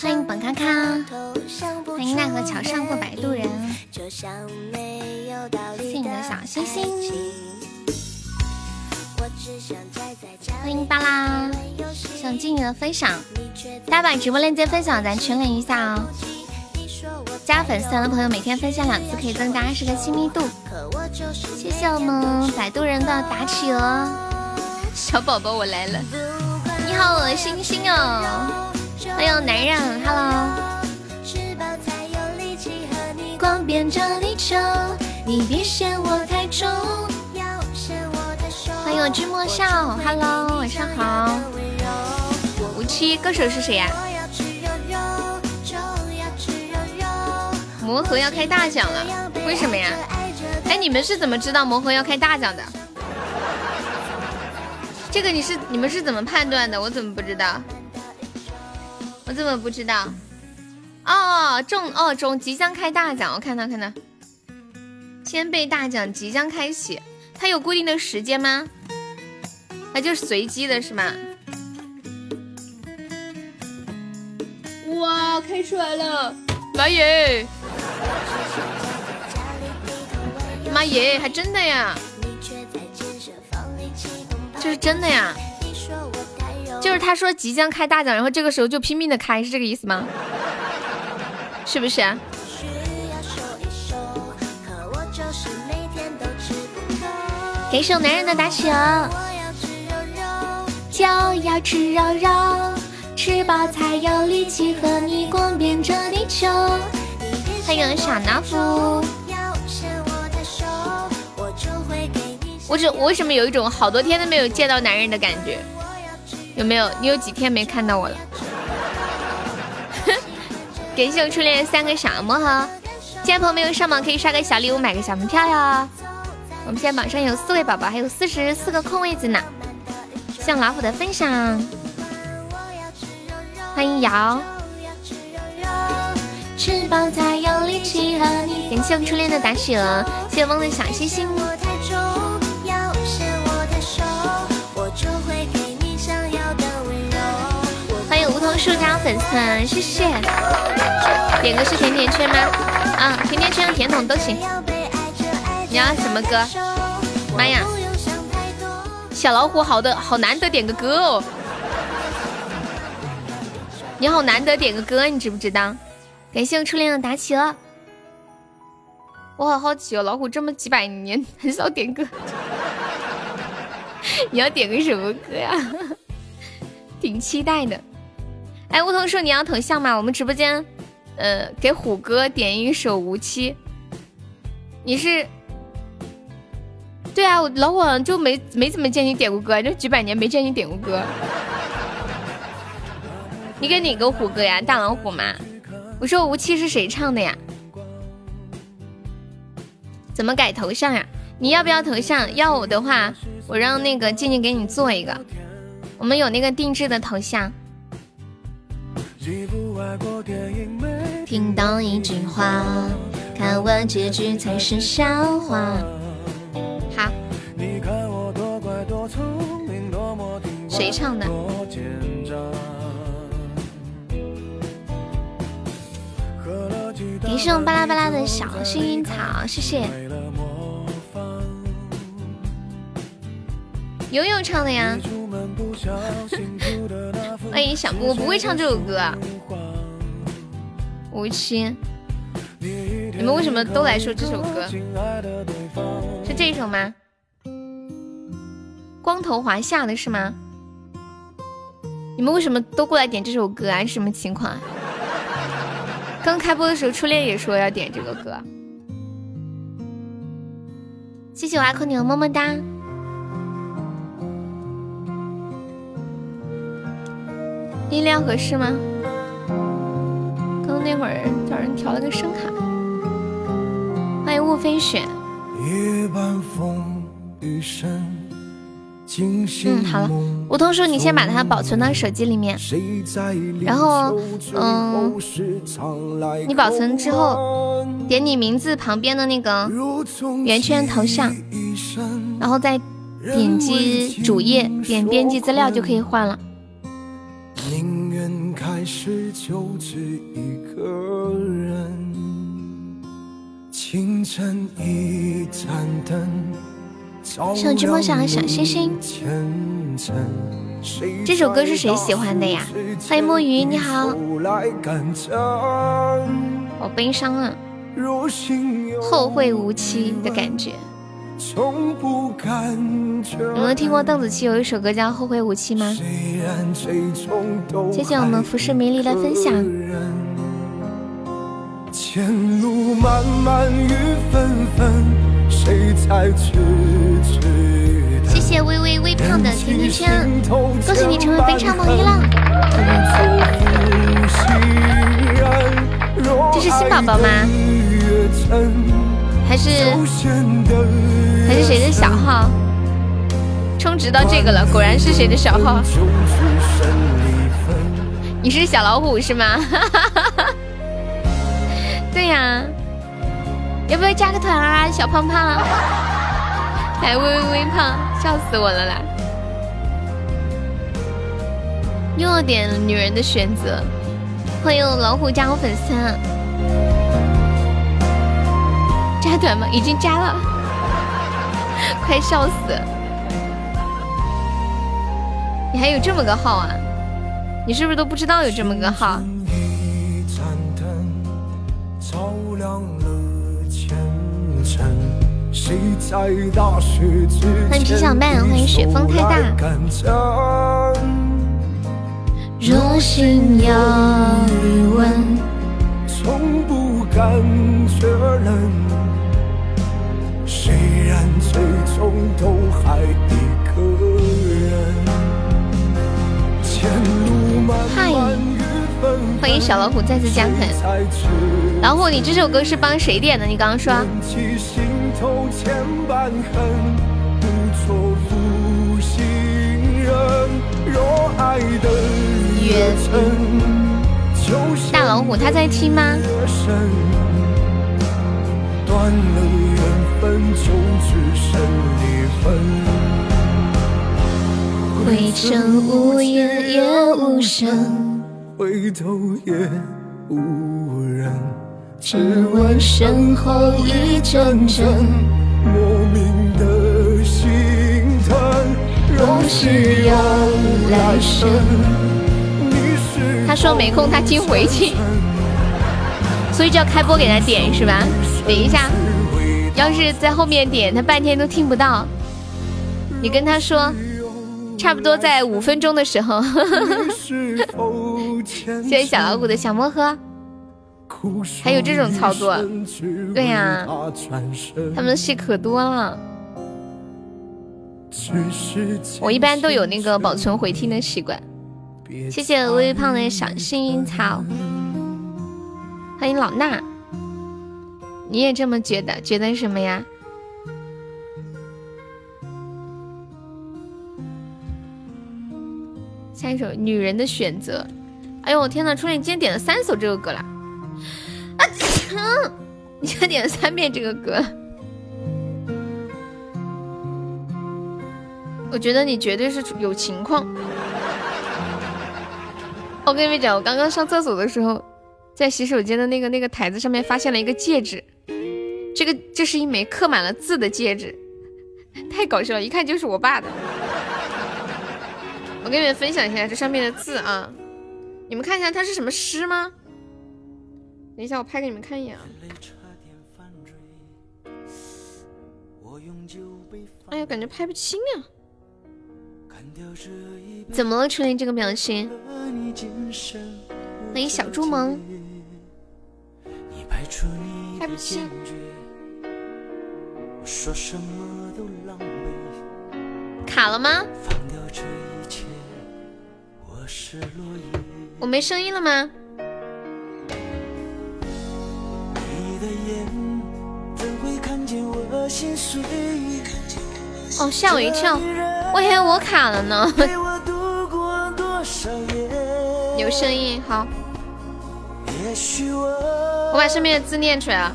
欢迎本康康，欢迎奈何桥上过摆渡人，谢谢你的小心心。欢迎巴拉，想进你的分享，大家把直播链接分享咱群里一下啊！加粉丝团的朋友每天分享两次，可以增加二十个亲密度。谢谢我们摆渡人的打企鹅，小宝宝我来了，你好恶心心哦！欢迎男人，Hello。你别嫌我太重。欢迎我君莫笑，Hello，晚上好。无期歌手是谁呀？魔盒要开大奖了，为什么呀？哎，你们是怎么知道魔盒要开大奖的？这个你是你们是怎么判断的？我怎么不知道？我怎么不知道？哦，中哦中即将开大奖，我看到看到，千倍大奖即将开启，它有固定的时间吗？它就是随机的是吗？哇，开出来了，来耶！妈耶，还真的呀！这是真的呀！就是他说即将开大奖，然后这个时候就拼命的开，是这个意思吗？是不是？给手男人的打起哦！就要吃肉肉，吃饱才有力气和你逛遍这地球。欢迎小老虎。我只我为什么有一种好多天都没有见到男人的感觉？有没有？你有几天没看到我了？感谢我初恋三个小魔盒，现在朋友没有上榜可以刷个小礼物，买个小门票哟。我们现在榜上有四位宝宝，还有四十四个空位子呢。向老虎的分享，欢迎瑶。吃饱才有力气和你。感谢我初恋的打雪鹅，谢谢梦的小欢迎梧桐。树加粉丝团，谢谢。点歌是甜甜圈吗？啊，甜甜圈、甜筒都行。你要什么歌？妈呀！小老虎，好的，好难得点个歌哦。你好难得点个歌，你知不知道？感谢我初恋的打起了。我好好奇哦，老虎这么几百年很少点歌。你要点个什么歌呀？挺期待的。哎，梧桐树，你要头像吗？我们直播间，呃，给虎哥点一首《无期》。你是？对啊，我老虎就没没怎么见你点过歌，就几百年没见你点过歌。你给哪个虎哥呀？大老虎吗？我说《无期》是谁唱的呀？怎么改头像呀？你要不要头像？要我的话，我让那个静静给你做一个。我们有那个定制的头像。听到一句话，看完结局才是笑话。好，谁唱的？给送巴拉巴拉的小幸运草，谢谢。悠悠唱的呀。欢迎小木，我不会唱这首歌。无期，你们为什么都来说这首歌？是这首吗？光头华夏的是吗？你们为什么都过来点这首歌啊？是什么情况？刚开播的时候，初恋也说要点这个歌。谢谢我阿坤牛，么么哒。音量合适吗？刚那会儿叫人调了个声卡。欢迎雾飞雪。嗯，好了，梧桐树，你先把它保存到手机里面。然后，嗯，你保存之后，点你名字旁边的那个圆圈头像。然后再点击主页，点编辑资料就可以换了。宁愿开始就只一个人，清晨一盏灯，手直播上的小星星。这首歌是谁喜欢的呀？欢迎墨鱼，你好。好悲伤啊，后会无期的感觉。有没有听过邓紫棋有一首歌叫《后会无期》吗？谢谢我们浮世迷离的分享。谢谢微微微胖的甜甜圈，恭喜你成为非常榜一了。这是新宝宝吗？还是还是谁的小号？充值到这个了，果然是谁的小号？你是小老虎是吗？对呀，要不要加个团啊，小胖胖？还微微微胖，笑死我了啦！弱点女人的选择，欢迎老虎加我粉丝。加团吗？已经加了，快笑死！你还有这么个号啊？你是不是都不知道有这么个号？欢迎皮小曼，欢迎雪风太大。若心有余温，从不感觉冷。虽然最终都还一个人。嗨，欢迎小老虎再次加粉。老虎，你这首歌是帮谁点的？你刚刚说。大老虎他在听吗？就只剩离分。回程无言也无声，回头也无人，只闻身后一阵阵莫名的心疼。若是有来生，他说没空，他听回去，所以就要开播给他点是吧？等一下。要是在后面点，他半天都听不到。你跟他说，差不多在五分钟的时候。谢谢小老虎的小魔盒，还有这种操作？对呀，他们的戏可多了。我一般都有那个保存回听的习惯。谢谢微胖的小幸运草，欢迎老衲。你也这么觉得？觉得什么呀？下一首《女人的选择》。哎呦我天呐，初恋今天点了三首这个歌了。啊！你竟然点了三遍这个歌，我觉得你绝对是有情况。我跟你们讲，我刚刚上厕所的时候，在洗手间的那个那个台子上面发现了一个戒指。这个这是一枚刻满了字的戒指，太搞笑了，一看就是我爸的。我给你们分享一下这上面的字啊，你们看一下它是什么诗吗？等一下我拍给你们看一眼啊。哎呀，感觉拍不清啊。怎么了，初恋这个表情？欢迎小猪萌。拍不清。说什么都狼狈。卡了吗？我没声音了吗？哦，吓我一跳，我以为我卡了呢。有声音，好。我把上面的字念出来了。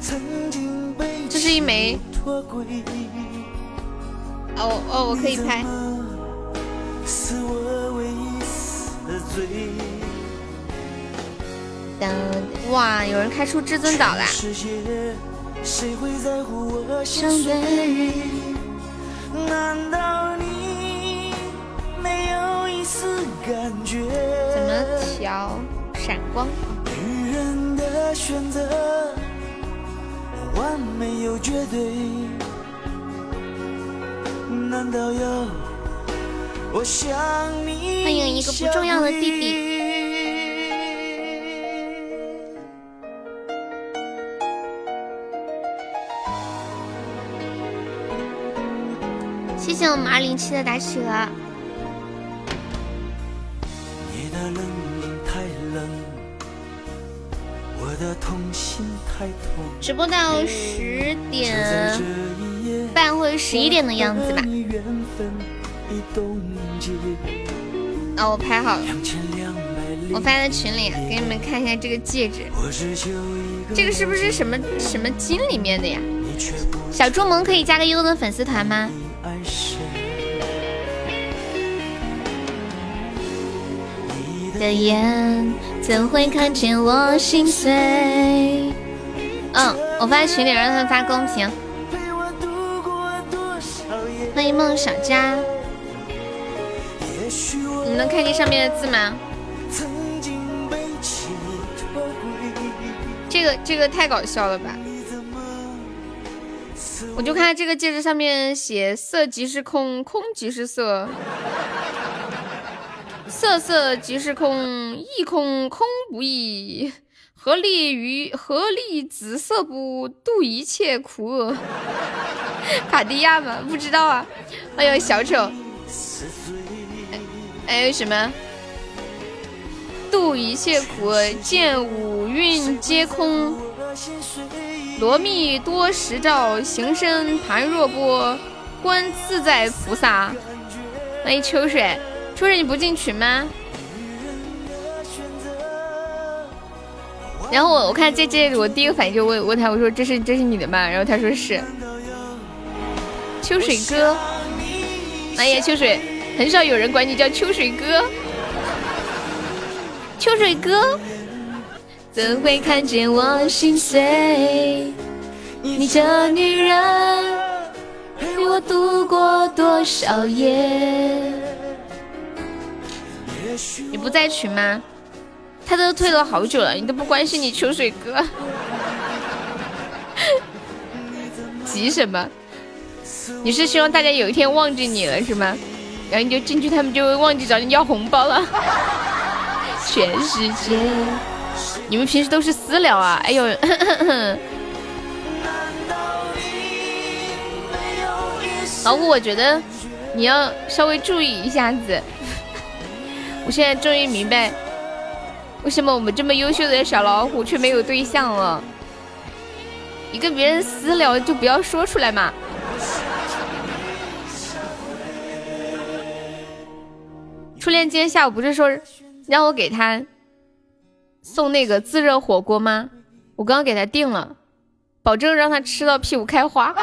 这是一枚。哦哦，我可以拍。等哇，有人开出至尊岛啦！怎么调闪光？欢迎一个不重要的弟弟。谢谢我们二零七的大企鹅。直播到十点半或者十一点的样子吧。啊，我拍好了，我发在群里，给你们看一下这个戒指。这个是不是什么什么金里面的呀？小猪萌可以加个优的粉丝团吗？的眼怎会看见我心碎？嗯，我发群里让他们发公屏。欢迎梦小佳，你能看见上面的字吗？这个这个太搞笑了吧！我就看这个戒指上面写“色即是空，空即是色”。色色即是空，亦空空不异，何利于何利紫色不度一切苦？卡地亚吗？不知道啊。哎呦，小丑，还有什么？度一切苦，见五蕴皆空，罗密多时照，行深盘若波，观自在菩萨。欢迎秋水。秋水，你不进群吗？然后我我看这这，我第一个反应就问问他，我说这是这是你的吗？然后他说是。秋水哥，哎呀，秋水，很少有人管你叫秋水哥。秋水哥，怎会看见我心碎？你这女人，陪我度过多少夜？你不在群吗？他都退了好久了，你都不关心你秋水哥，急什么？你是希望大家有一天忘记你了是吗？然后你就进去，他们就会忘记找你要红包了。全世界，你们平时都是私聊啊？哎呦，老虎，我觉得你要稍微注意一下子。我现在终于明白，为什么我们这么优秀的小老虎却没有对象了。你跟别人私聊就不要说出来嘛。初恋今天下午不是说让我给他送那个自热火锅吗？我刚刚给他订了，保证让他吃到屁股开花。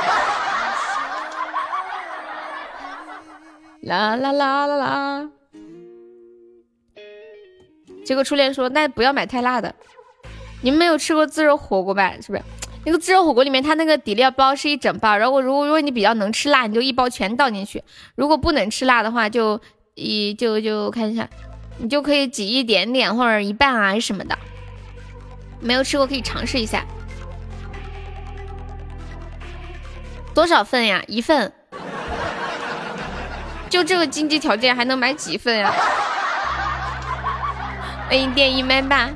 啦啦啦啦啦。结果初恋说：“那不要买太辣的。”你们没有吃过自热火锅吧？是不是？那个自热火锅里面，它那个底料包是一整包。然后如果如果你比较能吃辣，你就一包全倒进去；如果不能吃辣的话，就一就就看一下，你就可以挤一点点或者一半啊什么的。没有吃过可以尝试一下。多少份呀？一份。就这个经济条件，还能买几份呀？欢迎电一麦霸，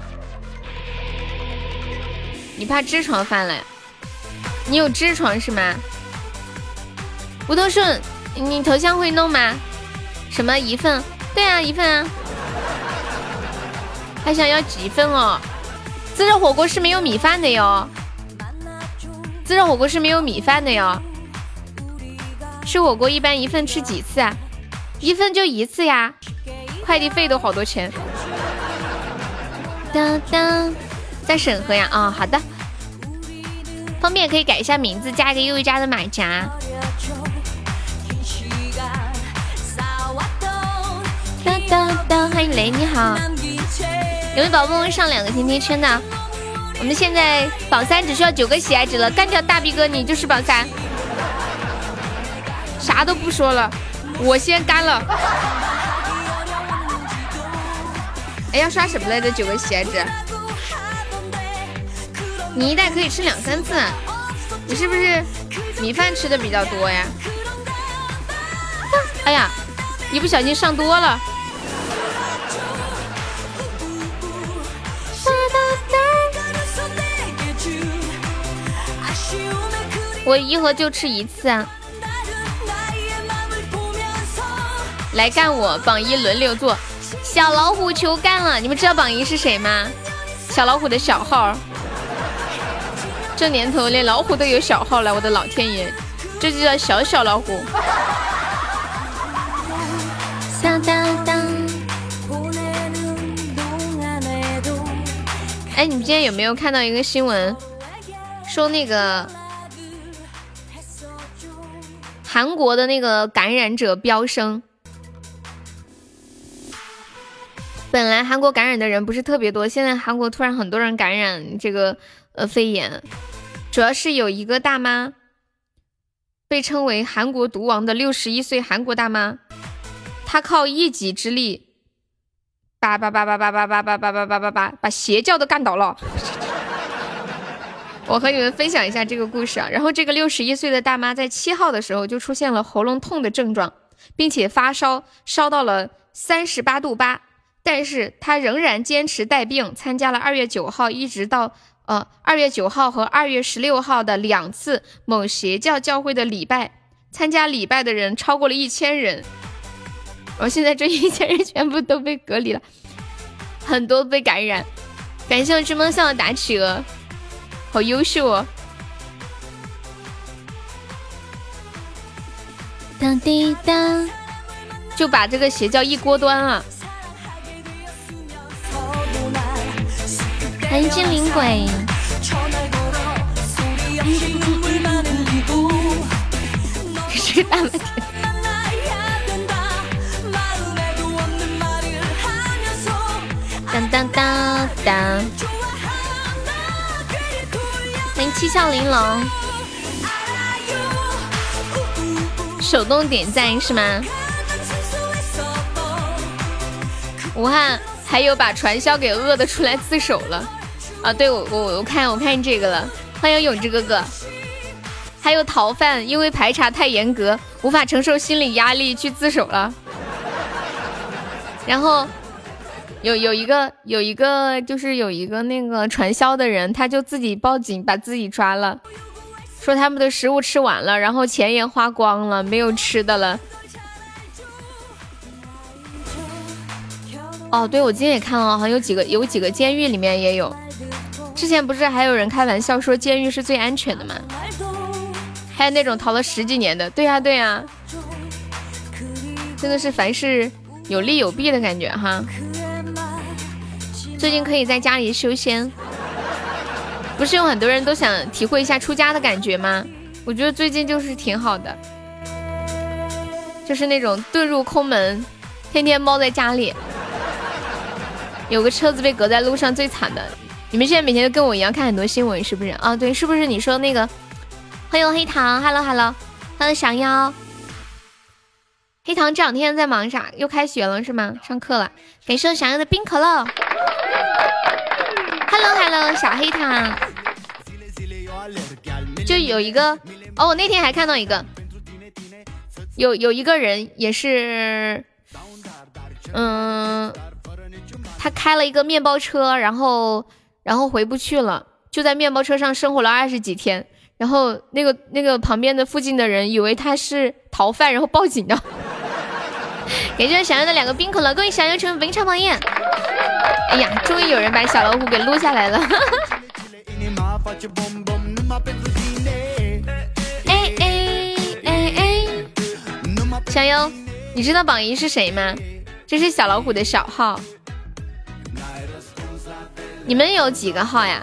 你怕痔疮犯了？你有痔疮是吗？吴桐顺，你头像会弄吗？什么一份？对啊，一份啊。还想要几份哦？自热火锅是没有米饭的哟。自热火锅是没有米饭的哟。吃火锅一般一份吃几次啊？一份就一次呀。快递费都好多钱。当当，在审核呀啊、哦，好的，方便可以改一下名字，加一个又一家的马甲。当当当，欢迎雷，你好，有位宝宝上两个甜甜圈的，我们现在榜三只需要九个喜爱值了，干掉大逼哥，你就是榜三，啥都不说了，我先干了。哎，要刷什么来着？九个鞋子，你一袋可以吃两三次。你是不是米饭吃的比较多呀？哎呀，一不小心上多了。我一盒就吃一次啊！来干我榜一轮流做，小老虎求干了！你们知道榜一是谁吗？小老虎的小号。这年头连老虎都有小号了，我的老天爷！这就叫小小老虎。哎，你们今天有没有看到一个新闻，说那个韩国的那个感染者飙升？本来韩国感染的人不是特别多，现在韩国突然很多人感染这个呃肺炎。主要是有一个大妈，被称为韩国毒王的六十一岁韩国大妈，她靠一己之力，叭叭叭叭叭叭叭叭叭叭叭叭叭，把邪教都干倒了。我和你们分享一下这个故事啊。然后这个六十一岁的大妈在七号的时候就出现了喉咙痛的症状，并且发烧烧到了三十八度八，但是他仍然坚持带病参加了二月九号一直到。呃，二月九号和二月十六号的两次某邪教教会的礼拜，参加礼拜的人超过了一千人。我现在这一千人全部都被隔离了，很多被感染。感谢我追梦笑的打企鹅，好优秀哦！当滴当，就把这个邪教一锅端了。欢迎精灵鬼。是大麦田。当当当当。欢迎七笑玲珑。手动点赞是吗？武汉还有把传销给饿的出来自首了。啊，对我我我看我看这个了，欢迎永志哥哥，还有逃犯因为排查太严格，无法承受心理压力去自首了，然后有有一个有一个就是有一个那个传销的人，他就自己报警把自己抓了，说他们的食物吃完了，然后钱也花光了，没有吃的了。哦，对，我今天也看了，好像有几个有几个监狱里面也有。之前不是还有人开玩笑说监狱是最安全的吗？还有那种逃了十几年的，对呀对呀，真的是凡事有利有弊的感觉哈。最近可以在家里修仙，不是有很多人都想体会一下出家的感觉吗？我觉得最近就是挺好的，就是那种遁入空门，天天猫在家里，有个车子被隔在路上最惨的。你们现在每天都跟我一样看很多新闻，是不是啊？对，是不是你说那个？欢迎黑糖，Hello Hello，Hello 闪耀。黑糖这两天在忙啥？又开学了是吗？上课了。感谢闪耀的冰可乐。Hello Hello，小黑糖。就有一个哦，我那天还看到一个，有有一个人也是，嗯，他开了一个面包车，然后。然后回不去了，就在面包车上生活了二十几天。然后那个那个旁边的附近的人以为他是逃犯，然后报警的。感谢小优的两个冰可乐，恭喜小优成为本场榜一。哎呀，终于有人把小老虎给录下来了。哎哎哎哎，小优，你知道榜一是谁吗？这是小老虎的小号。你们有几个号呀？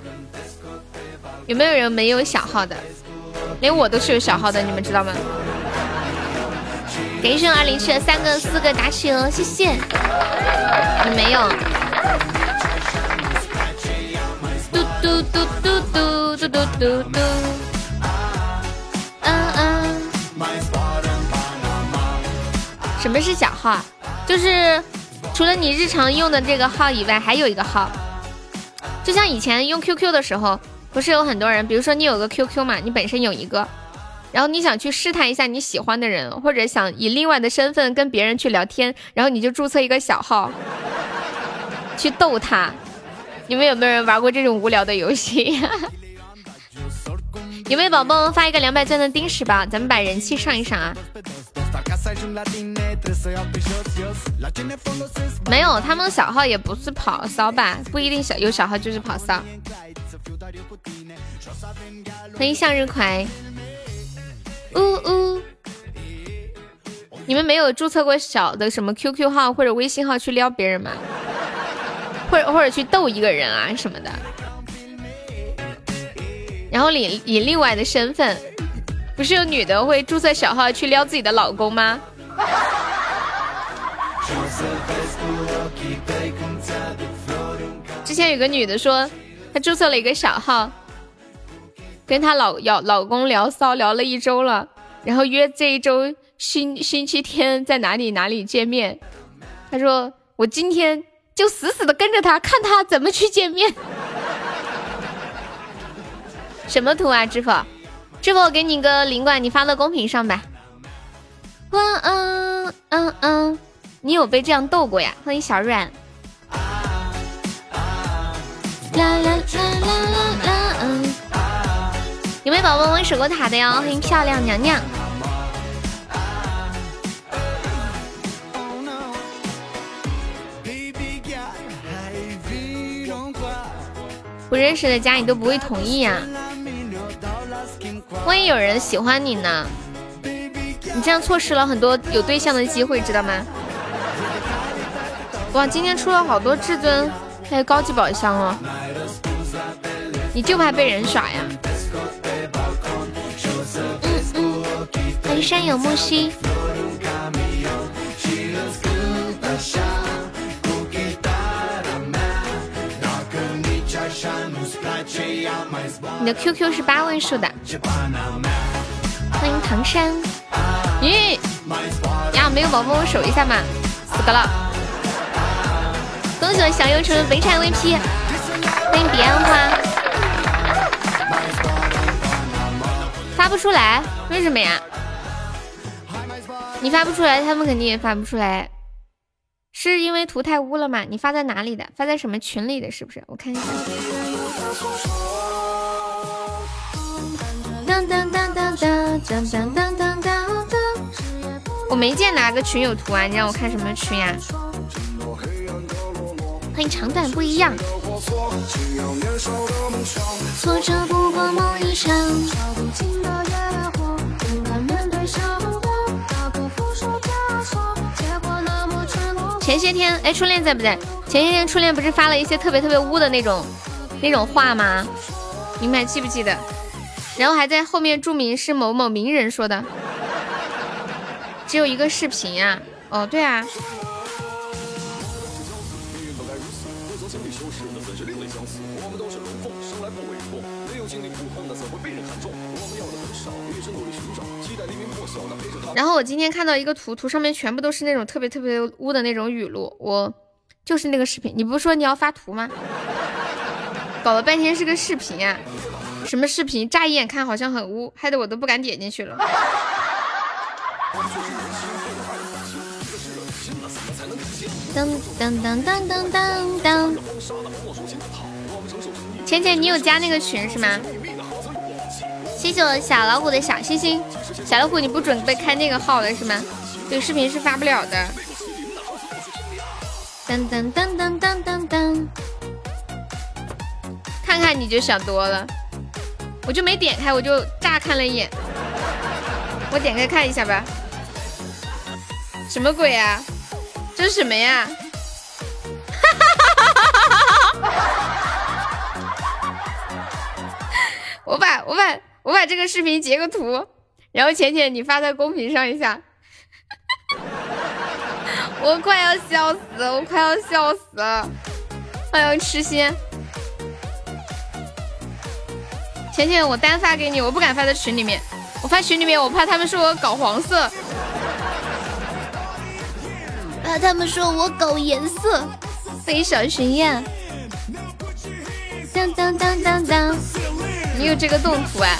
有没有人没有小号的？连我都是有小号的，你们知道吗？感谢二零七的三个四个打起哦，谢谢。你没有。嘟嘟嘟嘟嘟嘟嘟嘟嘟。嗯嗯。什么是小号？就是除了你日常用的这个号以外，还有一个号。就像以前用 QQ 的时候，不是有很多人，比如说你有个 QQ 嘛，你本身有一个。然后你想去试探一下你喜欢的人，或者想以另外的身份跟别人去聊天，然后你就注册一个小号，去逗他。你们有没有人玩过这种无聊的游戏？有没有宝宝发一个两百钻的丁石吧？咱们把人气上一上啊！没有，他们小号也不是跑骚吧？不一定小有小号就是跑骚。欢迎向日葵。呜呜！你们没有注册过小的什么 QQ 号或者微信号去撩别人吗？或者或者去逗一个人啊什么的？然后以以另外的身份，不是有女的会注册小号去撩自己的老公吗？之前有个女的说，她注册了一个小号。跟她老要老公聊骚聊了一周了，然后约这一周星星期天在哪里哪里见面。她说我今天就死死的跟着他，看他怎么去见面。什么图啊，知否？知否，我给你个领馆，你发到公屏上吧。嗯嗯，嗯嗯，你有被这样逗过呀？欢迎小软。啦啦啦啦啦啦，有没有宝宝们守过塔的哟？欢迎漂亮娘娘。不认识的家你都不会同意呀？万一有人喜欢你呢？你这样错失了很多有对象的机会，知道吗？哇，今天出了好多至尊，还有高级宝箱哦！你就怕被人耍呀？欢迎山有木兮。你的 QQ 是八位数的，欢迎唐山。咦呀，没有宝宝我守一下嘛，死个了。恭喜我小优成为本场 VP，欢迎彼岸花。发不出来，为什么呀？你发不出来，他们肯定也发不出来，是因为图太污了吗？你发在哪里的？发在什么群里的？是不是？我看一下。当当当当当当当当当当。我没见哪个群有图啊，你让我看什么群呀？欢迎长短不一样。挫折不过梦一场。前些天，哎，初恋在不在？前些天初恋不是发了一些特别特别污的那种那种话吗？你们还记不记得？然后还在后面注明是某某名人说的。只有一个视频呀？哦，对啊。然后我今天看到一个图，图上面全部都是那种特别特别污的那种语录，我就是那个视频。你不是说你要发图吗？搞了半天是个视频啊，什么视频？乍一眼看好像很污，害得我都不敢点进去了。噔噔噔噔噔噔噔。浅浅，你有加那个群是吗？谢谢我小老虎的小心心，小老虎你不准备开那个号了是吗？这个视频是发不了的。噔噔噔噔噔噔噔，看看你就想多了。我就没点开我就乍看了一眼。我点开看一下吧。什么鬼啊？这是什么呀？我把我把我把这个视频截个图然后浅浅你发在公屏上一下。我快要笑死了我快要笑死了。欢迎痴心。浅浅，我单发给你，我不敢发在群里面，我发群里面我怕他们说我搞黄色，怕他们说我搞颜色。飞小巡演，当当当当当，你有这个动图啊？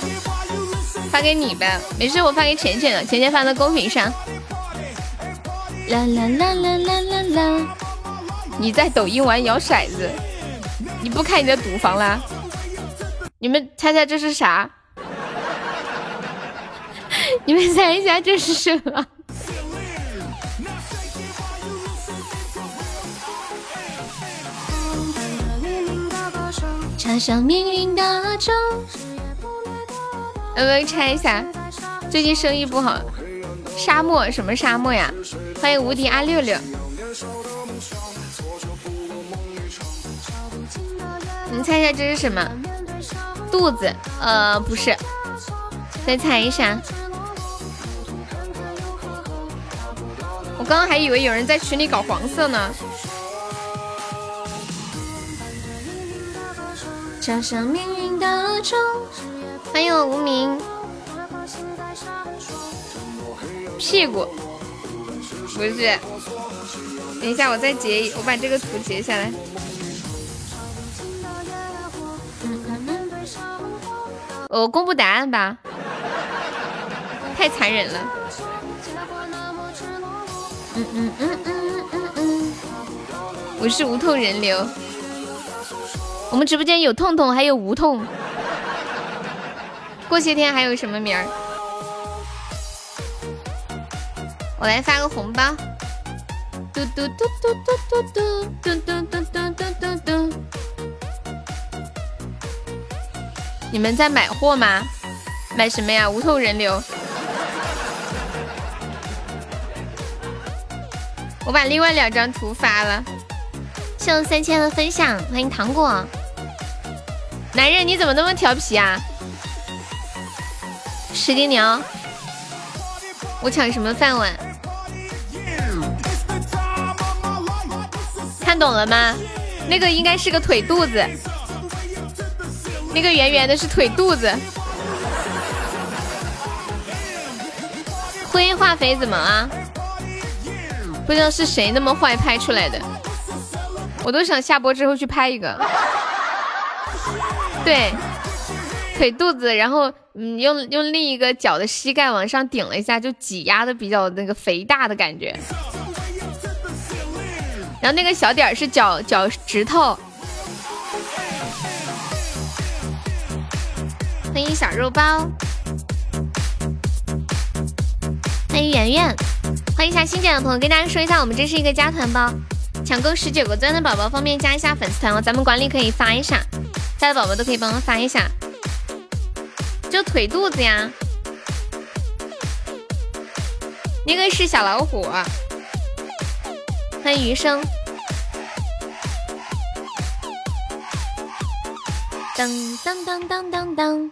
发给你呗，没事，我发给浅浅的，浅浅发到公屏上。啦啦啦啦啦啦啦！你在抖音玩摇骰子，你不开你的赌房啦？你们猜猜这是啥？你们猜一下这是什么？插上命运的钟。猜一下？最近生意不好。沙漠什么沙漠呀？欢迎无敌阿六六。你猜一下这是什么？肚子？呃，不是。再猜一下。我刚刚还以为有人在群里搞黄色呢。插上命运的钟。欢迎我无名。屁股不是，等一下我再截，我把这个图截下来。我公布答案吧，太残忍了。嗯嗯嗯嗯嗯嗯，我是无痛人流。我们直播间有痛痛，还有无痛。过些天还有什么名儿？我来发个红包，嘟嘟嘟嘟嘟嘟嘟嘟嘟嘟嘟嘟嘟。你们在买货吗？买什么呀？无痛人流。我把另外两张图发了。谢我三千的分享，欢迎糖果。男人你怎么那么调皮啊？石丁鸟，我抢什么饭碗？看懂了吗？那个应该是个腿肚子，那个圆圆的是腿肚子。灰化肥怎么了？不知道是谁那么坏拍出来的，我都想下播之后去拍一个。对，腿肚子，然后嗯，用用另一个脚的膝盖往上顶了一下，就挤压的比较那个肥大的感觉。然后那个小点儿是脚脚趾头。欢迎小肉包，欢迎圆圆，欢迎一下新进的朋友，跟大家说一下，我们这是一个加团包，抢够十九个钻的宝宝方便加一下粉丝团哦，咱们管理可以发一下，在的宝宝都可以帮忙发一下，就腿肚子呀，那个是小老虎。欢迎余生，当当当当当当，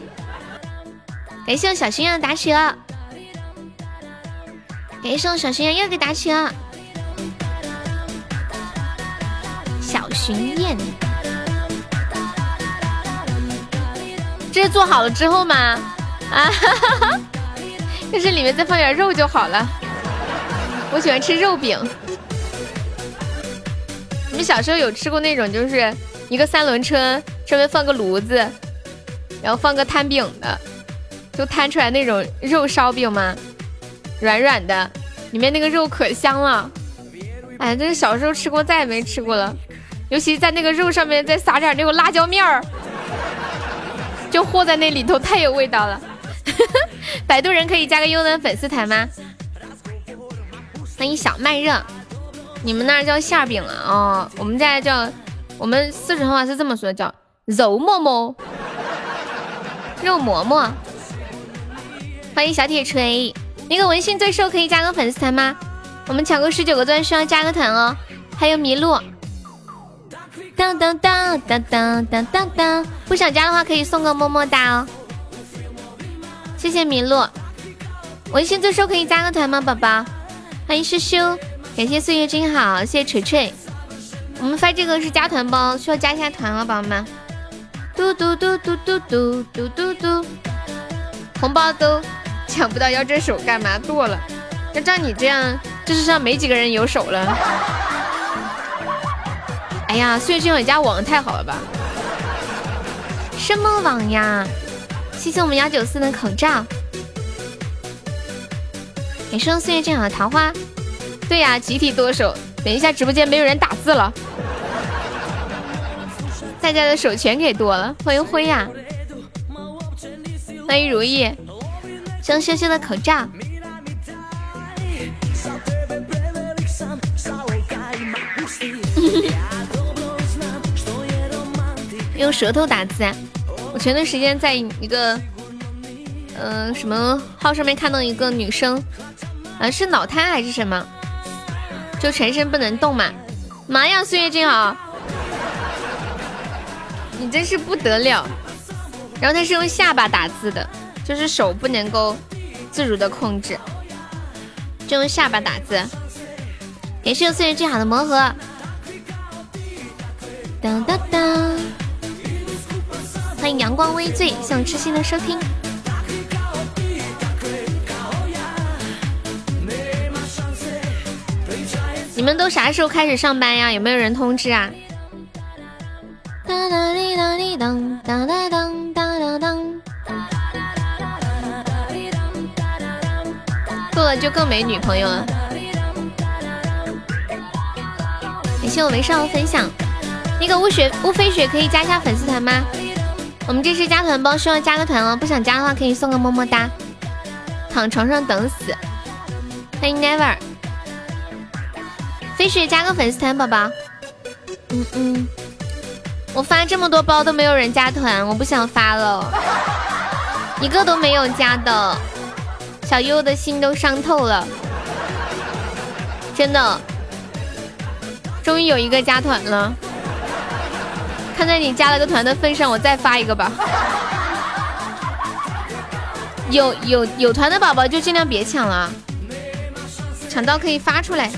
感谢我小心愿打起了，感谢我小心愿又给打起了。小巡宴，这是做好了之后吗？啊哈哈哈！要是里面再放点肉就好了。我喜欢吃肉饼。你们小时候有吃过那种，就是一个三轮车上面放个炉子，然后放个摊饼的，就摊出来那种肉烧饼吗？软软的，里面那个肉可香了。哎，这是小时候吃过，再也没吃过了。尤其在那个肉上面再撒点那个辣椒面儿，就和在那里头，太有味道了。摆渡人可以加个优的粉丝团吗？欢迎小麦热。你们那儿叫馅饼啊？哦，我们家叫，我们四川话是这么说，叫肉馍馍，肉馍馍。欢迎小铁锤，那个文心最瘦可以加个粉丝团吗？我们抢够十九个钻需要加个团哦。还有麋鹿，当当当当当当当当，不想加的话可以送个么么哒哦。谢谢麋鹿，文心最瘦可以加个团吗，宝宝？欢迎羞羞。感谢岁月真好，谢谢锤锤。我们发这个是加团包，需要加一下团了，宝宝们。嘟嘟嘟嘟嘟嘟嘟嘟嘟，红包都抢不到，要这手干嘛？剁了。要照你这样，这世上没几个人有手了。哎呀，岁月真好，你家网太好了吧？什么网呀？谢谢我们幺九四的口罩。感谢岁月正好的桃花。对呀，集体剁手。等一下，直播间没有人打字了，大家的手全给剁了。欢迎灰呀，欢迎如意，香羞羞的口罩。用舌头打字。啊我前段时间在一个，嗯，什么号上面看到一个女生，啊，是脑瘫还是什么？就全身不能动嘛，妈呀，岁月静好，你真是不得了。然后她是用下巴打字的，就是手不能够自如的控制，就用下巴打字。也是岁月最好的魔盒。当当当，欢迎阳光微醉，谢我痴心的收听。你们都啥时候开始上班呀？有没有人通知啊？哒哒滴哒滴当，哒哒当就更没女朋友了。感谢我微少分享。那个雾雪雾飞雪可以加一下粉丝团吗？我们这是加团包，需要加个团哦。不想加的话可以送个么么哒。躺床上等死。欢迎 Never。飞雪加个粉丝团，宝宝。嗯嗯，我发这么多包都没有人加团，我不想发了，一个都没有加的，小优的心都伤透了，真的。终于有一个加团了，看在你加了个团的份上，我再发一个吧。有有有团的宝宝就尽量别抢了，抢到可以发出来。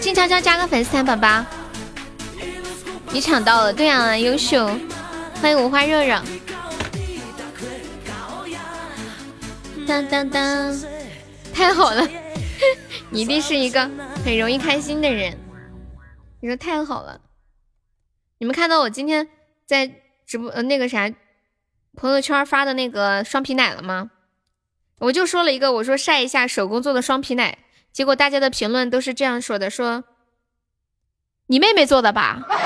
静悄悄加个粉丝团，宝宝，你抢到了，对呀，优秀，欢迎五花肉肉，当当当，太好了，你一定是一个很容易开心的人，你说太好了，你们看到我今天在直播呃那个啥朋友圈发的那个双皮奶了吗？我就说了一个，我说晒一下手工做的双皮奶。结果大家的评论都是这样说的：说你妹妹做的吧？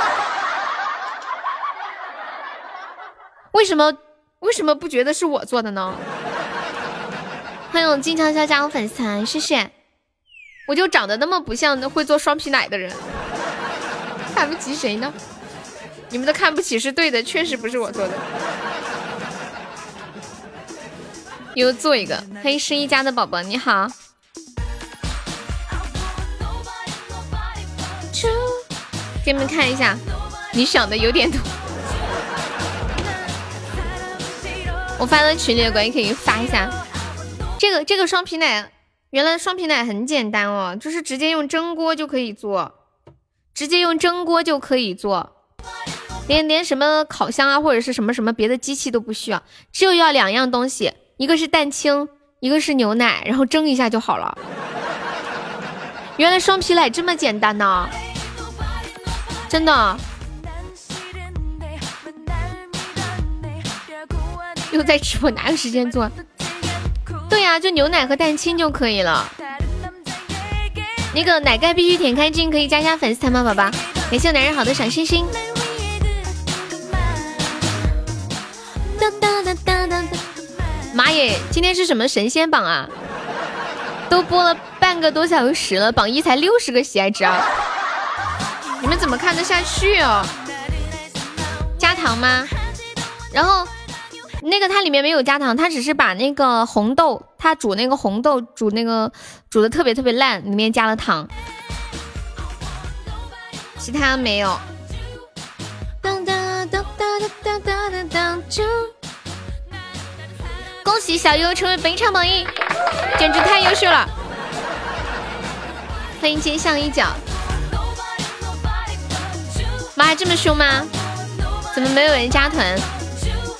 为什么为什么不觉得是我做的呢？欢迎金悄悄加我粉丝团，谢谢。我就长得那么不像会做双皮奶的人，看不起谁呢？你们的看不起是对的，确实不是我做的。又做一个，欢迎十一家的宝宝，你好。给你们看一下，你想的有点多。我发到群里的，关系可以发一下。这个这个双皮奶，原来双皮奶很简单哦，就是直接用蒸锅就可以做，直接用蒸锅就可以做，连连什么烤箱啊或者是什么什么别的机器都不需要，就要两样东西，一个是蛋清，一个是牛奶，然后蒸一下就好了。原来双皮奶这么简单呢！真的，又在直播，哪有时间做？对呀，就牛奶和蛋清就可以了。那个奶盖必须舔开镜，可以加一下粉丝团吗，宝宝？感谢男人好的小心心。妈耶，今天是什么神仙榜啊？都播了半个多小时了，榜一才六十个喜爱值啊！你们怎么看得下去哦？加糖吗？然后那个它里面没有加糖，它只是把那个红豆，它煮那个红豆煮那个煮的特别特别烂，里面加了糖，其他没有。恭喜小优成为本场榜一，简直太优秀了！欢迎肩上一角。妈，这么凶吗？怎么没有人加团？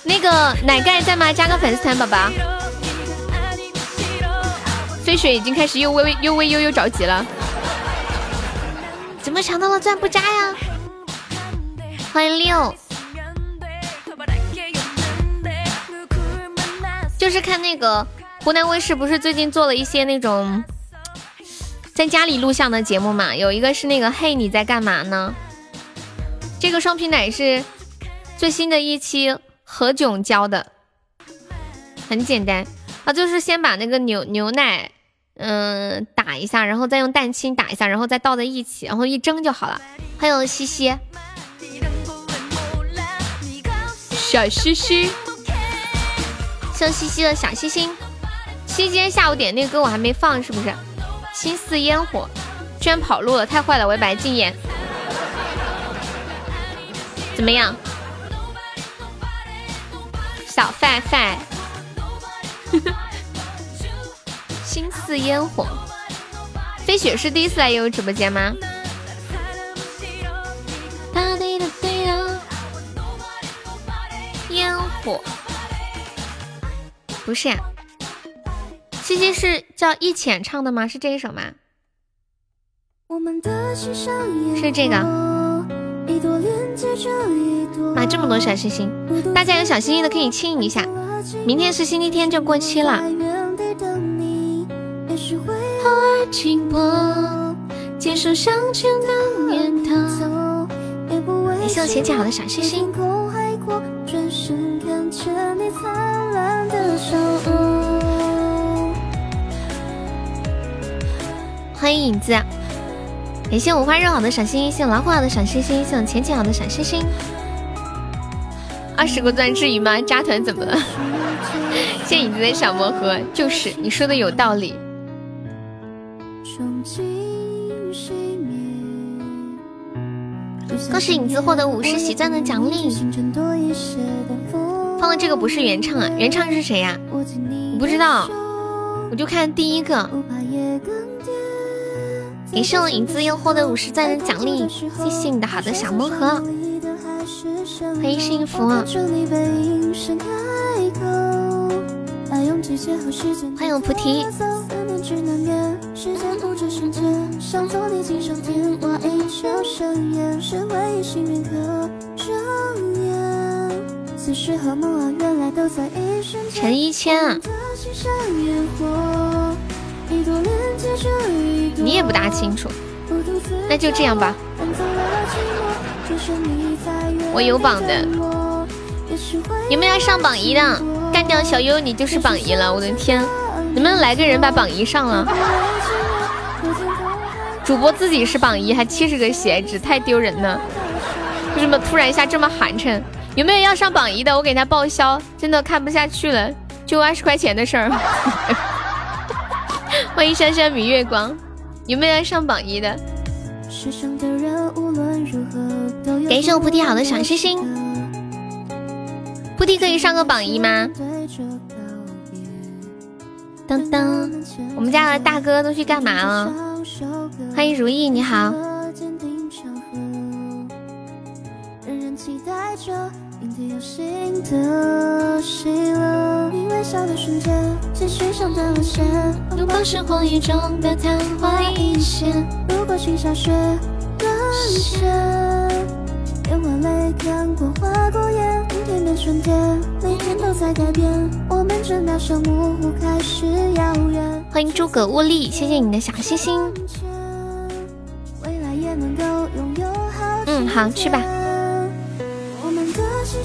那个奶盖在吗？加个粉丝团，宝宝。飞雪已经开始又微又微悠悠着急了。怎么抢到了钻不加呀？欢迎六。就是看那个湖南卫视，不是最近做了一些那种在家里录像的节目嘛？有一个是那个嘿你在干嘛呢？这个双皮奶是最新的一期何炅教的，很简单啊，就是先把那个牛牛奶嗯打一下，然后再用蛋清打一下，然后再倒在一起，然后一蒸就好了。欢迎西西，小西西。笑嘻嘻的小星星，七今天下午点那个歌我还没放，是不是？心似烟火，居然跑路了，太坏了！我要把它禁言。怎么样？小范范，心似烟火。飞雪是第一次来悠悠直播间吗？烟火。不是呀，西西是叫易浅唱的吗？是这一首吗？是这个。妈，这么多小星星，大家有小星星的可以亲一下。明天是星期天就过期了。谢谢我浅浅好的小星星。欢迎影子，感谢五花肉好的小心心，谢谢老虎好的小心心，谢谢浅浅好的小心心。二十个钻至于吗？扎团怎么了？谢谢影子的小魔盒，就是你说的有道理。恭喜影子获得五十喜钻的奖励。放的这个不是原唱啊，原唱是谁呀？我不知道，我就看第一个。感谢我影子又获得五十赞的奖励，谢谢你的好的小魔盒。欢迎幸福。欢迎菩提。陈一千，你也不大清楚，那就这样吧。我有榜的，有没有要上榜一的？干掉小优，你就是榜一了！我的天，能不能来个人把榜一上了？主播自己是榜一，还七十个喜爱值，太丢人了！为什么突然一下这么寒碜？有没有要上榜一的？我给他报销，真的看不下去了，就二十块钱的事儿。欢迎珊珊明月光，有没有要上榜一的？感谢我菩提好的小星星，菩提可以上个榜一吗？当当，我们家的大哥都去干嘛了？欢迎如意，你好。有新的，你微笑的瞬间，继续上断了线，如果是回忆中的昙花一现，如果许下雪沦陷，用完泪看过花过眼，明天的春天，每天都在改变，我们正渺小模糊开始遥远。欢迎诸葛乌力，谢谢你的小心心。嗯，好，去吧。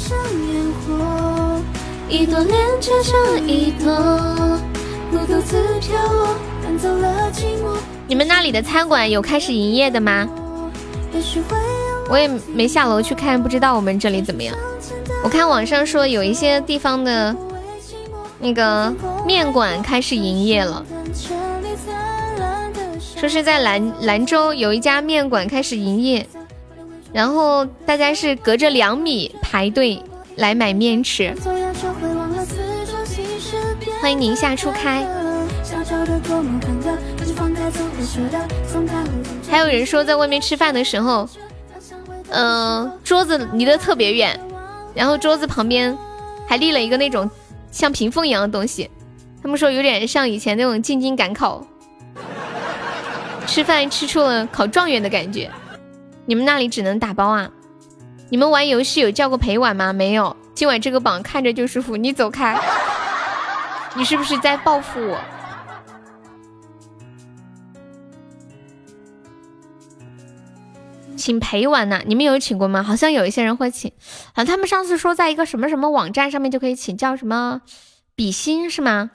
上烟火，一朵连接着一朵，我独自飘落，赶走了寂寞你们那里的餐馆有开始营业的吗？我也没下楼去看，不知道我们这里怎么样。我看网上说有一些地方的那个面馆开始营业了，说是在兰兰州有一家面馆开始营业，然后大家是隔着两米排队来买面吃。欢迎宁夏初开。还有人说在外面吃饭的时候，嗯，桌子离得特别远，然后桌子旁边还立了一个那种像屏风一样的东西，他们说有点像以前那种进京赶考，吃饭吃出了考状元的感觉。你们那里只能打包啊？你们玩游戏有叫过陪玩吗？没有。今晚这个榜看着就舒服，你走开。你是不是在报复我？请陪玩呢？你们有请过吗？好像有一些人会请，啊他们上次说在一个什么什么网站上面就可以请，叫什么比心是吗？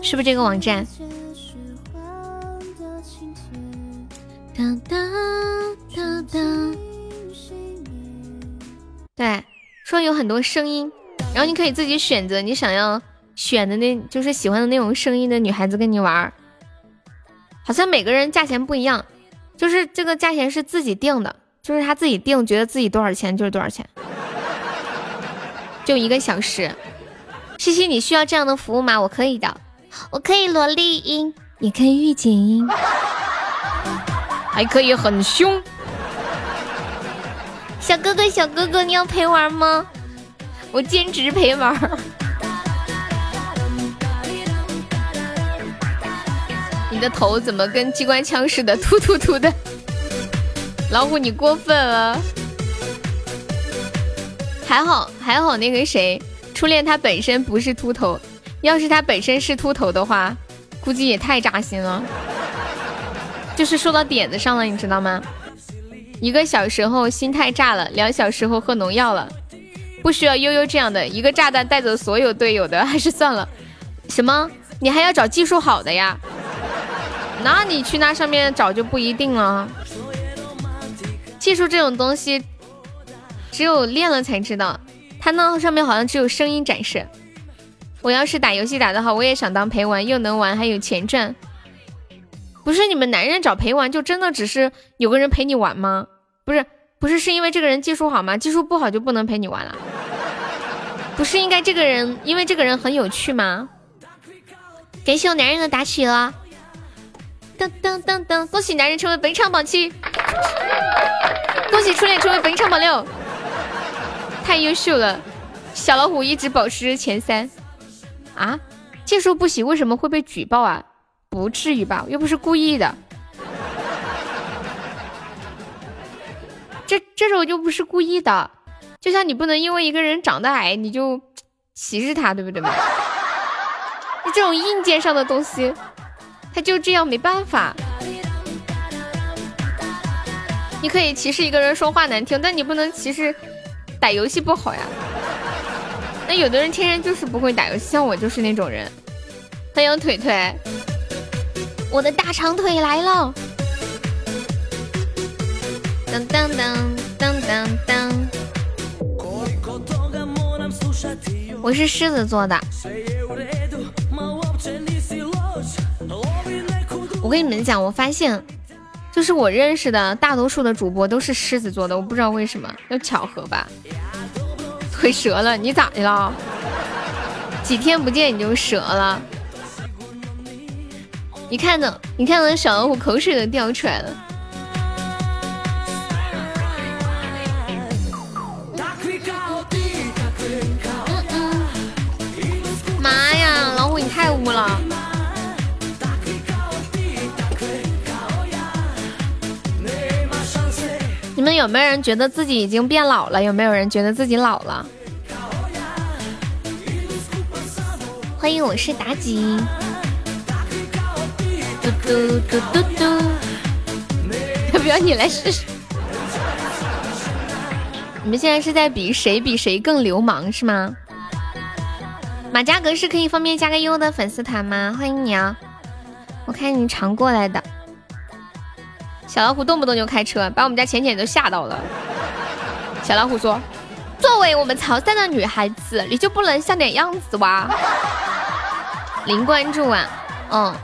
是不是这个网站？哒哒哒哒。对，说有很多声音，然后你可以自己选择你想要。选的那就是喜欢的那种声音的女孩子跟你玩，好像每个人价钱不一样，就是这个价钱是自己定的，就是他自己定，觉得自己多少钱就是多少钱，就一个小时。西西，你需要这样的服务吗？我可以的，我可以萝莉音，也可以御姐音，还可以很凶。小哥哥，小哥哥，你要陪玩吗？我兼职陪玩。你的头怎么跟机关枪似的，突突突的？老虎，你过分了。还好还好，那个谁，初恋他本身不是秃头，要是他本身是秃头的话，估计也太扎心了。就是说到点子上了，你知道吗？一个小时后心态炸了，两小时后喝农药了。不需要悠悠这样的一个炸弹带走所有队友的，还是算了。什么？你还要找技术好的呀？那你去那上面找就不一定了。技术这种东西，只有练了才知道。它那上面好像只有声音展示。我要是打游戏打得好，我也想当陪玩，又能玩还有钱赚。不是你们男人找陪玩，就真的只是有个人陪你玩吗？不是，不是，是因为这个人技术好吗？技术不好就不能陪你玩了？不是应该这个人，因为这个人很有趣吗？感谢我男人的打起了。噔噔噔噔！恭喜男人成为本场榜七，恭喜初恋成为本场榜六，太优秀了！小老虎一直保持前三啊！技术不行为什么会被举报啊？不至于吧？又不是故意的，这这种就不是故意的。就像你不能因为一个人长得矮你就歧视他，对不对嘛？你这种硬件上的东西。他就这样没办法，你可以歧视一个人说话难听，但你不能歧视打游戏不好呀。那有的人天生就是不会打游戏，像我就是那种人。欢迎腿腿，我的大长腿来了！当当当当当当，我是狮子座的。我跟你们讲，我发现，就是我认识的大多数的主播都是狮子座的，我不知道为什么，要巧合吧？腿折了，你咋的了？几天不见你就折了？你看呢？你看那小老虎口水都掉出来了。妈呀，老虎你太污了！你们有没有人觉得自己已经变老了？有没有人觉得自己老了？欢迎，我是妲己。嘟嘟嘟嘟嘟，要不要你来试试？你们现在是在比谁比谁更流氓是吗？马家格是可以方便加个优的粉丝团吗？欢迎你啊！我看你常过来的。小老虎动不动就开车，把我们家浅浅都吓到了。小老虎说：“作为我们潮汕的女孩子，你就不能像点样子哇？” 零关注啊，嗯，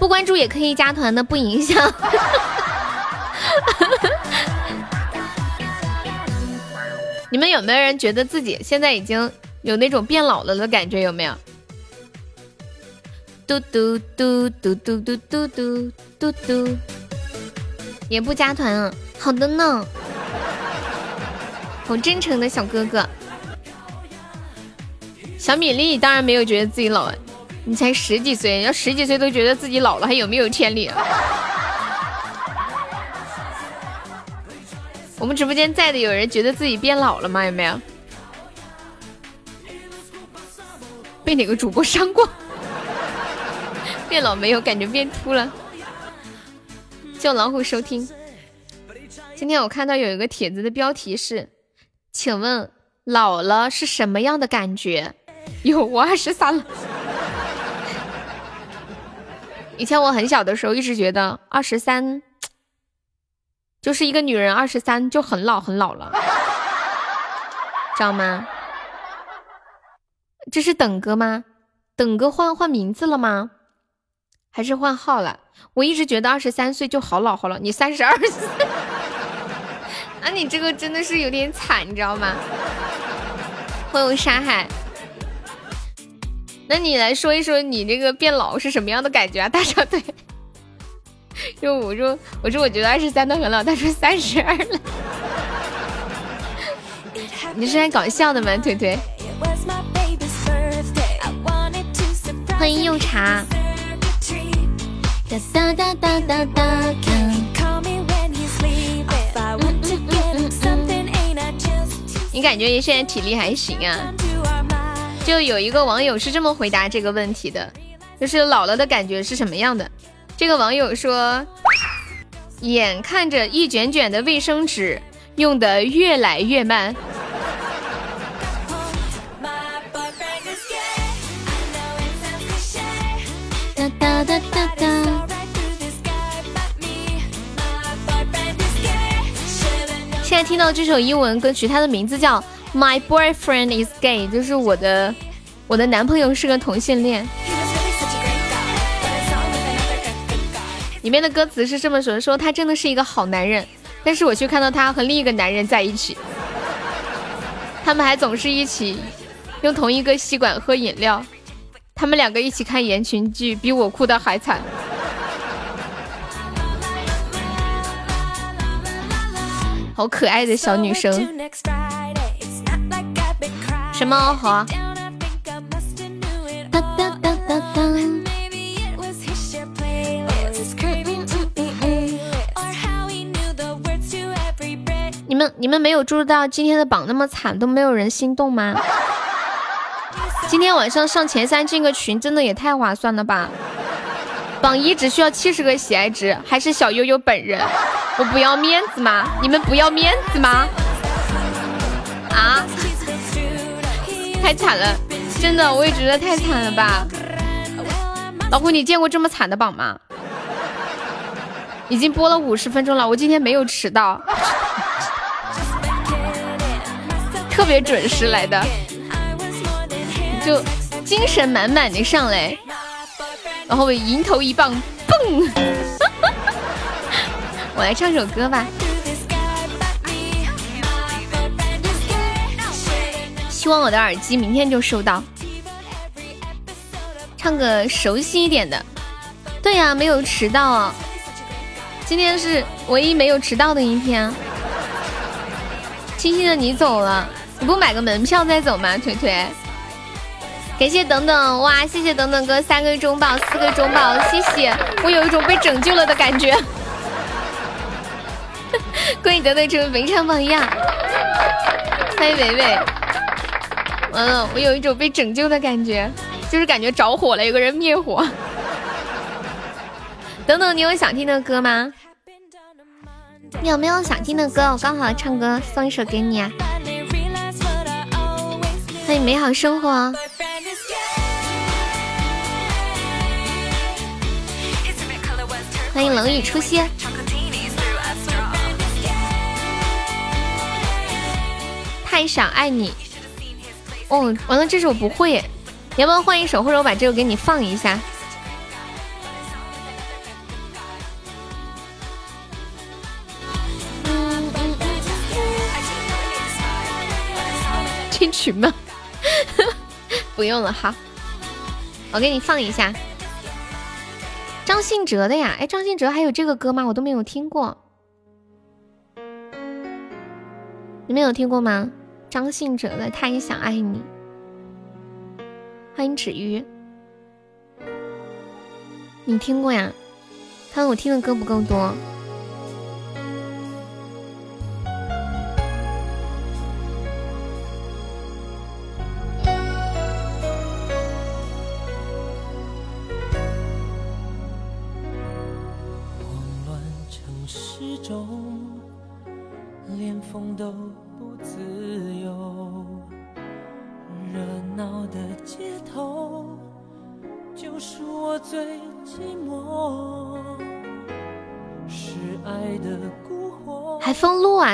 不关注也可以加团的，不影响。你们有没有人觉得自己现在已经有那种变老了的感觉？有没有？嘟嘟嘟嘟嘟嘟嘟嘟嘟嘟，也不加团啊？好的呢，好真诚的小哥哥。小米粒当然没有觉得自己老，你才十几岁，要十几岁都觉得自己老了，还有没有天理？我们直播间在的有人觉得自己变老了吗？有没有？被哪个主播伤过？变老没有？感觉变秃了。叫老虎收听。今天我看到有一个帖子的标题是：请问老了是什么样的感觉？有我二十三了。以前我很小的时候，一直觉得二十三。就是一个女人二十三就很老很老了，知道吗？这是等哥吗？等哥换换名字了吗？还是换号了？我一直觉得二十三岁就好老好老，你三十二岁，啊，你这个真的是有点惨，你知道吗？欢迎沙海，那你来说一说你这个变老是什么样的感觉啊？大长腿。就我说，我说我觉得二十三都很老，他说三十二了。你是来搞笑的吗，腿腿？欢迎用茶。你感觉你现在体力还行啊？就有一个网友是这么回答这个问题的，就是老了的感觉是什么样的？这个网友说：“眼看着一卷卷的卫生纸用的越来越慢。”。现在听到这首英文歌曲，它的名字叫《My Boyfriend Is Gay》，就是我的我的男朋友是个同性恋。里面的歌词是这么说的：说他真的是一个好男人，但是我却看到他和另一个男人在一起，他们还总是一起用同一个吸管喝饮料，他们两个一起看言情剧，比我哭的还惨。好可爱的小女生，什么好？哒哒哒哒哒。你们你们没有注意到今天的榜那么惨，都没有人心动吗？今天晚上上前三进个群，真的也太划算了吧！榜一只需要七十个喜爱值，还是小悠悠本人，我不要面子吗？你们不要面子吗？啊！太惨了，真的，我也觉得太惨了吧！老虎，你见过这么惨的榜吗？已经播了五十分钟了，我今天没有迟到。特别准时来的，就精神满满的上来，然后我迎头一棒，蹦！我来唱首歌吧，望我的耳机明天就收到。唱个熟悉一点的，对呀，没有迟到，今天是唯一没有迟到的一天。清新的你走了。你不买个门票再走吗？腿腿，感谢等等哇，谢谢等等哥三个中宝，四个中宝，谢谢，我有一种被拯救了的感觉。恭喜等等成为本场榜样，欢迎伟伟。完了，我有一种被拯救的感觉，就是感觉着火了，有个人灭火。等等，你有想听的歌吗？你有没有想听的歌？我刚好唱歌送一首给你啊。欢迎美好生活。欢迎冷雨初歇。太想爱你。哦，完了，这首不会，你要不要换一首，或者我把这个给你放一下？进群吗？不用了，好，我给你放一下。张信哲的呀，哎，张信哲还有这个歌吗？我都没有听过，你们有听过吗？张信哲的《他也想爱你》，欢迎芷鱼，你听过呀？看我听的歌不够多。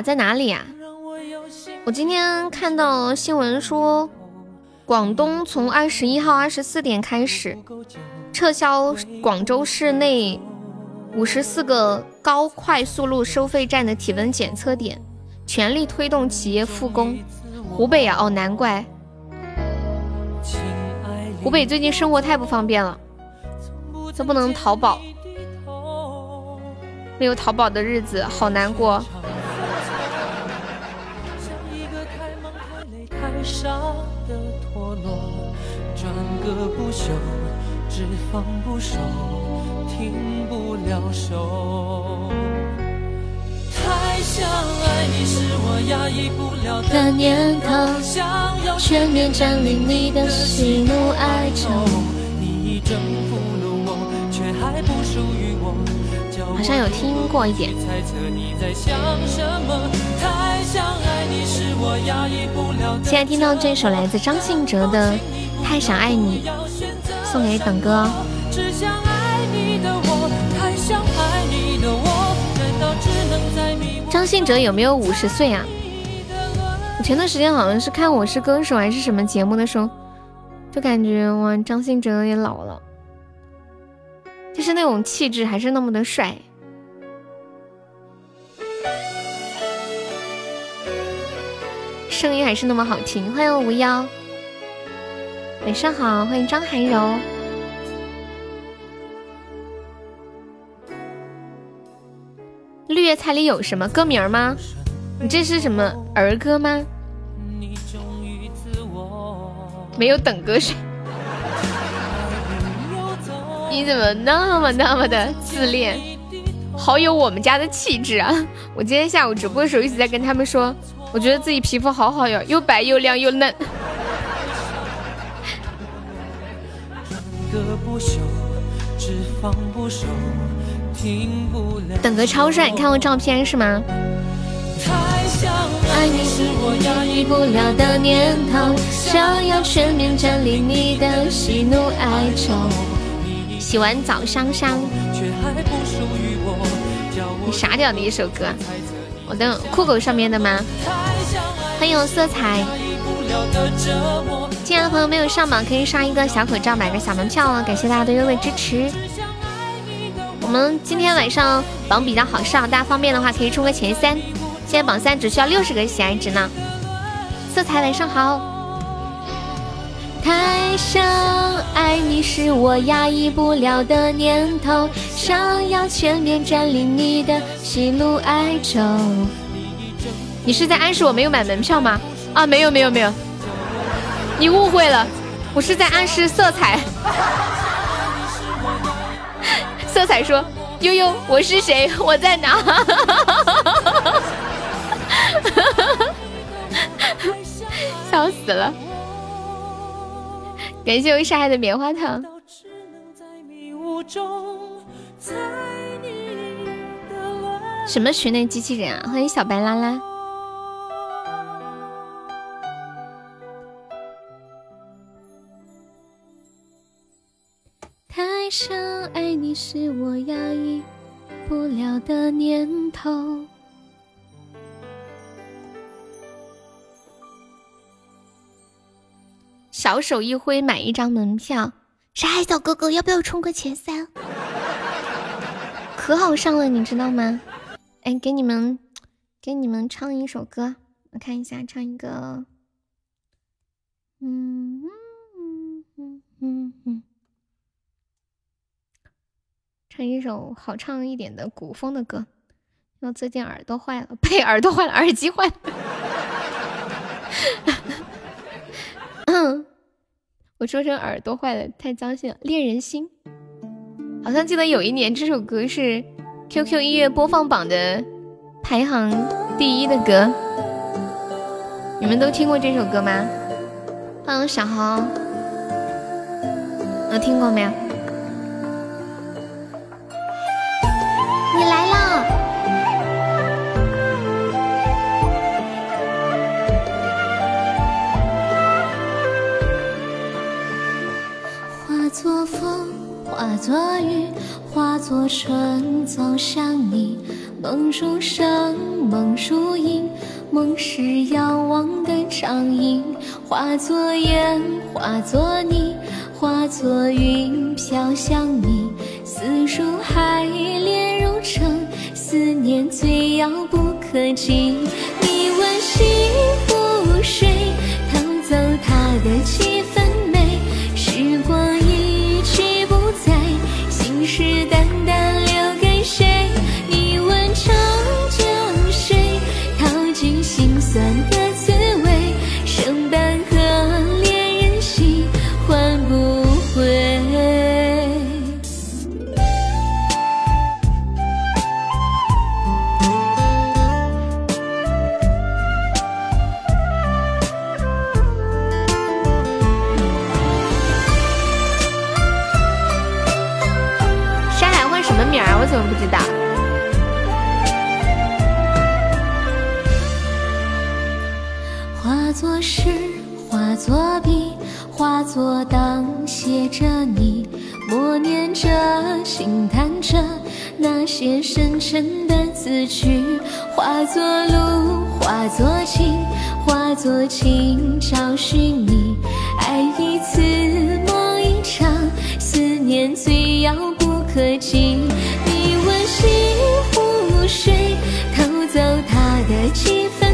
在哪里呀？我今天看到新闻说，广东从二十一号二十四点开始撤销广州市内五十四个高快速路收费站的体温检测点，全力推动企业复工。湖北啊，哦，难怪，湖北最近生活太不方便了，都不能淘宝。没有淘宝的日子好难过。太想爱你是我压抑不了的念头，想要全面占领你的喜怒哀愁。你已征服了我，却还不属于我。好像有听过一点。现在听到这首来自张信哲的《太想爱你》，送给等哥。张信哲有没有五十岁啊？我前段时间好像是看《我是歌手》还是什么节目的时候，就感觉哇，张信哲也老了。就是那种气质还是那么的帅，声音还是那么好听。欢迎无妖，晚上好，欢迎张涵柔。绿叶菜里有什么歌名吗？你这是什么儿歌吗？没有等歌谁？你怎么那么那么的自恋？好有我们家的气质啊！我今天下午直播的时候一直在跟他们说，我觉得自己皮肤好好哟，又白又亮又嫩。等个超帅，你看过照片是吗？爱你是我压抑不了的念头，想要全面占领你的喜怒哀愁。洗完澡香香，你傻屌的一首歌，我的酷狗上面的吗？欢迎色彩，进来的朋友没有上榜可以刷一个小口罩，买个小门票哦！感谢大家的热烈支持。我们今天晚上榜比较好上，大家方便的话可以冲个前三。现在榜三只需要六十个喜爱值呢。色彩晚上好。太想爱你是我压抑不了的念头，想要全面占领你的喜怒哀愁。你是在暗示我没有买门票吗？啊，没有没有没有，你误会了，我是在暗示色彩。色彩说：悠悠，我是谁？我在哪？笑死了。感谢我晒爱的棉花糖。什么群内机器人啊？欢迎小白拉拉。太想爱你是我压抑不了的念头。小手一挥，买一张门票。傻海小哥哥，要不要冲个前三？可好上了，你知道吗？哎，给你们，给你们唱一首歌，我看一下，唱一个，嗯嗯嗯嗯嗯，唱一首好唱一点的古风的歌。我最近耳朵坏了，呸，耳朵坏了，耳机坏了。我说成耳朵坏了，太脏心了。恋人心，好像记得有一年这首歌是 QQ 音乐播放榜的排行第一的歌。你们都听过这首歌吗？欢迎小豪，有听过没有？你来了。化作雨，化作春走向你。梦如声，梦如影，梦是遥望的掌印。化作烟，化作泥，化作云飘向你。思如海，恋如城，思念最遥不可及。你问西湖水，偷走他的情着，轻弹着那些深沉的字句。化作路，化作情，化作情找寻你。爱一次，梦一场，思念最遥不可及。你问西湖水偷走他的几分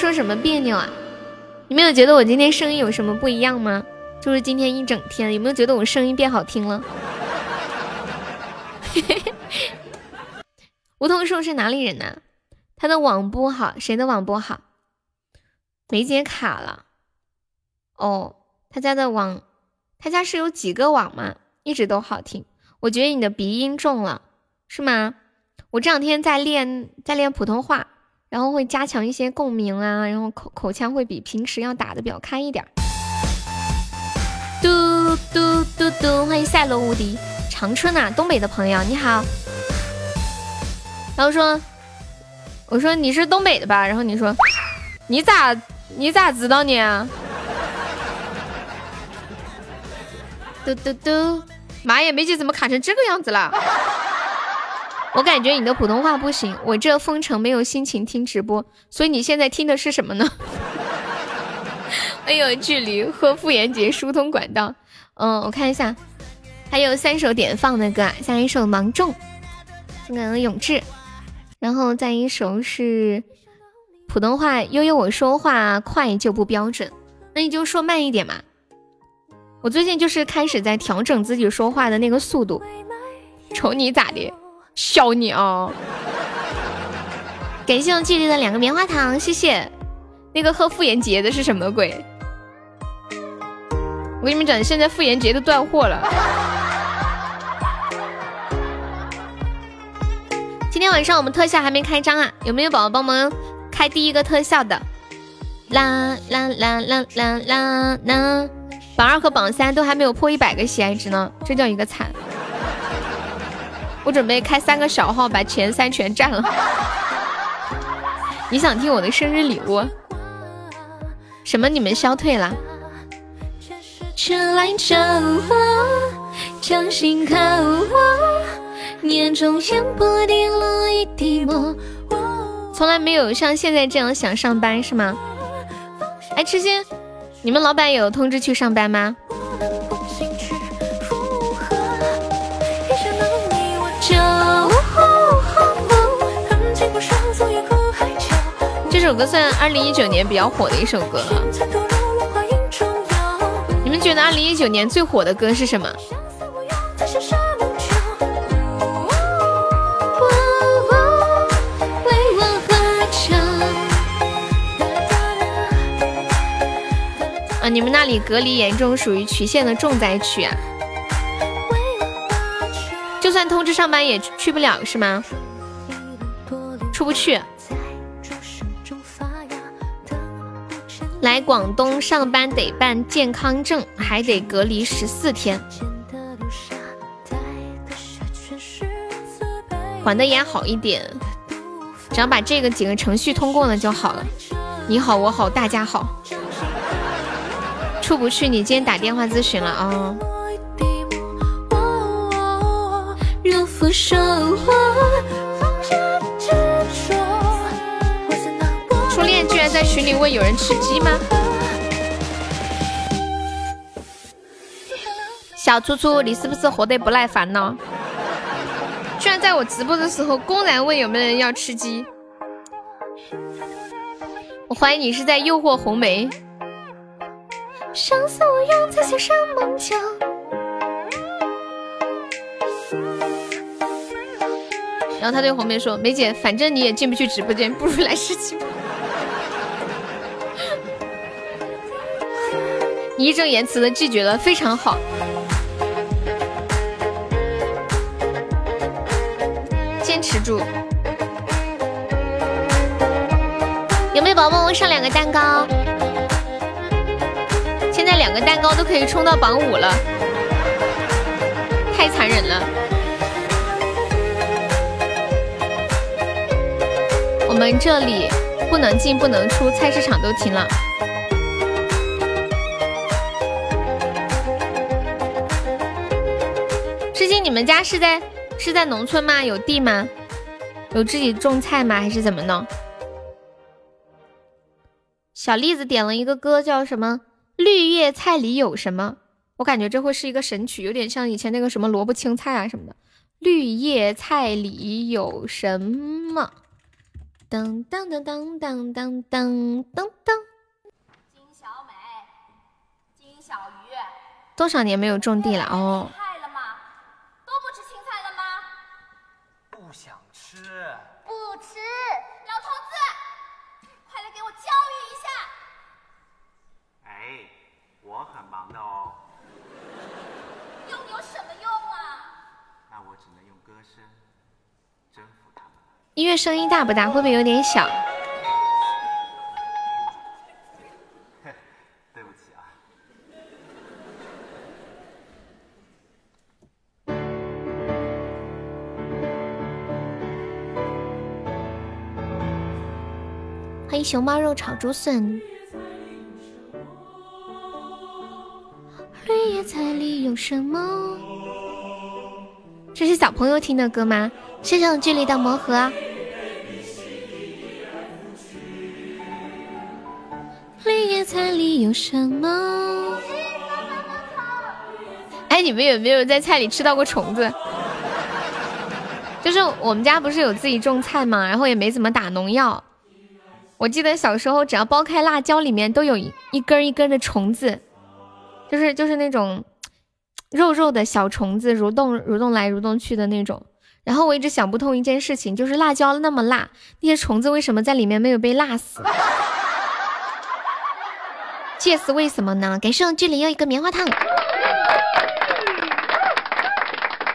说什么别扭啊？你没有觉得我今天声音有什么不一样吗？就是今天一整天，有没有觉得我声音变好听了？梧桐树是哪里人呢？他的网不好，谁的网不好？梅姐卡了。哦，他家的网，他家是有几个网吗？一直都好听。我觉得你的鼻音重了，是吗？我这两天在练，在练普通话，然后会加强一些共鸣啊，然后口口腔会比平时要打的比较开一点。嘟嘟嘟嘟，欢迎赛罗无敌，长春呐，东北的朋友你好。然后说，我说你是东北的吧？然后你说，你咋你咋知道呢？嘟嘟嘟，妈呀，梅姐怎么卡成这个样子了？我感觉你的普通话不行，我这封城没有心情听直播，所以你现在听的是什么呢？哎呦，距离和傅炎杰疏通管道，嗯，我看一下，还有三首点放的歌，下一首《芒种》，这个永志，然后再一首是普通话，悠悠我说话快就不标准，那你就说慢一点嘛。我最近就是开始在调整自己说话的那个速度，瞅你咋的，笑你啊！感谢我距离的两个棉花糖，谢谢。那个喝妇炎洁的是什么鬼？我跟你们讲，现在妇炎洁都断货了。今天晚上我们特效还没开张啊，有没有宝宝帮忙开第一个特效的？啦啦啦啦啦啦啦！榜二和榜三都还没有破一百个喜爱值呢，这叫一个惨。我准备开三个小号，把前三全占了。你想听我的生日礼物？什么？你们消退了？从来没有像现在这样想上班是吗？哎，痴心，你们老板有通知去上班吗？这首歌算二零一九年比较火的一首歌了。你们觉得二零一九年最火的歌是什么？啊，你们那里隔离严重，属于曲线的重灾区啊！就算通知上班也去不了是吗？出不去。来广东上班得办健康证，还得隔离十四天，管的严好一点，只要把这个几个程序通过了就好了。你好，我好，大家好。出不去，你今天打电话咨询了啊？在群里问有人吃鸡吗？小猪猪，你是不是活得不耐烦呢？居然在我直播的时候公然问有没有人要吃鸡，我怀疑你是在诱惑红梅。然后他对红梅说：“梅姐，反正你也进不去直播间，不如来吃鸡。”义正言辞的拒绝了，非常好。坚持住。有没有宝宝帮我上两个蛋糕？现在两个蛋糕都可以冲到榜五了，太残忍了。我们这里不能进不能出，菜市场都停了。你们家是在是在农村吗？有地吗？有自己种菜吗？还是怎么弄？小栗子点了一个歌，叫什么？绿叶菜里有什么？我感觉这会是一个神曲，有点像以前那个什么萝卜青菜啊什么的。绿叶菜里有什么？噔噔噔噔噔噔噔噔噔。金小美，金小鱼，多少年没有种地了哦。音乐声音大不大？会不会有点小？对不起啊！欢迎熊猫肉炒竹笋。绿叶菜里有什么？这是小朋友听的歌吗？谢谢我距离的魔盒。菜里有什么？哎，你们有没有在菜里吃到过虫子？就是我们家不是有自己种菜嘛，然后也没怎么打农药。我记得小时候，只要剥开辣椒，里面都有一一根一根的虫子，就是就是那种肉肉的小虫子，蠕动蠕动来蠕动去的那种。然后我一直想不通一件事情，就是辣椒那么辣，那些虫子为什么在里面没有被辣死？这是为什么呢？感谢这里有一个棉花糖。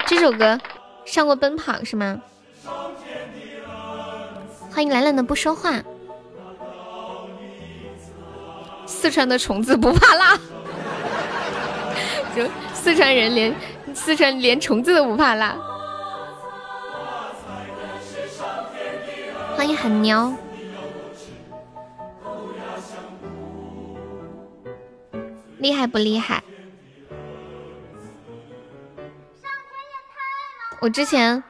这首歌上过奔跑是吗？欢迎懒懒的不说话。四川的虫子不怕辣，就 四川人连四川连虫子都不怕辣。欢迎很牛。厉害不厉害？我之前，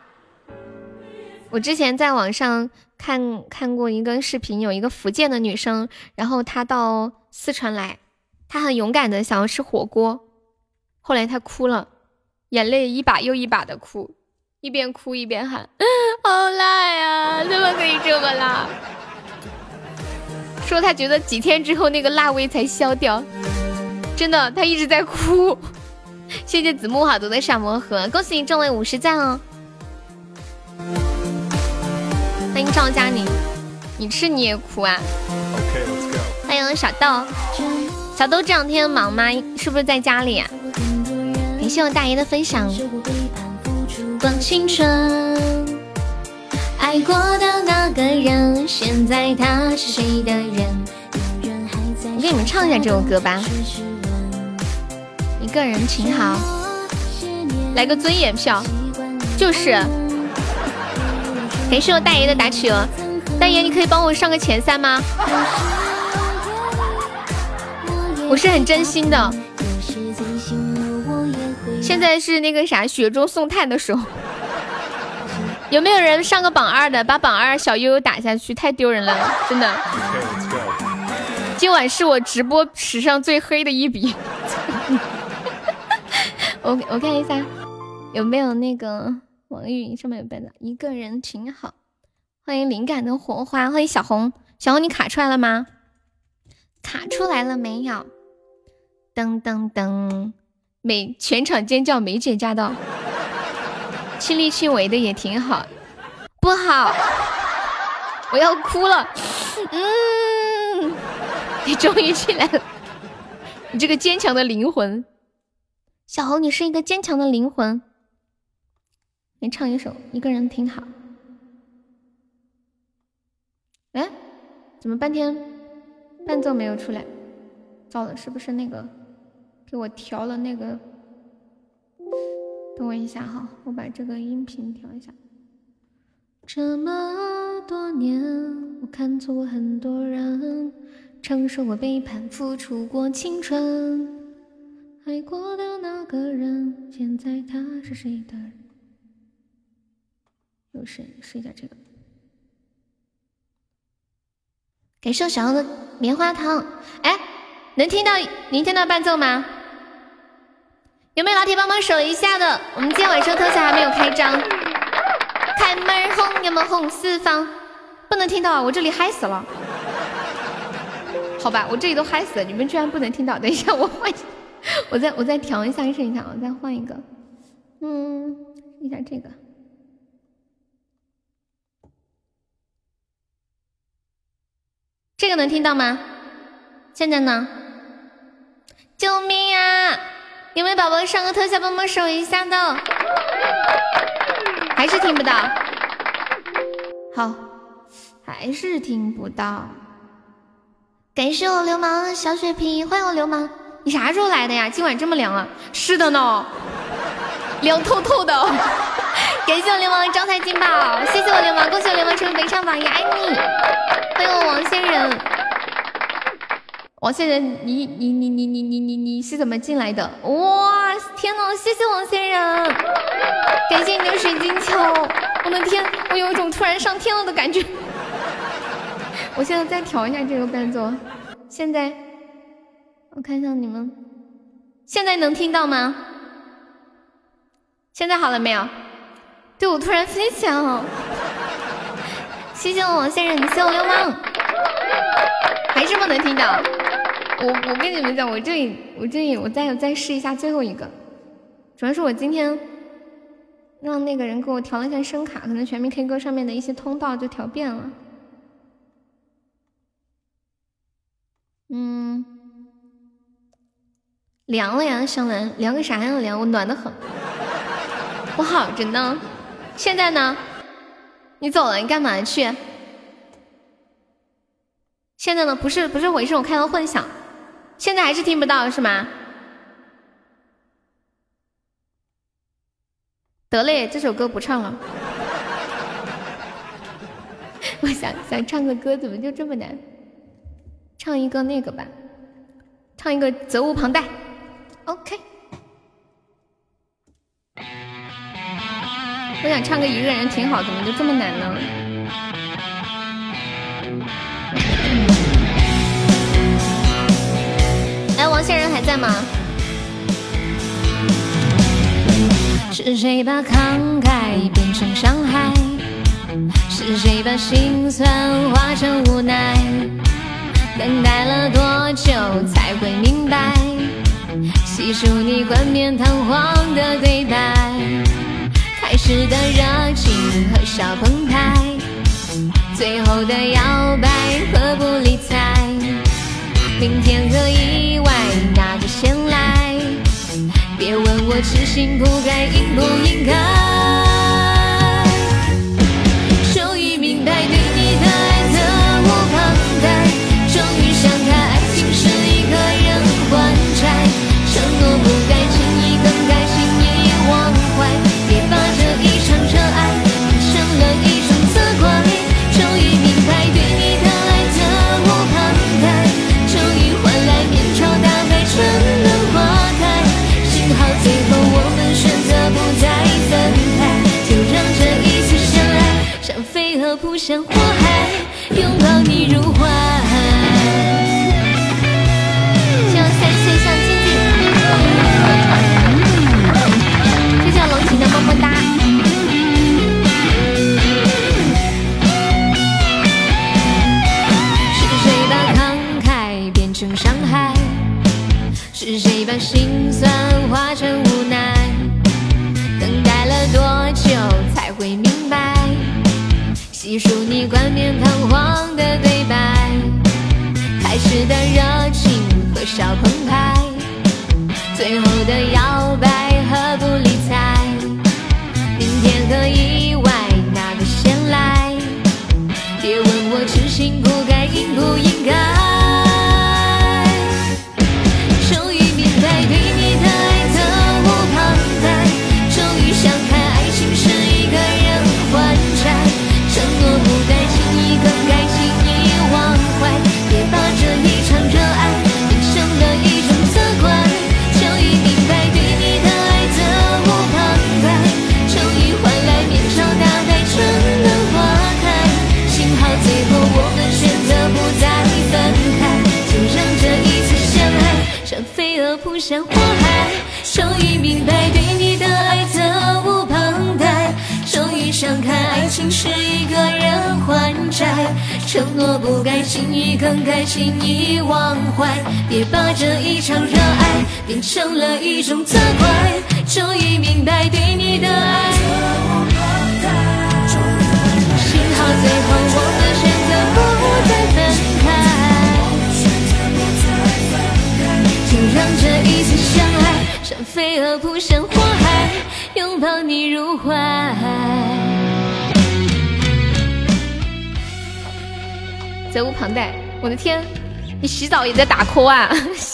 我之前在网上看看过一个视频，有一个福建的女生，然后她到四川来，她很勇敢的想要吃火锅，后来她哭了，眼泪一把又一把的哭，一边哭一边喊：“好辣呀，怎么可以这么辣？”说她觉得几天之后那个辣味才消掉。真的，他一直在哭。谢谢子木好多的小魔盒，恭喜你中了五十赞哦！欢迎赵佳宁，你吃你也哭啊？欢迎小豆，小豆这两天忙吗？是不是在家里？感谢我大爷的分享。光青春，爱过的那个人，现在他是谁的人？我给你们唱一下这首歌吧。一个人挺好，来个尊严票，就是。感谢我大爷的打企鹅，大爷你可以帮我上个前三吗？我是很真心的。现在是那个啥雪中送炭的时候，有没有人上个榜二的？把榜二小悠悠打下去，太丢人了，真的。今晚是我直播史上最黑的一笔。我我看一下有没有那个网易云上面有班的，一个人挺好。欢迎灵感的火花，欢迎小红，小红你卡出来了吗？卡出来了没有？噔噔噔，美全场尖叫，梅姐驾到，亲力亲为的也挺好。不好，我要哭了。嗯，你终于进来了，你这个坚强的灵魂。小红，你是一个坚强的灵魂。你唱一首《一个人挺好》。哎，怎么半天伴奏没有出来？糟了，是不是那个给我调了那个？等我一下哈，我把这个音频调一下。这么多年，我看错过很多人，承受过背叛，付出过青春。爱过的那个人，现在他是谁的人？又是试一下这个。感谢小红的棉花糖。哎，能听到能听到伴奏吗？有没有老铁帮忙守一下的？我们今天晚上特效还没有开张。开门红，要么红四方。不能听到啊，我这里嗨死了。好吧，我这里都嗨死了，你们居然不能听到。等一下，我换。我再我再调一下试一下，我再换一个，嗯，试一下这个，这个能听到吗？现在呢？救命啊！有没有宝宝上个特效帮忙守一下的？还是听不到？好，还是听不到。感谢我流氓小血瓶，欢迎我流氓。你啥时候来的呀？今晚这么凉啊！是的呢，凉透透的。感谢我流氓招财进宝，谢谢我流氓，恭喜我流氓成为北上榜一，爱你！欢迎我王仙人，王仙人，你你你你你你你你是怎么进来的？哇，天呐，谢谢王仙人，感谢你的水晶球，我的天，我有一种突然上天了的感觉。我现在再调一下这个伴奏，现在。我看一下你们，现在能听到吗？现在好了没有？对我突然飞起来了，谢谢我王先生，谢我流氓，还是不能听到。我我跟你们讲，我这里我这里我再再试一下最后一个，主要是我今天让那个人给我调了一下声卡，可能全民 K 歌上面的一些通道就调变了。嗯，凉了呀，香兰，凉个啥呀？凉，我暖的很，我好着呢。现在呢？你走了，你干嘛去？现在呢？不是不是回事，我开了混响，现在还是听不到是吗？得嘞，这首歌不唱了。我想想唱个歌，怎么就这么难？唱一个那个吧，唱一个责无旁贷。OK。我想唱个一个人挺好，怎么就这么难呢？哎，王先人还在吗？是谁把慷慨变成伤害？是谁把心酸化成无奈？等待了多久才会明白？细数你冠冕堂皇的对白。开始的热情和小澎湃，最后的摇摆和不理睬。明天和意外哪个先来？别问我痴心不改应不应该。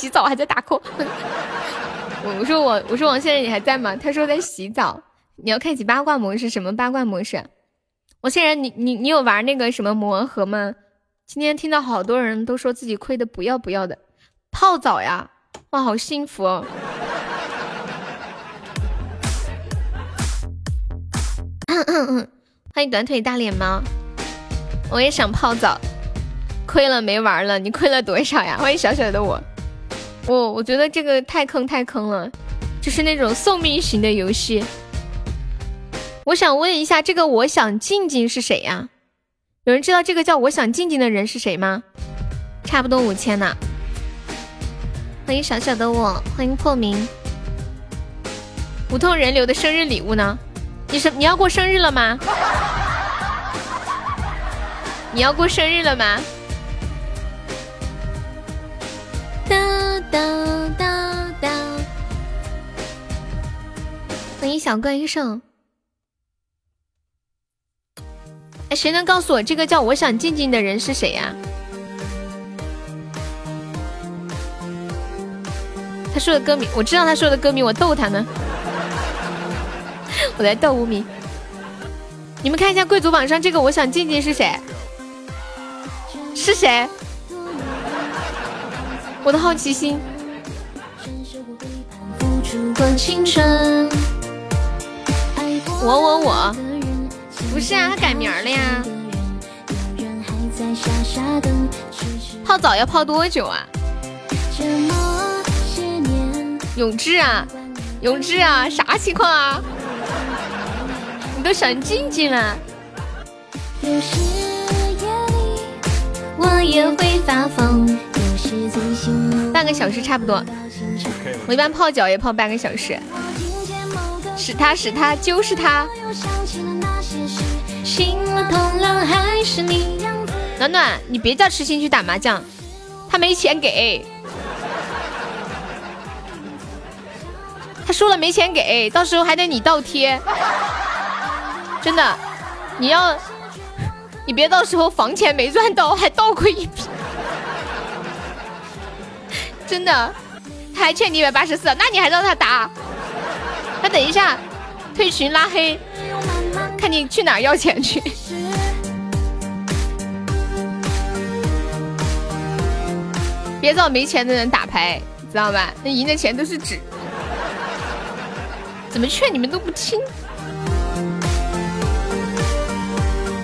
洗澡还在打 call？我我说我我说王先生你还在吗？他说在洗澡。你要开启八卦模式，什么八卦模式？王先生，你你你有玩那个什么魔盒吗？今天听到好多人都说自己亏的不要不要的，泡澡呀。哇，好幸福哦！欢迎短腿大脸猫，我也想泡澡，亏了没玩了。你亏了多少呀？欢迎小小的我，我我觉得这个太坑太坑了，就是那种送命型的游戏，我想问一下，这个我想静静是谁呀？有人知道这个叫我想静静的人是谁吗？差不多五千呢。欢迎小小的我，欢迎破明。无痛人流的生日礼物呢？你是你要过生日了吗？你要过生日了吗？哒哒哒！欢迎小怪兽。哎，谁能告诉我这个叫我想静静的人是谁呀？他说的歌名，我知道他说的歌名，我逗他呢。我在逗无名。你们看一下贵族榜上这个，我想静静是谁？是谁？我的好奇心。我我我，不是啊，他改名了呀。泡澡要泡多久啊？永志啊，永志啊，啥情况啊？你都想静静了？半个小时差不多。我一般泡脚也泡半个小时。是他是他就是他。暖暖，你别叫痴心去打麻将，他没钱给。他输了没钱给，到时候还得你倒贴。真的，你要，你别到时候房钱没赚到，还倒亏一笔。真的，他还欠你一百八十四，那你还让他打？那等一下，退群拉黑，看你去哪儿要钱去。别找没钱的人打牌，知道吧？那赢的钱都是纸。怎么劝你们都不听？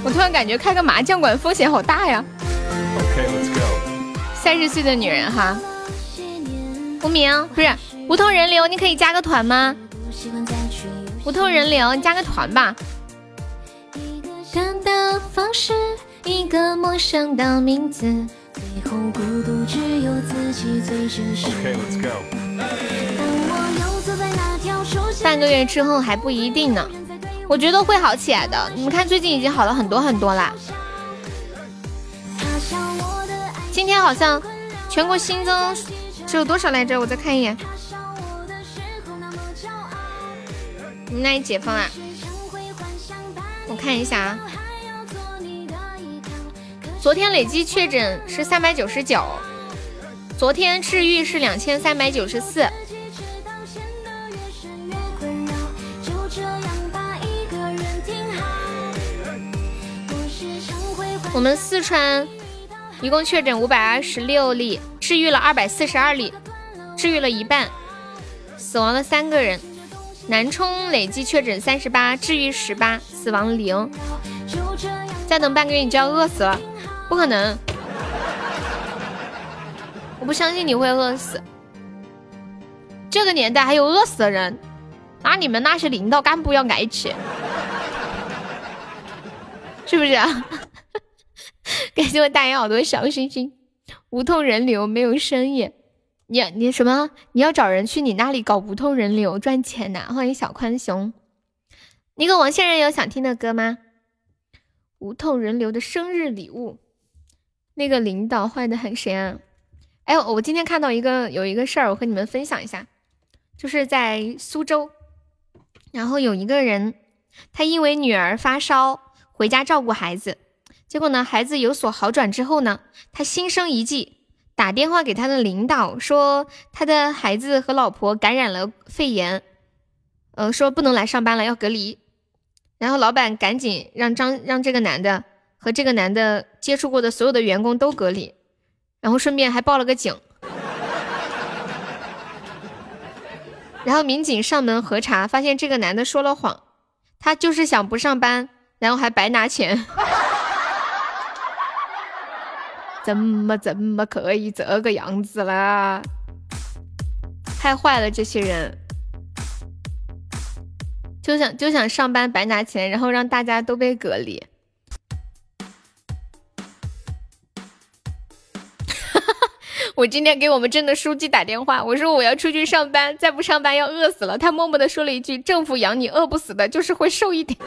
我突然感觉开个麻将馆风险好大呀。三十岁的女人哈，无名不是无痛人流，你可以加个团吗？无痛人流，你加个团吧。半个月之后还不一定呢，我觉得会好起来的。你们看，最近已经好了很多很多啦。今天好像全国新增是有多少来着？我再看一眼。那你解封啊？我看一下啊。昨天累计确诊是三百九十九，昨天治愈是两千三百九十四。我们四川一共确诊五百二十六例，治愈了二百四十二例，治愈了一半，死亡了三个人。南充累计确诊三十八，治愈十八，死亡零。再等半个月你就要饿死了，不可能！我不相信你会饿死。这个年代还有饿死的人？那你们那些领导干部要挨起，是不是啊？感谢我大爷好多小心心，无痛人流没有生意，你你什么？你要找人去你那里搞无痛人流赚钱呐？欢迎小宽熊，那个王先生有想听的歌吗？无痛人流的生日礼物，那个领导坏的很谁啊？哎，我今天看到一个有一个事儿，我和你们分享一下，就是在苏州，然后有一个人，他因为女儿发烧回家照顾孩子。结果呢，孩子有所好转之后呢，他心生一计，打电话给他的领导说，他的孩子和老婆感染了肺炎，呃，说不能来上班了，要隔离。然后老板赶紧让张让这个男的和这个男的接触过的所有的员工都隔离，然后顺便还报了个警。然后民警上门核查，发现这个男的说了谎，他就是想不上班，然后还白拿钱。怎么怎么可以这个样子啦？太坏了，这些人就想就想上班白拿钱，然后让大家都被隔离。我今天给我们镇的书记打电话，我说我要出去上班，再不上班要饿死了。他默默的说了一句：“政府养你饿不死的，就是会瘦一点。”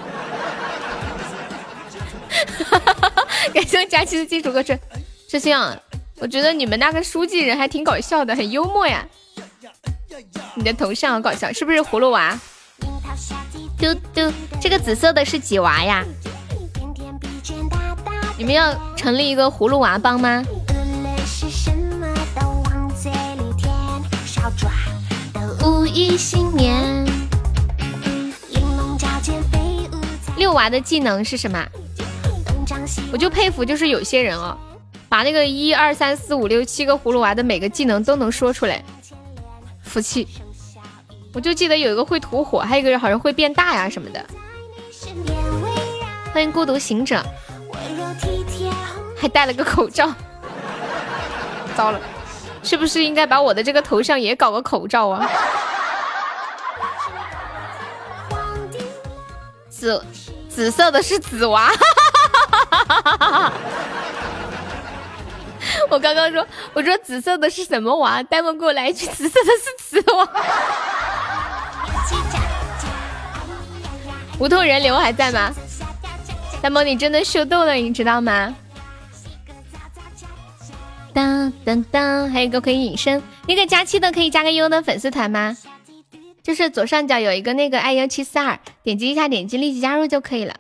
感谢佳期的基础歌声，志兴，我觉得你们那个书记人还挺搞笑的，很幽默呀。你的头像好搞笑，是不是葫芦娃？嘟嘟，这个紫色的是几娃呀？你们要成立一个葫芦娃帮吗？六娃的技能是什么？我就佩服，就是有些人哦，把那个一二三四五六七个葫芦娃的每个技能都能说出来，服气。我就记得有一个会吐火，还有一个人好像会变大呀什么的。欢迎孤独行者，还戴了个口罩。糟了。是不是应该把我的这个头像也搞个口罩啊？紫紫色的是紫娃，我刚刚说我说紫色的是什么娃？呆萌给我来一句紫色的是紫娃。无痛人流还在吗？呆萌你真的秀逗了，你知道吗？当当当，还有一个可以隐身，那个加七的可以加个优的粉丝团吗？就是左上角有一个那个爱幺七四二，点击一下，点击立即加入就可以了。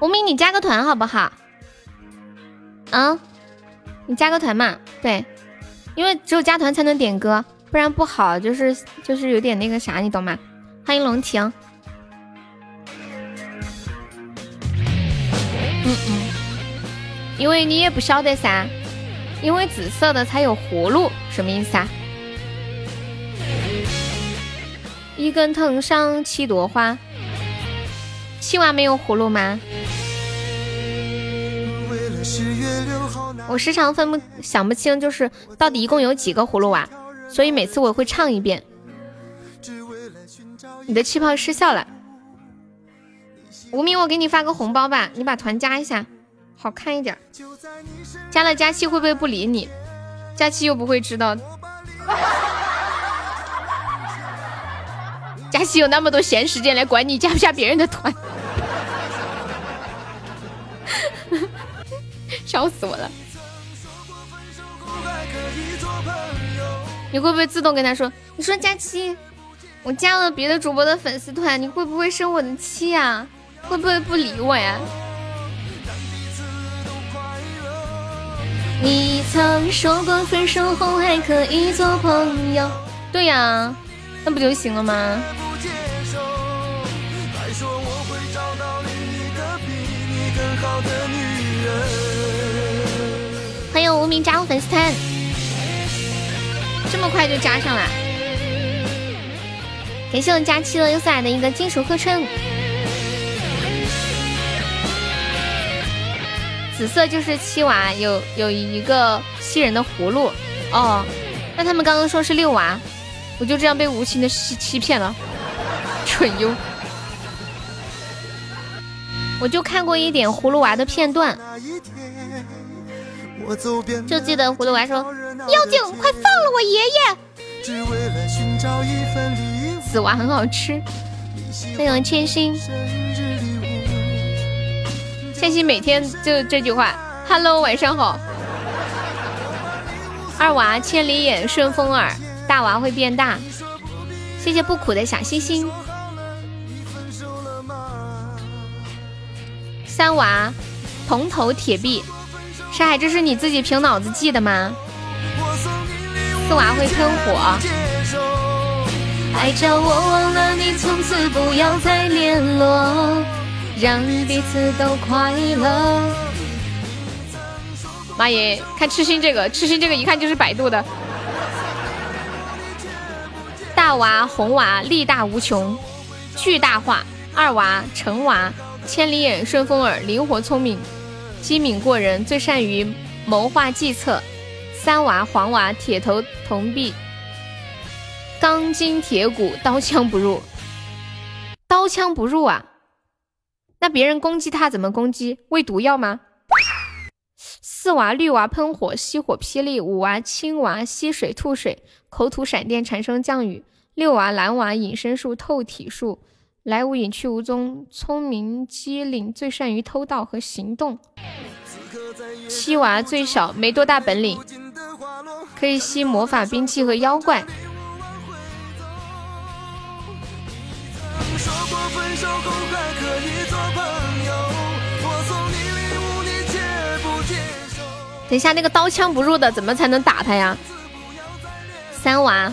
无名，你加个团好不好？啊，你加个团嘛，对，因为只有加团才能点歌，不然不好，就是就是有点那个啥，你懂吗？欢迎龙婷。嗯嗯，因为你也不晓得噻。因为紫色的才有葫芦，什么意思啊？一根藤上七朵花，七娃没有葫芦吗？我时常分不想不清，就是到底一共有几个葫芦娃，所以每次我会唱一遍。你的气泡失效了，无名，我给你发个红包吧，你把团加一下。好看一点，加了佳期会不会不理你？佳期又不会知道，佳期有那么多闲时间来管你加不加别人的团，笑死我了！你会不会自动跟他说？你说佳期，我加了别的主播的粉丝团，你会不会生我的气呀？会不会不理我呀？你曾说过分手后还可以做朋友，对呀，那不就行了吗？欢无名加入粉丝团，这么快就加上了，感谢我佳期的又送来的一个金属合成。紫色就是七娃，有有一个吸人的葫芦哦。那他们刚刚说是六娃，我就这样被无情的欺欺骗了，蠢优。我就看过一点葫芦娃的片段，就记得葫芦娃说：“妖精，快放了我爷爷！”紫娃很好吃，欢迎千心。千玺每天就这句话，Hello，晚上好。二娃千里眼顺风耳，大娃会变大。谢谢不苦的小星星。三娃铜头铁臂，沙海，这是你自己凭脑子记的吗？四娃会喷火。爱叫我忘了你，从此不要再联络。让彼此都快乐。妈耶，看痴心这个，痴心这个一看就是百度的。大娃红娃力大无穷，巨大化。二娃成娃千里眼顺风耳，灵活聪明，机敏过人，最善于谋划计策。三娃黄娃铁头铜臂，钢筋铁骨，刀枪不入。刀枪不入啊？那别人攻击他怎么攻击？喂毒药吗？四娃绿娃喷火熄火霹雳，五娃青娃吸水吐水，口吐闪电产生降雨，六娃蓝娃隐身术透体术，来无影去无踪，聪明机灵最善于偷盗和行动。七娃最小没多大本领，可以吸魔法兵器和妖怪。等一下，那个刀枪不入的怎么才能打他呀？三娃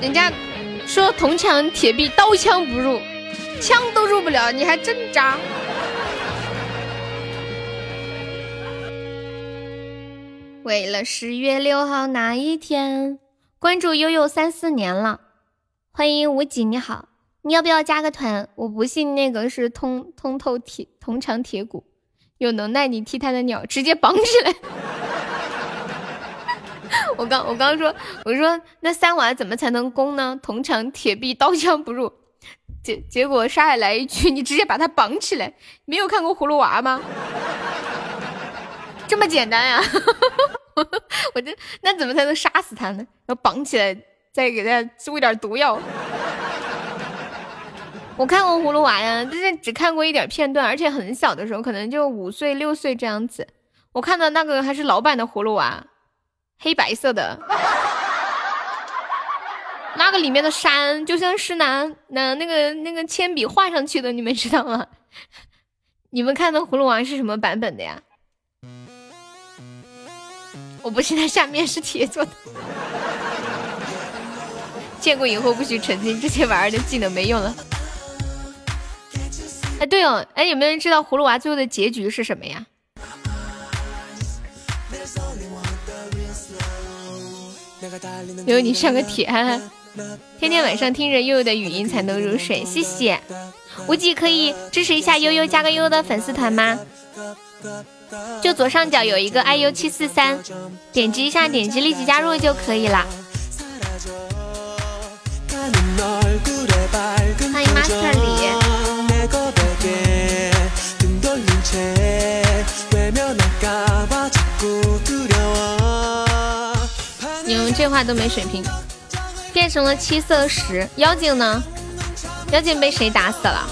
人家说铜墙铁壁，刀枪不入，枪都入不了，你还真扎？为了十月六号那一天，关注悠悠三四年了，欢迎无极，你好，你要不要加个团？我不信那个是通通透铁铜墙铁骨。有能耐你踢他的鸟，直接绑起来。我刚我刚说，我说那三娃怎么才能攻呢？铜墙铁壁，刀枪不入。结结果沙海来一句，你直接把他绑起来。没有看过葫芦娃吗？这么简单呀？我这那怎么才能杀死他呢？要绑起来，再给他喂点毒药。我看过葫芦娃呀，但是只看过一点片段，而且很小的时候，可能就五岁六岁这样子。我看到那个还是老版的葫芦娃，黑白色的，那个里面的山就像是拿拿那个那个铅笔画上去的，你们知道吗？你们看的葫芦娃是什么版本的呀？我不信它下面是铁做的。见过以后不许澄清，这些玩意儿的技能没用了。哎，对哦，哎，有没有人知道葫芦娃最后的结局是什么呀？悠悠，你上个铁，天天晚上听着悠悠的语音才能入睡。谢谢，无忌可以支持一下悠悠，加个悠悠的粉丝团吗？就左上角有一个 iu 七四三，点击一下，点击立即加入就可以了。欢迎 master 李。你们这话都没水平，变成了七色石。妖精呢？妖精被谁打死了？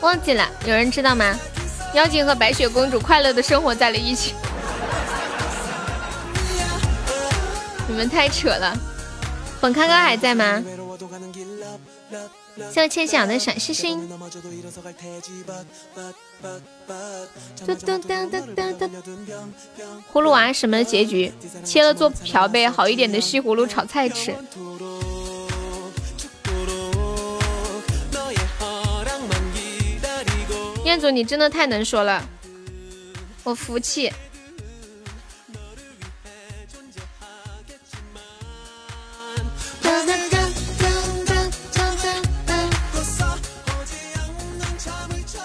忘记了，有人知道吗？妖精和白雪公主快乐的生活在了一起。你们太扯了。本康哥还在吗？谢谢千小的小星星。葫芦娃什么结局？切了做瓢呗，好一点的西葫芦炒菜吃。彦祖，你真的太能说了，我服气。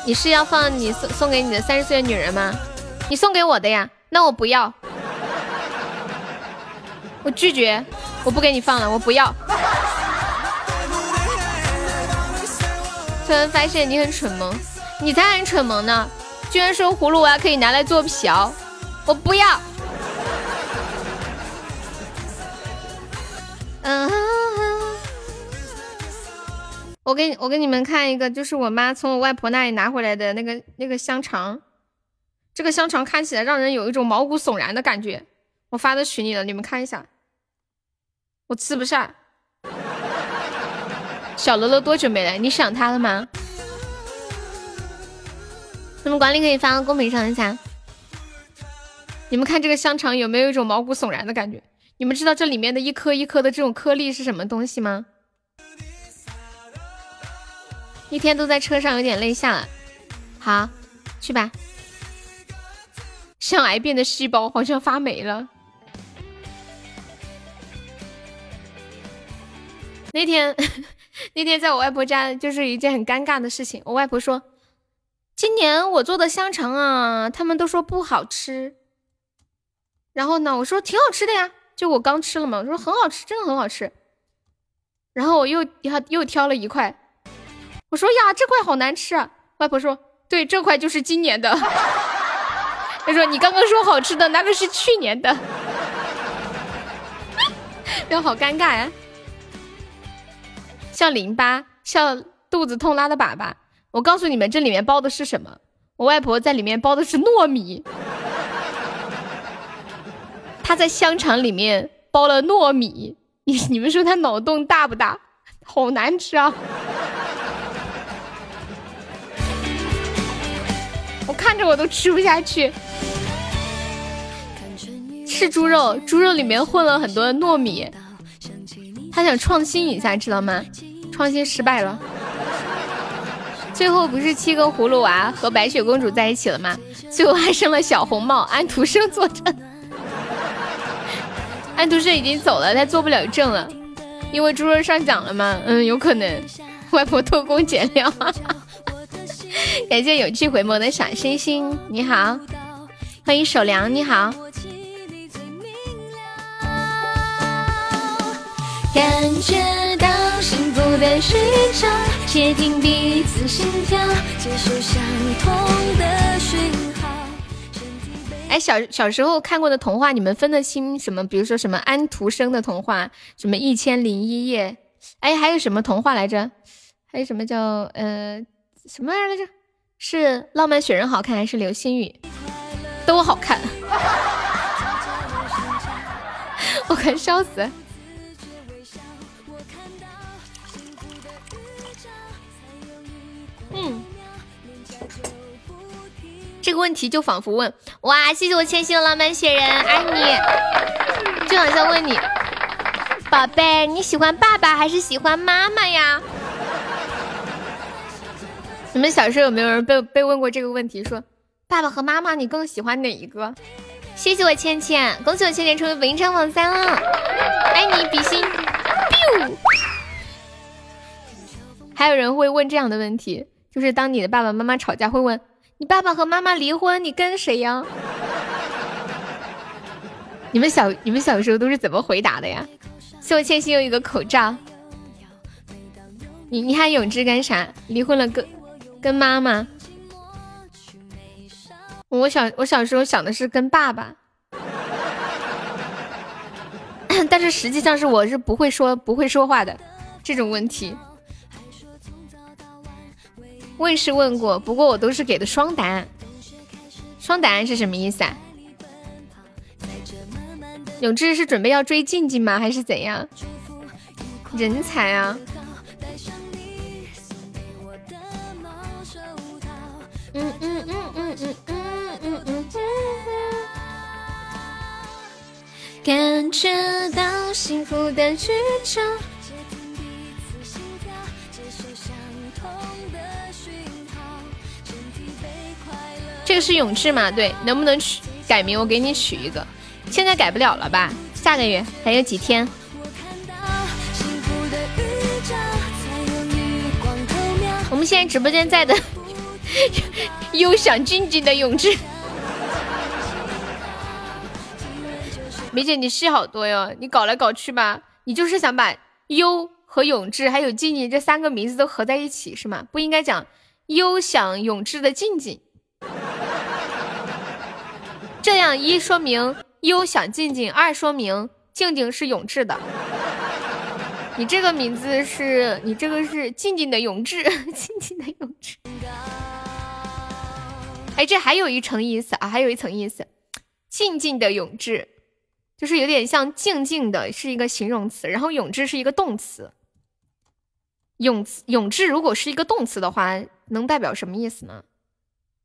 你是要放你送送给你的三十岁的女人吗？你送给我的呀？那我不要，我拒绝，我不给你放了，我不要。突然发现你很蠢萌。你才很蠢萌呢，居然说葫芦娃可以拿来做瓢，我不要。嗯，我给你我给你们看一个，就是我妈从我外婆那里拿回来的那个那个香肠，这个香肠看起来让人有一种毛骨悚然的感觉，我发到群里了，你们看一下，我吃不下。小乐乐多久没来？你想他了吗？咱们管理可以发到公屏上一下。你们看这个香肠有没有一种毛骨悚然的感觉？你们知道这里面的一颗一颗的这种颗粒是什么东西吗？一天都在车上，有点累下了。好，去吧。像癌变的细胞好像发霉了。那天，那天在我外婆家就是一件很尴尬的事情。我外婆说：“今年我做的香肠啊，他们都说不好吃。”然后呢，我说挺好吃的呀。就我刚吃了嘛，我说很好吃，真的很好吃。然后我又又又挑了一块，我说呀，这块好难吃。啊。外婆说，对，这块就是今年的。他说你刚刚说好吃的那个是去年的，就好尴尬呀。像淋巴，像肚子痛拉的粑粑。我告诉你们，这里面包的是什么？我外婆在里面包的是糯米。他在香肠里面包了糯米，你 你们说他脑洞大不大？好难吃啊！我看着我都吃不下去。吃猪肉，猪肉里面混了很多糯米，他想创新一下，知道吗？创新失败了，最后不是七个葫芦娃和白雪公主在一起了吗？最后还生了小红帽，安徒生作证。安徒生已经走了，他做不了证了，因为猪肉上涨了嘛。嗯，有可能。外婆偷工减料。感谢有趣回眸的小星星，你好，欢迎守良，你好。感觉到幸福的需求，窃听彼此心跳，接受相同的讯。哎，小小时候看过的童话，你们分得清什么？比如说什么安徒生的童话，什么一千零一夜，哎，还有什么童话来着？还有什么叫呃什么玩意来着？是浪漫雪人好看还是流星雨？都好看，我快笑死。嗯。这个问题就仿佛问哇，谢谢我千玺的浪漫雪人，爱你。就好像问你，宝贝，你喜欢爸爸还是喜欢妈妈呀？你们小时候有没有人被被问过这个问题？说爸爸和妈妈，你更喜欢哪一个？谢谢我倩倩，恭喜我倩倩成为文昌榜三了，爱你比心。还有人会问这样的问题，就是当你的爸爸妈妈吵架，会问。你爸爸和妈妈离婚，你跟谁呀？你们小你们小时候都是怎么回答的呀？谢我千玺有一个口罩。你你喊永志干啥？离婚了跟跟妈妈。我小我小时候想的是跟爸爸，但是实际上是我是不会说不会说话的这种问题。问是问过，不过我都是给的双答案。双答案是什么意思啊？永志是准备要追静静吗？还是怎样？人才啊！嗯嗯嗯嗯嗯嗯嗯嗯。感觉到幸福的需求。这个是永志吗？对，能不能取改名？我给你取一个，现在改不了了吧？下个月还有几天？我们现在直播间在的，又想静静的永志，梅姐你戏好多哟，你搞来搞去吧，你就是想把优和永志还有静静这三个名字都合在一起是吗？不应该讲优享永志的静静。这样一说明优想静静，二说明静静是永志的。你这个名字是你这个是静静的永志，静静的永志。哎，这还有一层意思啊，还有一层意思，静静的永志，就是有点像静静的，是一个形容词，然后永志是一个动词。永永志如果是一个动词的话，能代表什么意思呢？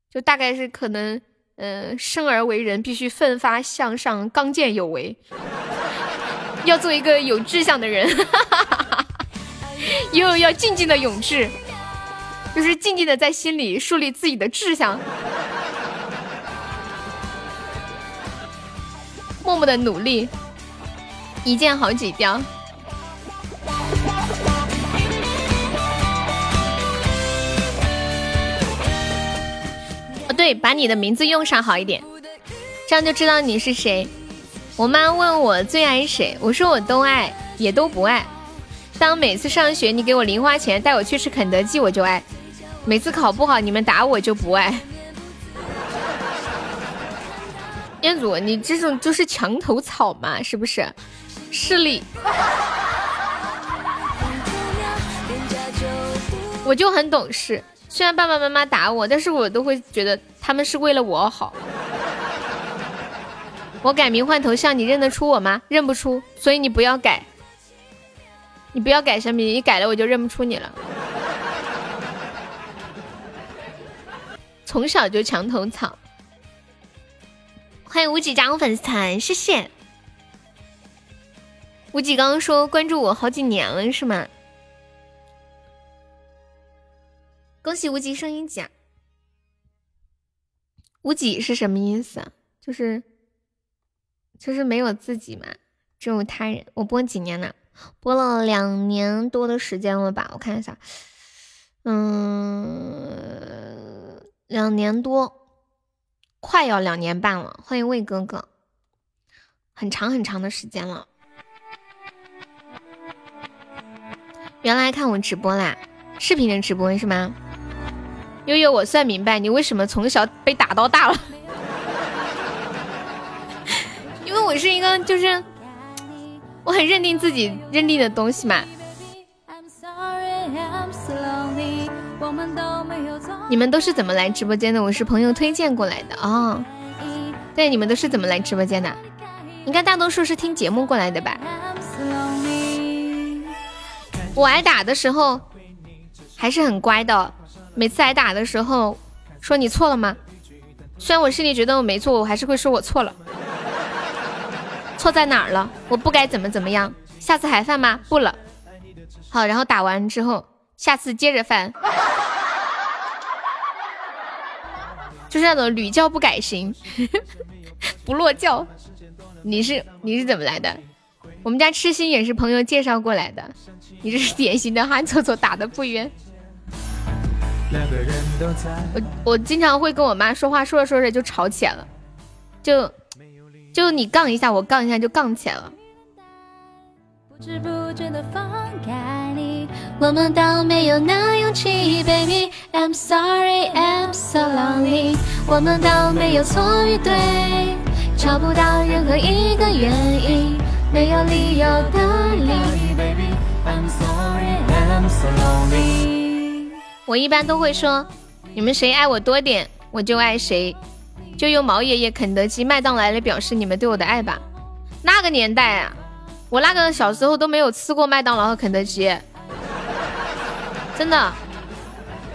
就大概是可能，嗯，生而为人必须奋发向上，刚健有为，要做一个有志向的人，又要静静的永志，就是静静的在心里树立自己的志向，默默的努力，一箭好几雕。把你的名字用上好一点，这样就知道你是谁。我妈问我最爱谁，我说我都爱，也都不爱。当每次上学你给我零花钱带我去吃肯德基，我就爱；每次考不好你们打我就不爱。彦祖，你这种就是墙头草嘛，是不是？势力，我就很懂事。虽然爸爸妈妈打我，但是我都会觉得他们是为了我好。我改名换头像，你认得出我吗？认不出，所以你不要改。你不要改什么名，你改了我就认不出你了。从小就墙头草。欢迎无极加入粉丝团，谢谢。无极刚刚说关注我好几年了，是吗？恭喜无极升一级，无己是什么意思啊？就是就是没有自己嘛，只有他人。我播几年了？播了两年多的时间了吧？我看一下，嗯，两年多，快要两年半了。欢迎魏哥哥，很长很长的时间了。原来看我直播啦，视频的直播是吗？悠悠，我算明白你为什么从小被打到大了，因为我是一个就是我很认定自己认定的东西嘛。你们都是怎么来直播间的？我是朋友推荐过来的哦。对，你们都是怎么来直播间的？应该大多数是听节目过来的吧？我挨打的时候还是很乖的。每次挨打的时候，说你错了吗？虽然我心里觉得我没错，我还是会说我错了。错在哪儿了？我不该怎么怎么样？下次还犯吗？不了。好，然后打完之后，下次接着犯，就是那种屡教不改型，不落教。你是你是怎么来的？我们家痴心也是朋友介绍过来的。你这是典型的汉错错打的不冤。两个人都在我我经常会跟我妈说话，说着说着就吵起来了，就就你杠一下，我杠一下，就杠起来了。不知不觉的放开你我们都没有那勇气，baby。I'm sorry, I'm so lonely。我们都没有错与对，找不到任何一个原因，没有理由的理。baby, I'm sorry, I'm so lonely。我一般都会说，你们谁爱我多点，我就爱谁，就用毛爷爷、肯德基、麦当劳来表示你们对我的爱吧。那个年代啊，我那个小时候都没有吃过麦当劳和肯德基，真的。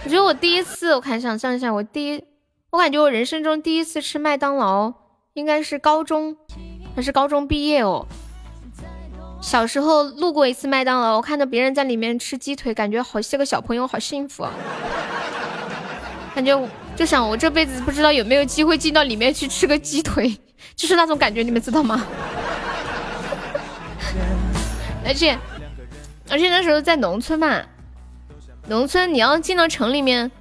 我觉得我第一次，我看想象一下，我第一，我感觉我人生中第一次吃麦当劳应该是高中，还是高中毕业哦。小时候路过一次麦当劳，我看到别人在里面吃鸡腿，感觉好像个小朋友，好幸福啊！感觉就想我这辈子不知道有没有机会进到里面去吃个鸡腿，就是那种感觉，你们知道吗？而且而且那时候在农村嘛，农村你要进到城里面，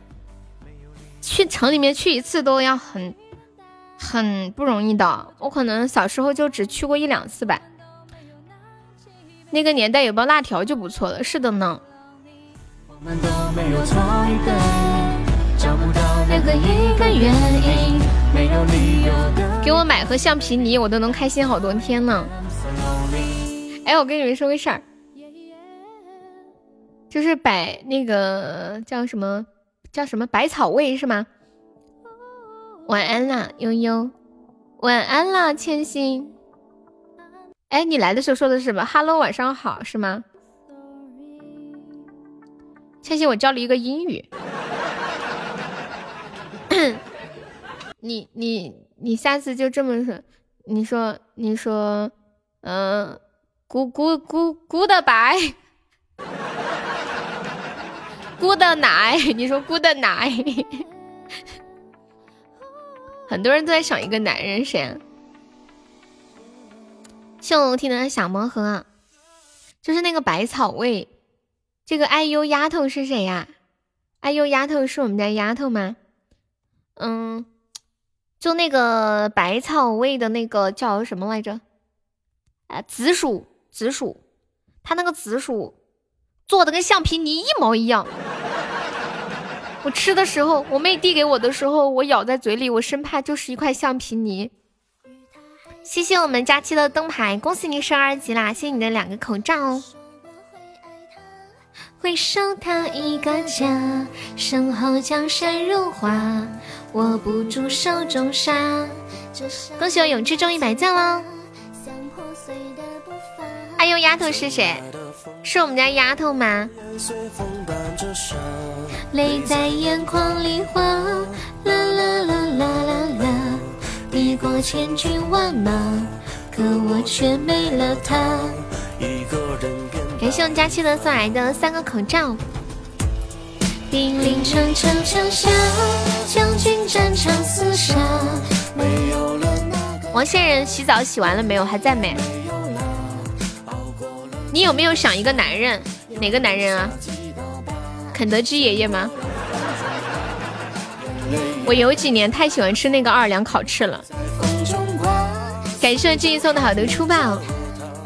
去城里面去一次都要很很不容易的。我可能小时候就只去过一两次吧。那个年代有包辣条就不错了，是的呢。给我买盒橡皮泥，我都能开心好多天呢。哎，我跟你们说个事儿，就是百那个叫什么叫什么百草味是吗？晚安啦，悠悠。晚安啦，千心。哎，你来的时候说的是什么？Hello，晚上好，是吗？倩倩，我教了一个英语。你你你下次就这么说，你说你说，嗯，good good good goodbye，good 奶，你说 good 奶，很多人都在想一个男人谁？谢楼梯的小魔盒，就是那个百草味。这个爱优丫头是谁呀？爱优丫头是我们家丫头吗？嗯，就那个百草味的那个叫什么来着？啊，紫薯，紫薯，它那个紫薯做的跟橡皮泥一毛一样。我吃的时候，我妹递给我的时候，我咬在嘴里，我生怕就是一块橡皮泥。谢谢我们佳期的灯牌，恭喜你升二级啦！谢谢你的两个口罩哦。会守他一个家，身后江山如画，握不住手中沙。恭喜我永志中一百赞喽！哎呦，丫头是谁？是我们家丫头吗？泪在眼眶里滑，啦啦啦啦啦啦。抵过千军万马，可我却没了他。感谢我们佳期的送来的三个口罩。兵临城城墙下，将军战场厮杀。王仙人洗澡洗完了没有？还在没？你有没有想一个男人？哪个男人啊？肯德基爷爷吗？我有几年太喜欢吃那个奥尔良烤翅了。感谢静静送的好的初爆，啊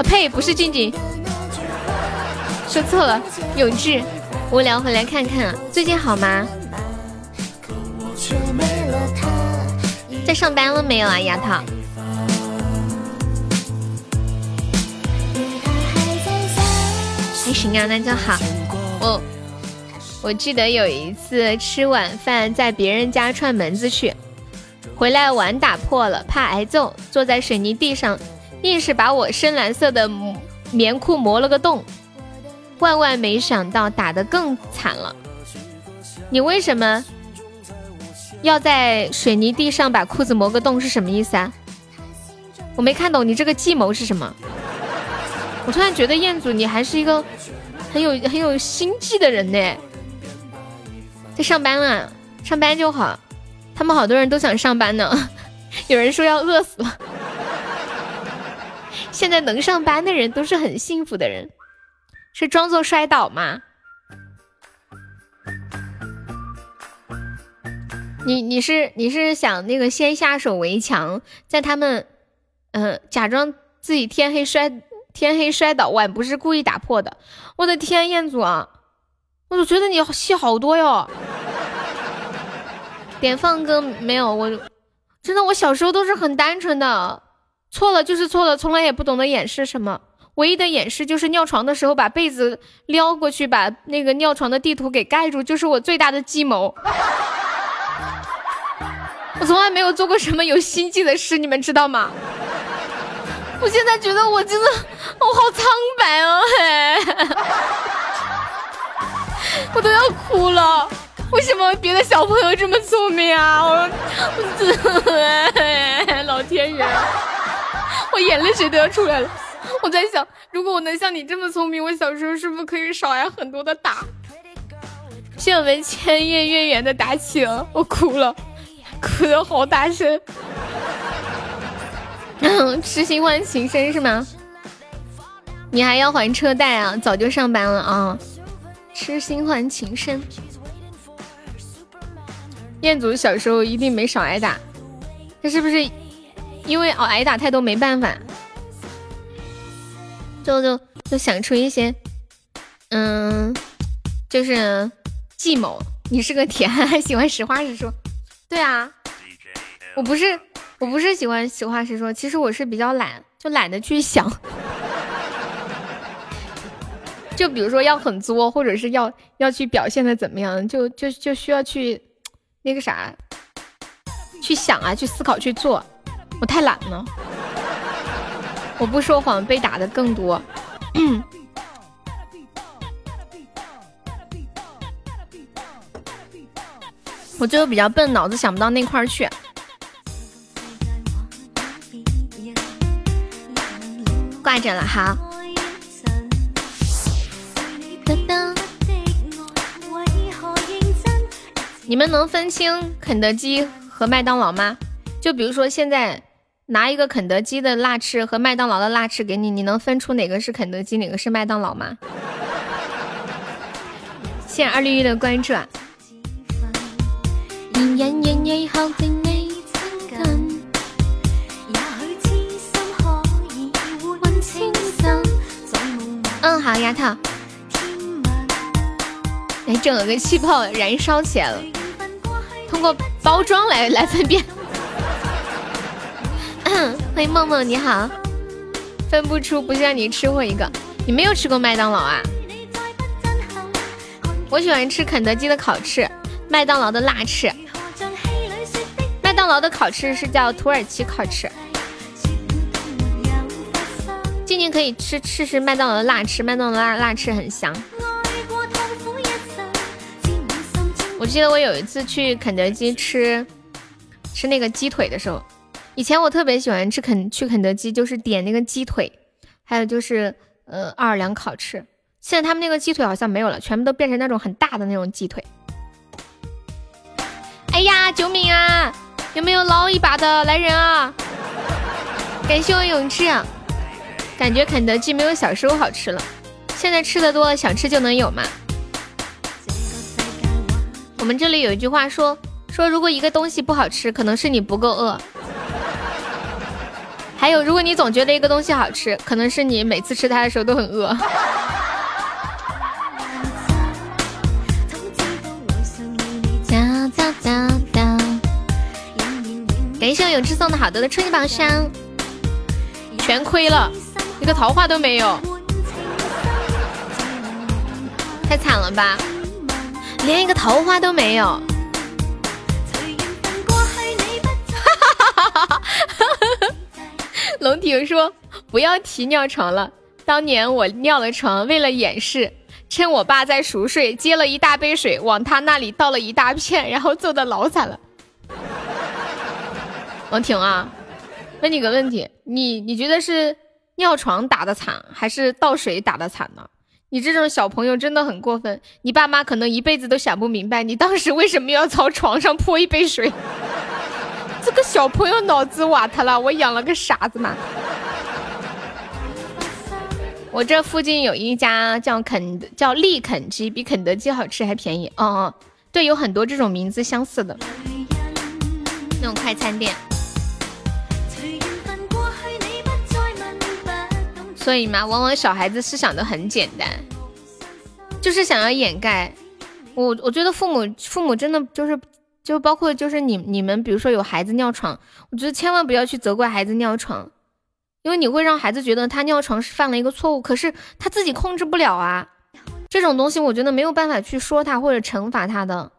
呸，不是静静，说错了。永志，无聊回来看看，最近好吗？在上班了没有啊，丫头？还行啊，那就好。我。我记得有一次吃晚饭，在别人家串门子去，回来碗打破了，怕挨揍，坐在水泥地上，硬是把我深蓝色的棉裤磨了个洞。万万没想到，打得更惨了。你为什么要在水泥地上把裤子磨个洞？是什么意思啊？我没看懂你这个计谋是什么。我突然觉得彦祖，你还是一个很有很有心计的人呢。在上班了，上班就好。他们好多人都想上班呢，有人说要饿死了。现在能上班的人都是很幸福的人，是装作摔倒吗？你你是你是想那个先下手为强，在他们嗯假装自己天黑摔天黑摔倒碗不是故意打破的。我的天，彦祖啊！我就觉得你戏好多哟，点放歌没有？我真的，我小时候都是很单纯的，错了就是错了，从来也不懂得掩饰什么。唯一的掩饰就是尿床的时候把被子撩过去，把那个尿床的地图给盖住，就是我最大的计谋。我从来没有做过什么有心计的事，你们知道吗？我现在觉得我真的，我好苍白哦，嘿。我都要哭了，为什么别的小朋友这么聪明啊？我，我，老天爷，我眼泪水都要出来了。我在想，如果我能像你这么聪明，我小时候是不是可以少挨很多的打？谢我们千叶月圆的打起了，我哭了，哭的好大声。痴心换情深是吗？你还要还车贷啊？早就上班了啊。痴心换情深，彦祖小时候一定没少挨打，他是不是因为哦挨打太多没办法，就就就想出一些，嗯，就是计谋。你是个铁憨憨喜欢实话实说？对啊，我不是我不是喜欢实话实说，其实我是比较懒，就懒得去想。就比如说要很作，或者是要要去表现的怎么样，就就就需要去那个啥，去想啊，去思考，去做。我太懒了，我不说谎，被打的更多。我就是比较笨，脑子想不到那块儿去，挂着了哈。你们能分清肯德基和麦当劳吗？就比如说现在拿一个肯德基的辣翅和麦当劳的辣翅给你，你能分出哪个是肯德基，哪个是麦当劳吗？谢谢二绿绿的关注。啊。嗯，好，丫头。哎，整了个气泡燃烧起来了。通过包装来来分辨。欢迎梦梦，你好。分不出，不像你吃过一个。你没有吃过麦当劳啊？我喜欢吃肯德基的烤翅，麦当劳的辣翅。麦当劳的烤翅是叫土耳其烤翅。静静可以吃试试麦当劳的辣翅，麦当劳辣辣翅很香。我记得我有一次去肯德基吃吃那个鸡腿的时候，以前我特别喜欢吃肯去肯德基，就是点那个鸡腿，还有就是呃奥尔良烤翅。现在他们那个鸡腿好像没有了，全部都变成那种很大的那种鸡腿。哎呀，救命啊！有没有捞一把的来人啊？感谢我永志。感觉肯德基没有小时候好吃了，现在吃的多了，想吃就能有嘛。我们这里有一句话说说，如果一个东西不好吃，可能是你不够饿。还有，如果你总觉得一个东西好吃，可能是你每次吃它的时候都很饿。感谢我永志送的好多的初级宝箱，全亏了。一个桃花都没有，太惨了吧！连一个桃花都没有。哈哈哈哈哈！龙婷说：“不要提尿床了。当年我尿了床，为了掩饰，趁我爸在熟睡，接了一大杯水往他那里倒了一大片，然后揍的老惨了。”龙婷啊，问你个问题，你你觉得是？尿床打的惨还是倒水打的惨呢？你这种小朋友真的很过分，你爸妈可能一辈子都想不明白，你当时为什么要朝床上泼一杯水？这个小朋友脑子瓦特了，我养了个傻子嘛。我这附近有一家叫肯叫利肯基，比肯德基好吃还便宜。哦哦，对，有很多这种名字相似的那种快餐店。所以嘛，往往小孩子思想都很简单，就是想要掩盖。我我觉得父母父母真的就是，就包括就是你你们，比如说有孩子尿床，我觉得千万不要去责怪孩子尿床，因为你会让孩子觉得他尿床是犯了一个错误，可是他自己控制不了啊。这种东西我觉得没有办法去说他或者惩罚他的，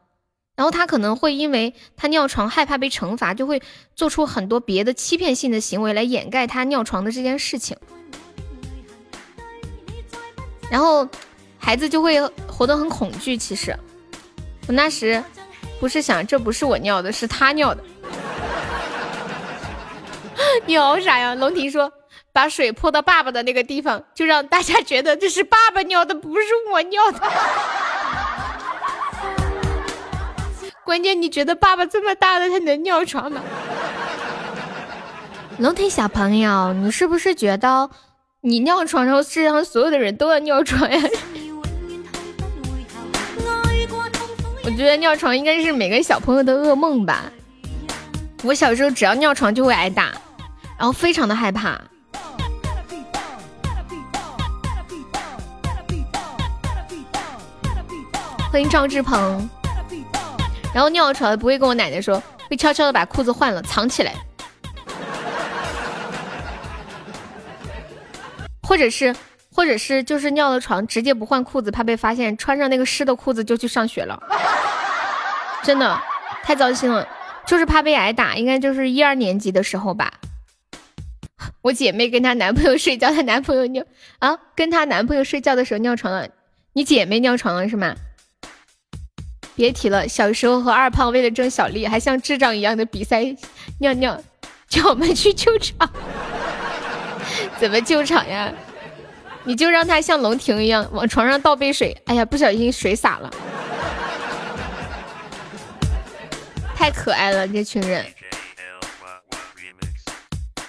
然后他可能会因为他尿床害怕被惩罚，就会做出很多别的欺骗性的行为来掩盖他尿床的这件事情。然后孩子就会活得很恐惧。其实我那时不是想，这不是我尿的，是他尿的。你熬啥呀？龙婷说，把水泼到爸爸的那个地方，就让大家觉得这是爸爸尿的，不是我尿的。关键你觉得爸爸这么大了，他能尿床吗？龙婷小朋友，你是不是觉得？你尿床，然后世界上所有的人都要尿床呀！我觉得尿床应该是每个小朋友的噩梦吧。我小时候只要尿床就会挨打，然后非常的害怕。欢迎赵志鹏。然后尿床不会跟我奶奶说，会悄悄的把裤子换了，藏起来。或者是，或者是，就是尿了床，直接不换裤子，怕被发现，穿上那个湿的裤子就去上学了。真的，太糟心了，就是怕被挨打。应该就是一二年级的时候吧。我姐妹跟她男朋友睡觉，她男朋友尿啊，跟她男朋友睡觉的时候尿床了。你姐妹尿床了是吗？别提了，小时候和二胖为了争小丽，还像智障一样的比赛尿尿，叫我们去救场。怎么救场呀？你就让他像龙庭一样往床上倒杯水。哎呀，不小心水洒了，太可爱了这群人。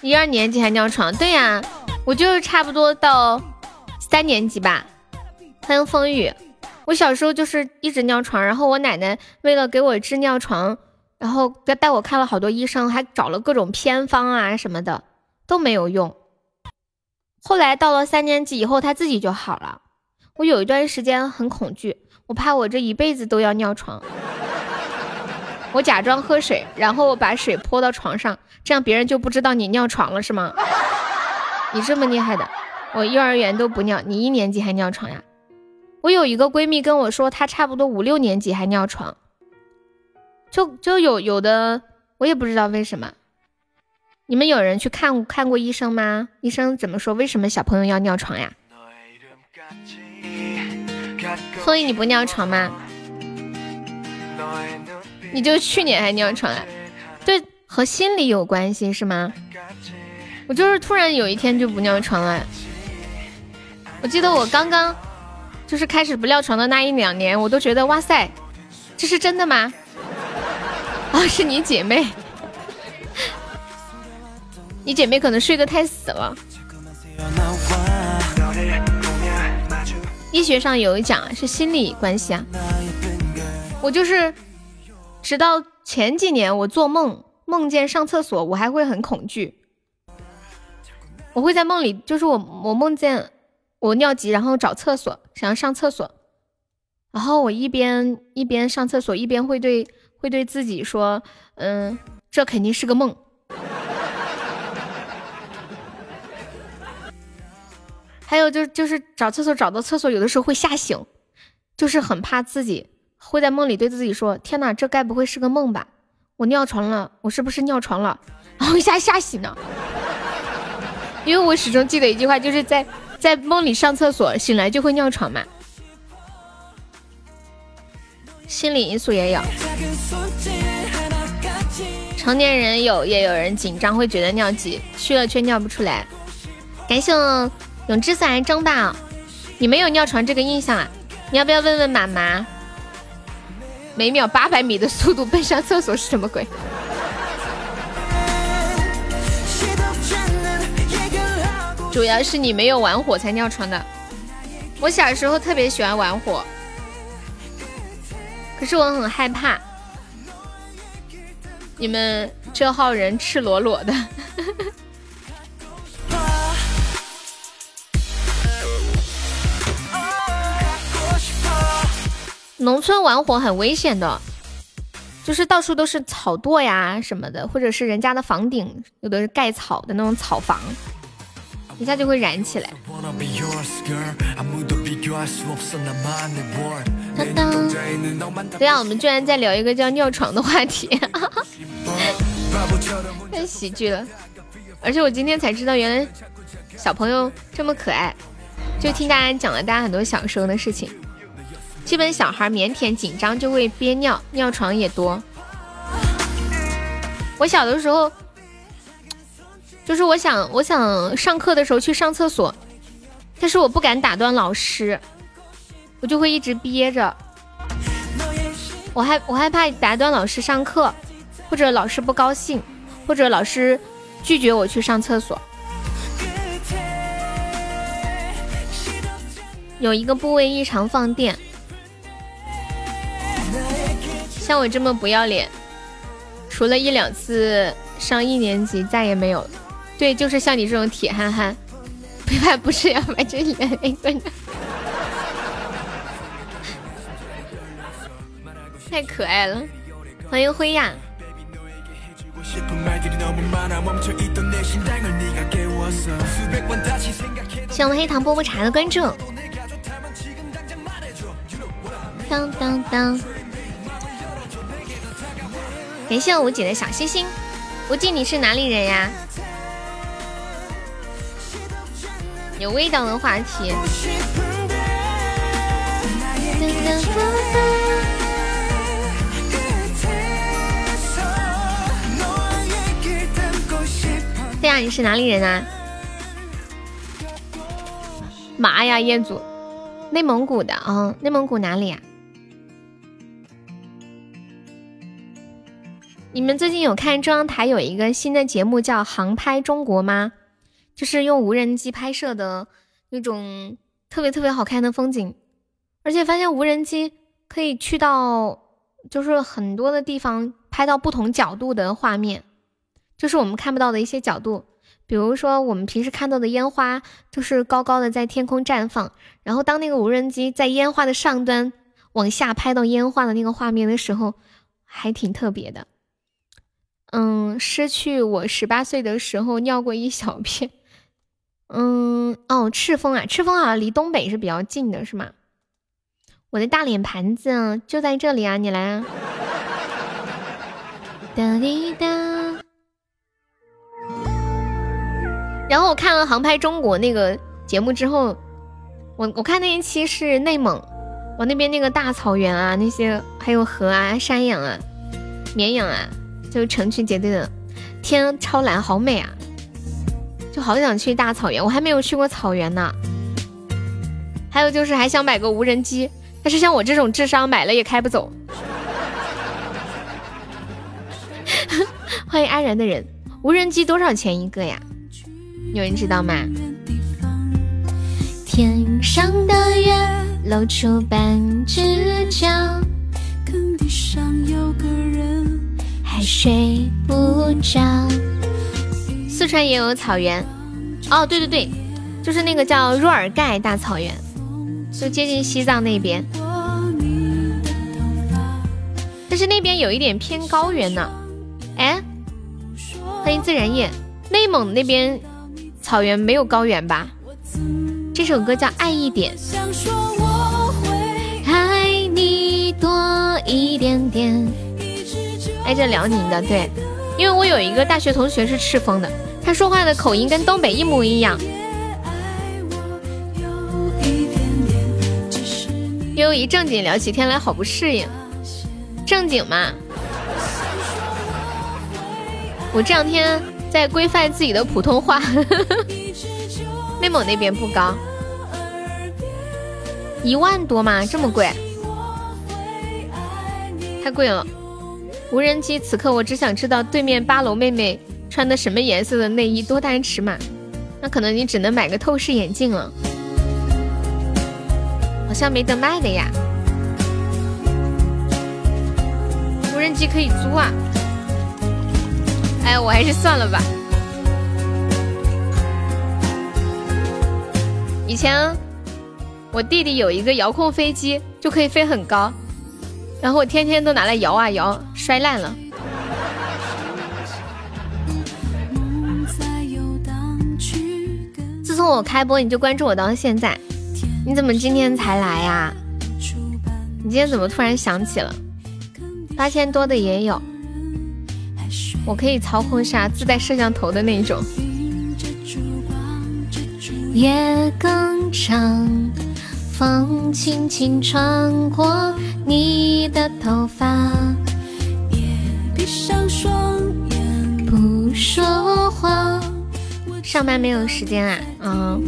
一二年级还尿床？对呀，我就是差不多到三年级吧。欢迎风雨。我小时候就是一直尿床，然后我奶奶为了给我治尿床，然后带我看了好多医生，还找了各种偏方啊什么的，都没有用。后来到了三年级以后，他自己就好了。我有一段时间很恐惧，我怕我这一辈子都要尿床。我假装喝水，然后把水泼到床上，这样别人就不知道你尿床了，是吗？你这么厉害的，我幼儿园都不尿，你一年级还尿床呀？我有一个闺蜜跟我说，她差不多五六年级还尿床，就就有有的，我也不知道为什么。你们有人去看看过医生吗？医生怎么说？为什么小朋友要尿床呀？所以你不尿床吗？你就去年还尿床啊？对，和心理有关系是吗？我就是突然有一天就不尿床了。我记得我刚刚就是开始不尿床的那一两年，我都觉得哇塞，这是真的吗？啊，是你姐妹。你姐妹可能睡得太死了。医学上有一讲是心理关系啊。我就是，直到前几年我做梦梦见上厕所，我还会很恐惧。我会在梦里，就是我我梦见我尿急，然后找厕所，想要上厕所，然后我一边一边上厕所，一边会对会对自己说，嗯，这肯定是个梦。还有就是就是找厕所找到厕所，有的时候会吓醒，就是很怕自己会在梦里对自己说：“天哪，这该不会是个梦吧？我尿床了，我是不是尿床了？”然后一下吓醒了，因为我始终记得一句话，就是在在梦里上厕所，醒来就会尿床嘛。心理因素也有，成年人有，也有人紧张会觉得尿急，去了却尿不出来。感谢。永之伞争霸，你没有尿床这个印象啊？你要不要问问妈妈？每秒八百米的速度奔上厕所是什么鬼？主要是你没有玩火才尿床的。我小时候特别喜欢玩火，可是我很害怕，你们这号人赤裸裸的。农村玩火很危险的，就是到处都是草垛呀什么的，或者是人家的房顶，有的是盖草的那种草房，一下就会燃起来。当当，对啊，我们居然在聊一个叫尿床的话题，太喜剧了。而且我今天才知道，原来小朋友这么可爱，就听大家讲了大家很多小时候的事情。基本小孩腼腆紧张就会憋尿，尿床也多。我小的时候，就是我想我想上课的时候去上厕所，但是我不敢打断老师，我就会一直憋着。我害我害怕打断老师上课，或者老师不高兴，或者老师拒绝我去上厕所。有一个部位异常放电。像我这么不要脸，除了一两次上一年级，再也没有。对，就是像你这种铁憨憨，不怕不是要把这脸一顿。太可爱了，欢迎辉亚。谢我们黑糖波波茶的关注。当当当。感谢无姐的小心心，无姐你是哪里人呀？有味道的话题。对呀，你是哪里人啊？马呀，彦祖，内蒙古的啊，内蒙古哪里呀？你们最近有看中央台有一个新的节目叫《航拍中国》吗？就是用无人机拍摄的那种特别特别好看的风景，而且发现无人机可以去到就是很多的地方拍到不同角度的画面，就是我们看不到的一些角度。比如说我们平时看到的烟花，就是高高的在天空绽放，然后当那个无人机在烟花的上端往下拍到烟花的那个画面的时候，还挺特别的。嗯，失去我十八岁的时候尿过一小片。嗯，哦，赤峰啊，赤峰好像离东北是比较近的，是吗？我的大脸盘子就在这里啊，你来啊！哒滴哒。然后我看了《航拍中国》那个节目之后，我我看那一期是内蒙，我那边那个大草原啊，那些还有河啊、山羊啊、绵羊啊。就成群结队的，天超蓝，好美啊！就好想去大草原，我还没有去过草原呢。还有就是还想买个无人机，但是像我这种智商，买了也开不走。欢迎安然的人，无人机多少钱一个呀？有人知道吗？天上的月露出半只脚，坑地上有个人。还睡不着。四川也有草原，哦，对对对，就是那个叫若尔盖大草原，就接近西藏那边。但是那边有一点偏高原呢。哎，欢迎自然叶。内蒙那边草原没有高原吧？这首歌叫《爱一点》。爱你多一点点。挨着辽宁的，对，因为我有一个大学同学是赤峰的，他说话的口音跟东北一模一样。因为一正经聊起天来好不适应，正经嘛。我这两天在规范自己的普通话。内蒙那边不高，一万多吗？这么贵？太贵了。无人机，此刻我只想知道对面八楼妹妹穿的什么颜色的内衣，多大尺码？那可能你只能买个透视眼镜了，好像没得卖的呀。无人机可以租啊？哎，我还是算了吧。以前我弟弟有一个遥控飞机，就可以飞很高。然后我天天都拿来摇啊摇，摔烂了。自从我开播，你就关注我到现在，你怎么今天才来呀？你今天怎么突然想起了？八千多的也有，我可以操控下自带摄像头的那种。夜更长。风轻轻穿过你的头发，也闭上双眼不说话。上班没有时间啊，嗯。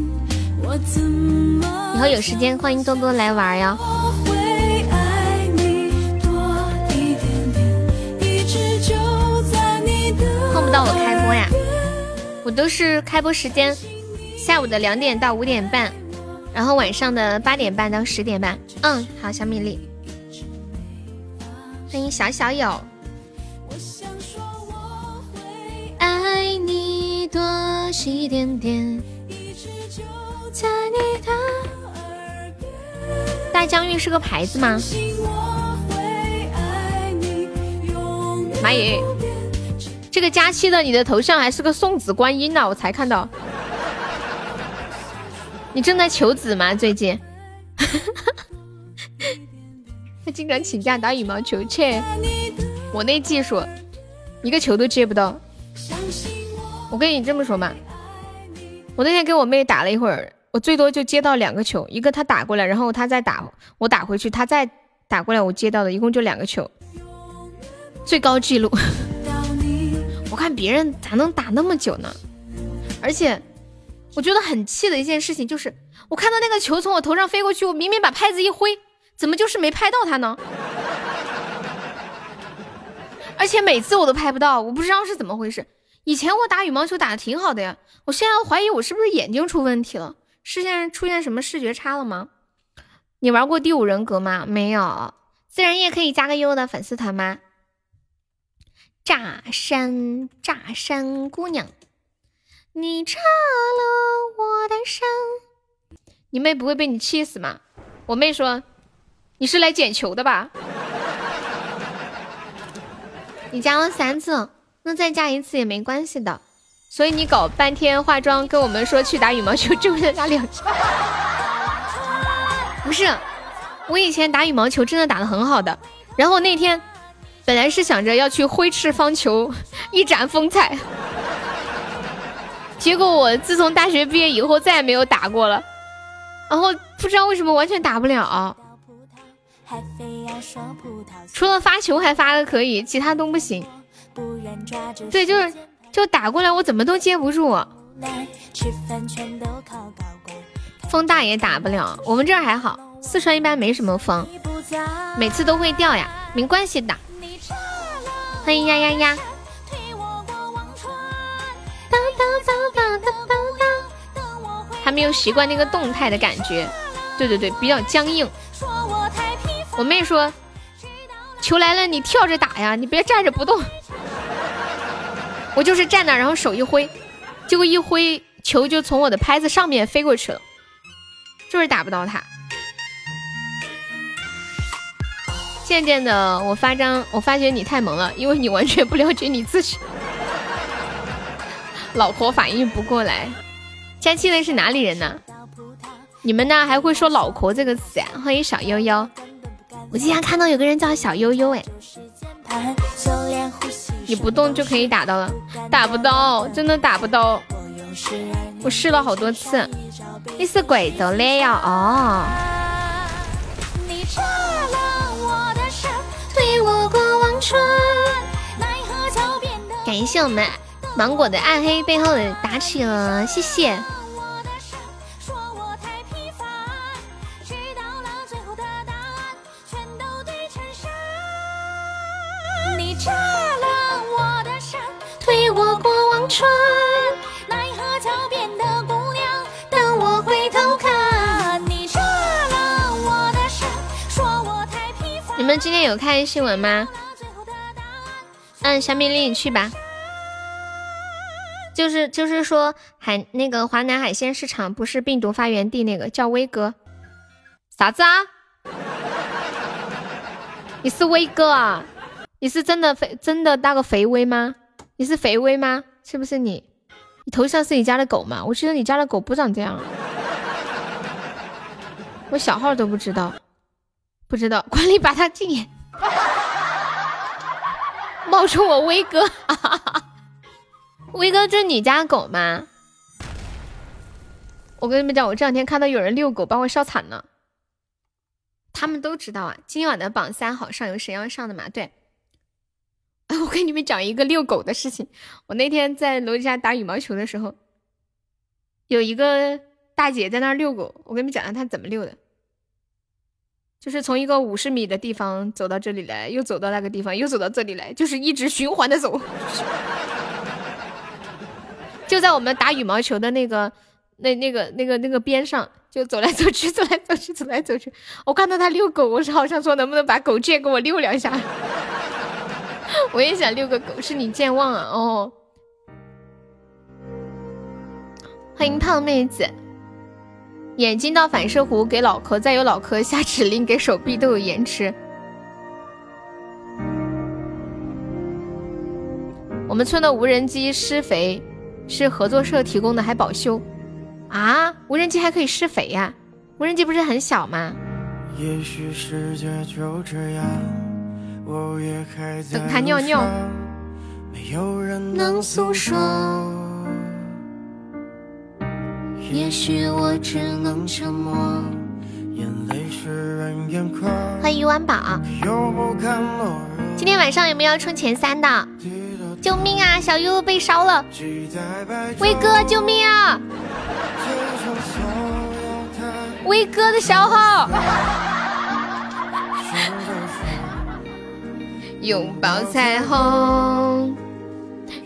以后有时间欢迎多多来玩哟。碰不到我开播呀，我都是开播时间下午的两点到五点半。然后晚上的八点半到十点半，嗯，好，小米粒，欢迎小小友。爱你多一点点。大疆玉是个牌子吗？蚂蚁，这个佳期的你的头像还是个送子观音呢，我才看到。你正在求子吗？最近，他经常请假打羽毛球去。我那技术，一个球都接不到。我跟你这么说嘛，我那天给我妹打了一会儿，我最多就接到两个球，一个他打过来，然后他再打我打回去，他再打过来，我接到的一共就两个球，最高记录。我看别人咋能打那么久呢？而且我觉得很气的一件事情就是，我看到那个球从我头上飞过去，我明明把拍子一挥，怎么就是没拍到他呢？而且每次我都拍不到，我不知道是怎么回事。以前我打羽毛球打的挺好的呀，我现在怀疑我是不是眼睛出问题了？视线出现什么视觉差了吗？你玩过第五人格吗？没有。自然夜可以加个悠悠的粉丝团吗？炸山炸山姑娘，你炸了我的山。你妹不会被你气死吗？我妹说你是来捡球的吧？你加了三次，那再加一次也没关系的。所以你搞半天化妆，跟我们说去打羽毛球，就为了打两下。不是，我以前打羽毛球真的打的很好的。然后那天本来是想着要去挥斥方遒，一展风采。结果我自从大学毕业以后再也没有打过了。然后不知道为什么完全打不了，除了发球还发的可以，其他都不行。对，就是。就打过来，我怎么都接不住。风大也打不了，我们这儿还好，四川一般没什么风，每次都会掉呀，没关系的。欢迎呀呀呀！还没有习惯那个动态的感觉，对对对，比较僵硬。我妹说，球来了你跳着打呀，你别站着不动。我就是站那，然后手一挥，结果一挥球就从我的拍子上面飞过去了，就是打不到他。渐渐的，我发张，我发觉你太萌了，因为你完全不了解你自己。老婆反应不过来，佳期的是哪里人呢？你们呢还会说“老婆”这个词啊？欢迎小悠悠，我经常看到有个人叫小悠悠，哎。你不动就可以打到了，打不到，真的打不到。我试了好多次。你是贵州嘞呀？哦。感谢我们芒果的暗黑背后的打起了，谢谢。奈何桥边的姑娘等我回头看你们今天有看新闻吗？嗯，小米粒你去吧。就是就是说海那个华南海鲜市场不是病毒发源地那个叫威哥，啥子啊？你是威哥啊？你是真的肥真的那个肥威吗？你是肥威吗？是不是你？你头像是你家的狗吗？我记得你家的狗不长这样。我小号都不知道，不知道管理把他禁言。冒充我威哥，威哥这是你家狗吗？我跟你们讲，我这两天看到有人遛狗，把我笑惨了。他们都知道啊，今晚的榜三好上有谁要上的吗？对。我跟你们讲一个遛狗的事情。我那天在楼底下打羽毛球的时候，有一个大姐在那儿遛狗。我跟你们讲讲，她怎么遛的，就是从一个五十米的地方走到这里来，又走到那个地方，又走到这里来，就是一直循环的走。就在我们打羽毛球的那个、那、那个、那个、那个边上，就走来走去，走来走去，走来走去。我看到他遛狗，我是好想说，能不能把狗借给我遛两下。我也想遛个狗，是你健忘啊！哦，欢迎胖妹子，眼睛到反射弧给脑壳，再由脑壳下指令给手臂都有延迟。我们村的无人机施肥是合作社提供的，还保修啊？无人机还可以施肥呀？无人机不是很小吗？也许世界就这样。等他尿尿。能诉说。也许我只能沉默。欢迎鱼丸宝。今天晚上有没有要冲前三的？救命啊！小悠悠被烧了，威哥救命啊！威哥的小号。拥抱彩虹，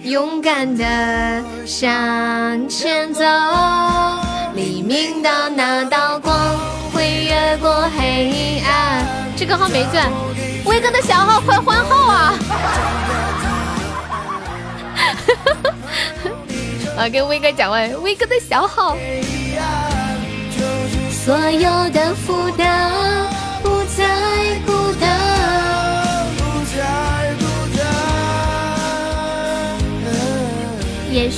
勇敢的向前走。黎明的那道光会越过黑暗。这个号没钻，威哥的小号快换号啊！啊，跟威哥讲完，威哥的小号。所有的负担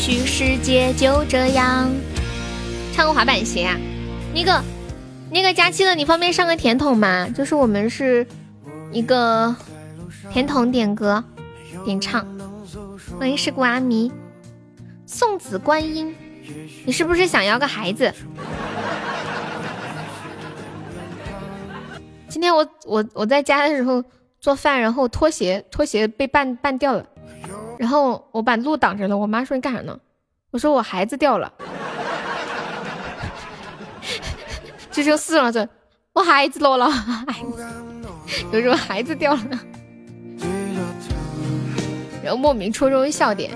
许世界就这样。唱个滑板鞋啊，那个那个佳期的，你方便上个甜筒吗？就是我们是一个甜筒点歌点唱。欢迎是古阿弥，送子观音，你是不是想要个孩子？今天我我我在家的时候做饭，然后拖鞋拖鞋被绊绊掉了。然后我把路挡着了，我妈说你干啥呢？我说我孩子掉了，这就四了这，我孩子落了，有时候孩子掉了，然后莫名戳中笑点，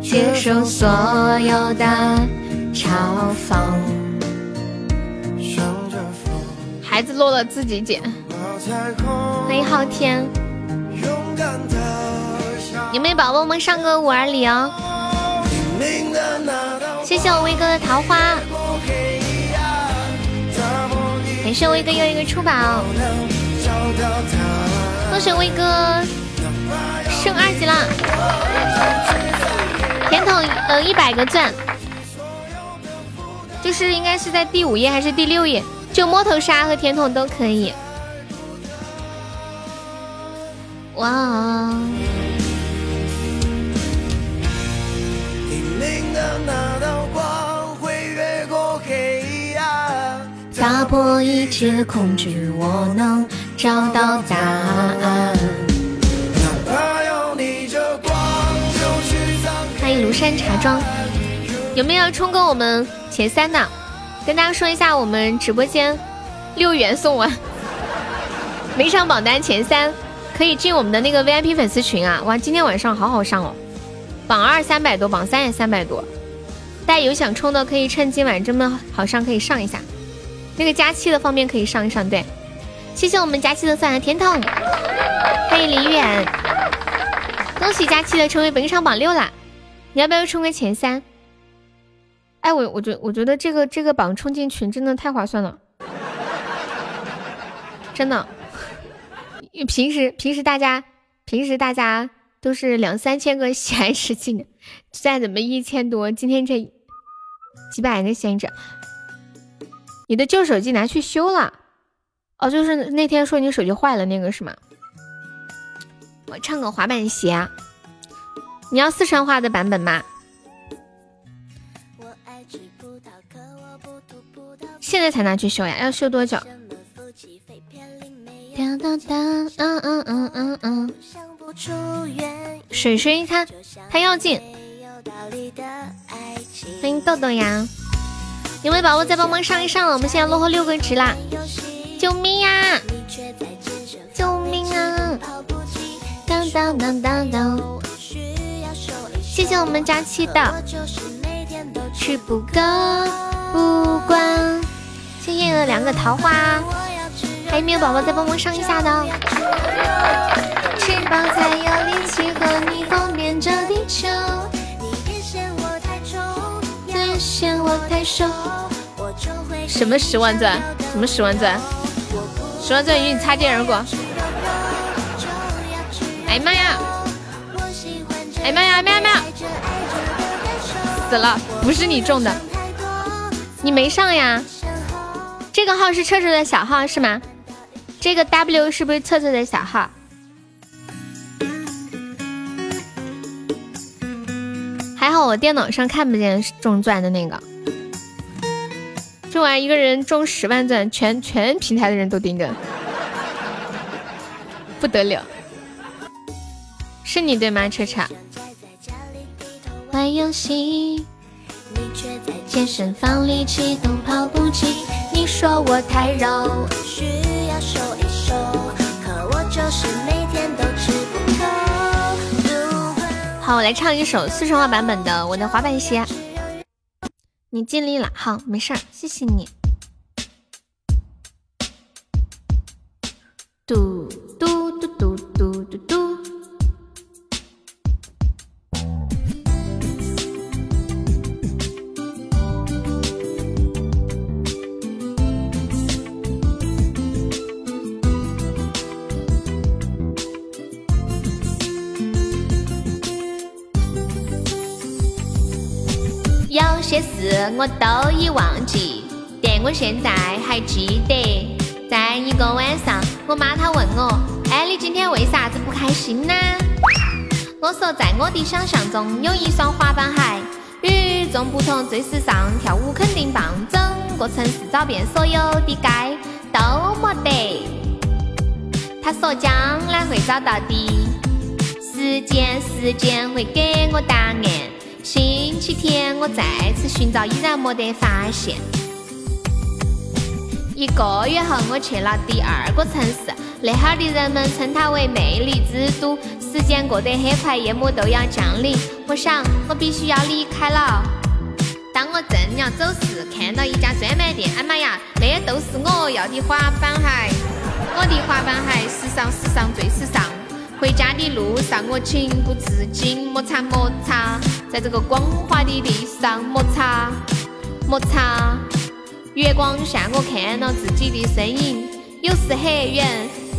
接受所有的嘲讽，孩子落了自己捡，欢迎昊天。有没有宝宝们上个五二零？谢谢我威哥的桃花，感谢威哥又一个出宝，恭喜威哥升二级了！甜筒呃一百个钻，就是应该是在第五页还是第六页？就摸头杀和甜筒都可以。哇！打破一切恐惧，我能找到答案。欢迎庐山茶庄，有没有冲过我们前三的？跟大家说一下，我们直播间六元送完，没上榜单前三可以进我们的那个 VIP 粉丝群啊！哇，今天晚上好好上哦，榜二三百多，榜三也三百多。大家有想冲的，可以趁今晚这么好上，可以上一下。那个加七的方面可以上一上，对。谢谢我们加七的蒜的甜筒，欢迎李远，恭喜加七的成为本场榜六啦！你要不要冲个前三？哎，我我觉我觉得这个这个榜冲进群真的太划算了，真的。平时平时大家平时大家都是两三千个喜爱值进的，再怎么一千多？今天这几百个闲着。你的旧手机拿去修了，哦，就是那天说你手机坏了那个是吗？我唱个滑板鞋，你要四川话的版本吗？现在才拿去修呀？要修多久？水水他他要进，欢迎豆豆呀。有没有宝宝再帮忙上一上了？我们现在落后六个值啦！救命呀！救命啊！当当当当当！谢谢我们佳期的吃不够不管。谢谢了两个桃花，还有没有宝宝再帮忙上一下的？翅膀才有力气和你共遍这地球。你嫌我太丑，又嫌我太瘦。什么十万钻？什么十万钻？十万钻与你擦肩而过。哎呀妈呀！哎呀妈呀！妈呀妈呀！死了！不是你中的，你没上呀？这个号是彻彻的小号是吗？这个 W 是不是彻彻的小号？还好我电脑上看不见中钻的那个，中完一个人中十万钻，全全平台的人都盯着，不得了。是你对吗，车车？玩游戏，健身房里气都跑不起。你说我太柔，好，我来唱一首四川话版本的《我的滑板鞋》。你尽力了，好，没事儿，谢谢你。嘟我都已忘记，但我现在还记得。在一个晚上，我妈她问我：“哎，你今天为啥子不开心呢？”我说：“在我的想象中，有一双滑板鞋，与众不同，最时尚，跳舞肯定棒。整个城市找遍所有的街都没得。”她说：“将来会找到的，时间，时间会给我答案。”星期天我再次寻找，依然没得发现。一个月后，我去了第二个城市，那哈儿的人们称它为魅力之都。时间过得很快，夜幕都要降临。我想，我必须要离开了。当我正要走时，看到一家专卖店，哎妈呀，那都是我要的滑板鞋！我的滑板鞋，时尚，时尚，最时尚。回家的路上，我情不自禁摩擦摩擦，在这个光滑的地上摩擦摩擦。月光下，我看到自己的身影，有时很远，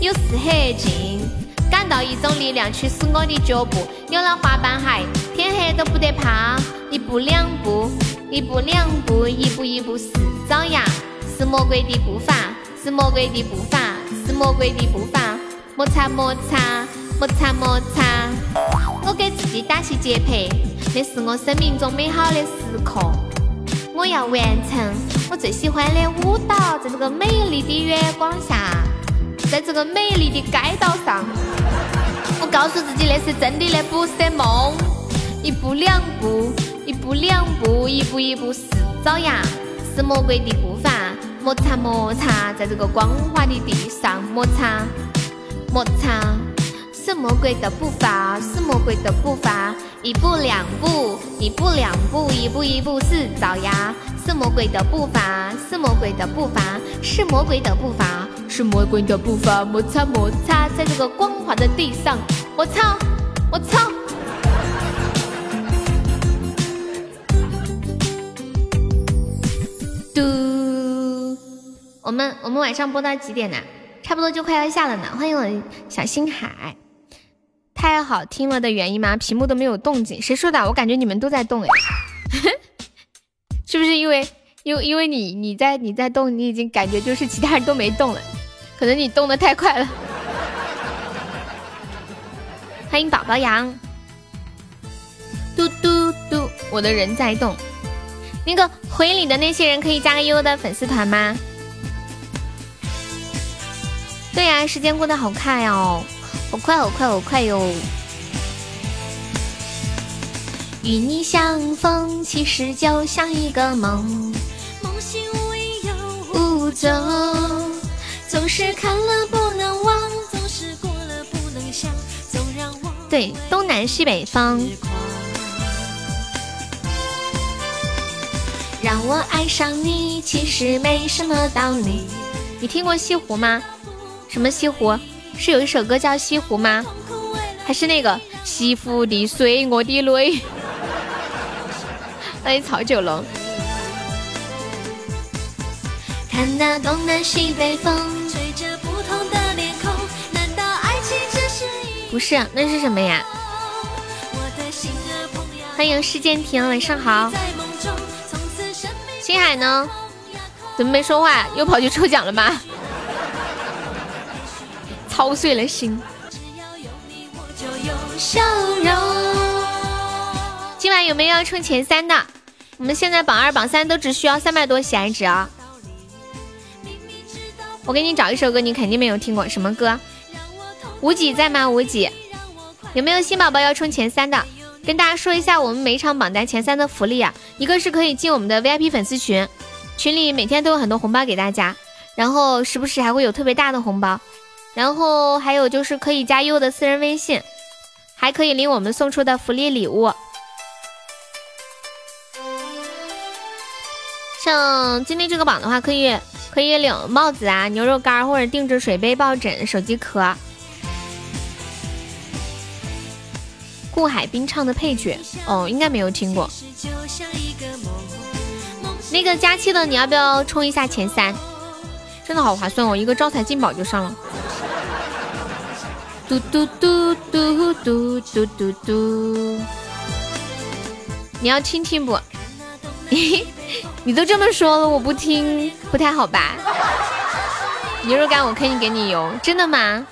有时很近，感到一种力量驱使我的脚步。有了滑板鞋，天黑都不得怕。一步两步，一步两步，一步一步是爪牙，是魔鬼的步伐，是魔鬼的步伐，是魔鬼的步伐。摩擦摩擦，摩擦摩擦，我给自己打起节拍，那是我生命中美好的时刻。我要完成我最喜欢的舞蹈，在这个美丽的月光下，在这个美丽的街道上，我告诉自己那是真的，那不是梦。一步两步，一步两步，一步一步是爪牙，是魔鬼的步伐，摩擦摩擦，在这个光滑的地上摩擦摩擦。是魔鬼的步伐，是魔鬼的步伐，一步两步，一步两步，一步一步是爪牙。是魔鬼的步伐，是魔鬼的步伐，是魔鬼的步伐，是魔鬼的步伐。摩擦摩擦，在这个光滑的地上，我操，我操。嘟，我们我们晚上播到几点呢？差不多就快要下了呢。欢迎我小星海。太好听了的原因吗？屏幕都没有动静，谁说的？我感觉你们都在动哎，是不是因为因为因为你你在你在动，你已经感觉就是其他人都没动了，可能你动的太快了。欢迎宝宝羊，嘟嘟嘟，我的人在动。那个回礼的那些人可以加个悠悠的粉丝团吗？对呀，时间过得好快哦。好快，好快，好快哟！与你相逢，其实就像一个梦，梦醒无影又无踪，总是看了不能忘，总是过了不能想，总让我对东南西北方，让我爱上你，其实没什么道理。你听过西湖吗？什么西湖？是有一首歌叫《西湖》吗？还是那个西湖的水，我的泪？欢 迎曹九龙。看那东南西北风，吹着不同的脸孔，难道爱情只是一？不是，那是什么呀？欢迎世间亭，晚上好。星海呢？怎么没说话？又跑去抽奖了吗？操碎了心。今晚有没有要冲前三的？我们现在榜二、榜三都只需要三百多喜爱值啊！我给你找一首歌，你肯定没有听过，什么歌？无几在吗？无几。有没有新宝宝要冲前三的？跟大家说一下，我们每场榜单前三的福利啊，一个是可以进我们的 VIP 粉丝群，群里每天都有很多红包给大家，然后时不时还会有特别大的红包，然后还有就是可以加优的私人微信，还可以领我们送出的福利礼物。像今天这个榜的话，可以可以领帽子啊、牛肉干或者定制水杯、抱枕、手机壳。顾海滨唱的配角哦，应该没有听过。那个加期的，你要不要冲一下前三？真的好划算哦，一个招财进宝就上了。嘟嘟嘟嘟嘟嘟嘟嘟，你要听听不？你都这么说了，我不听不太好吧？牛肉干我可以给你邮，真的吗？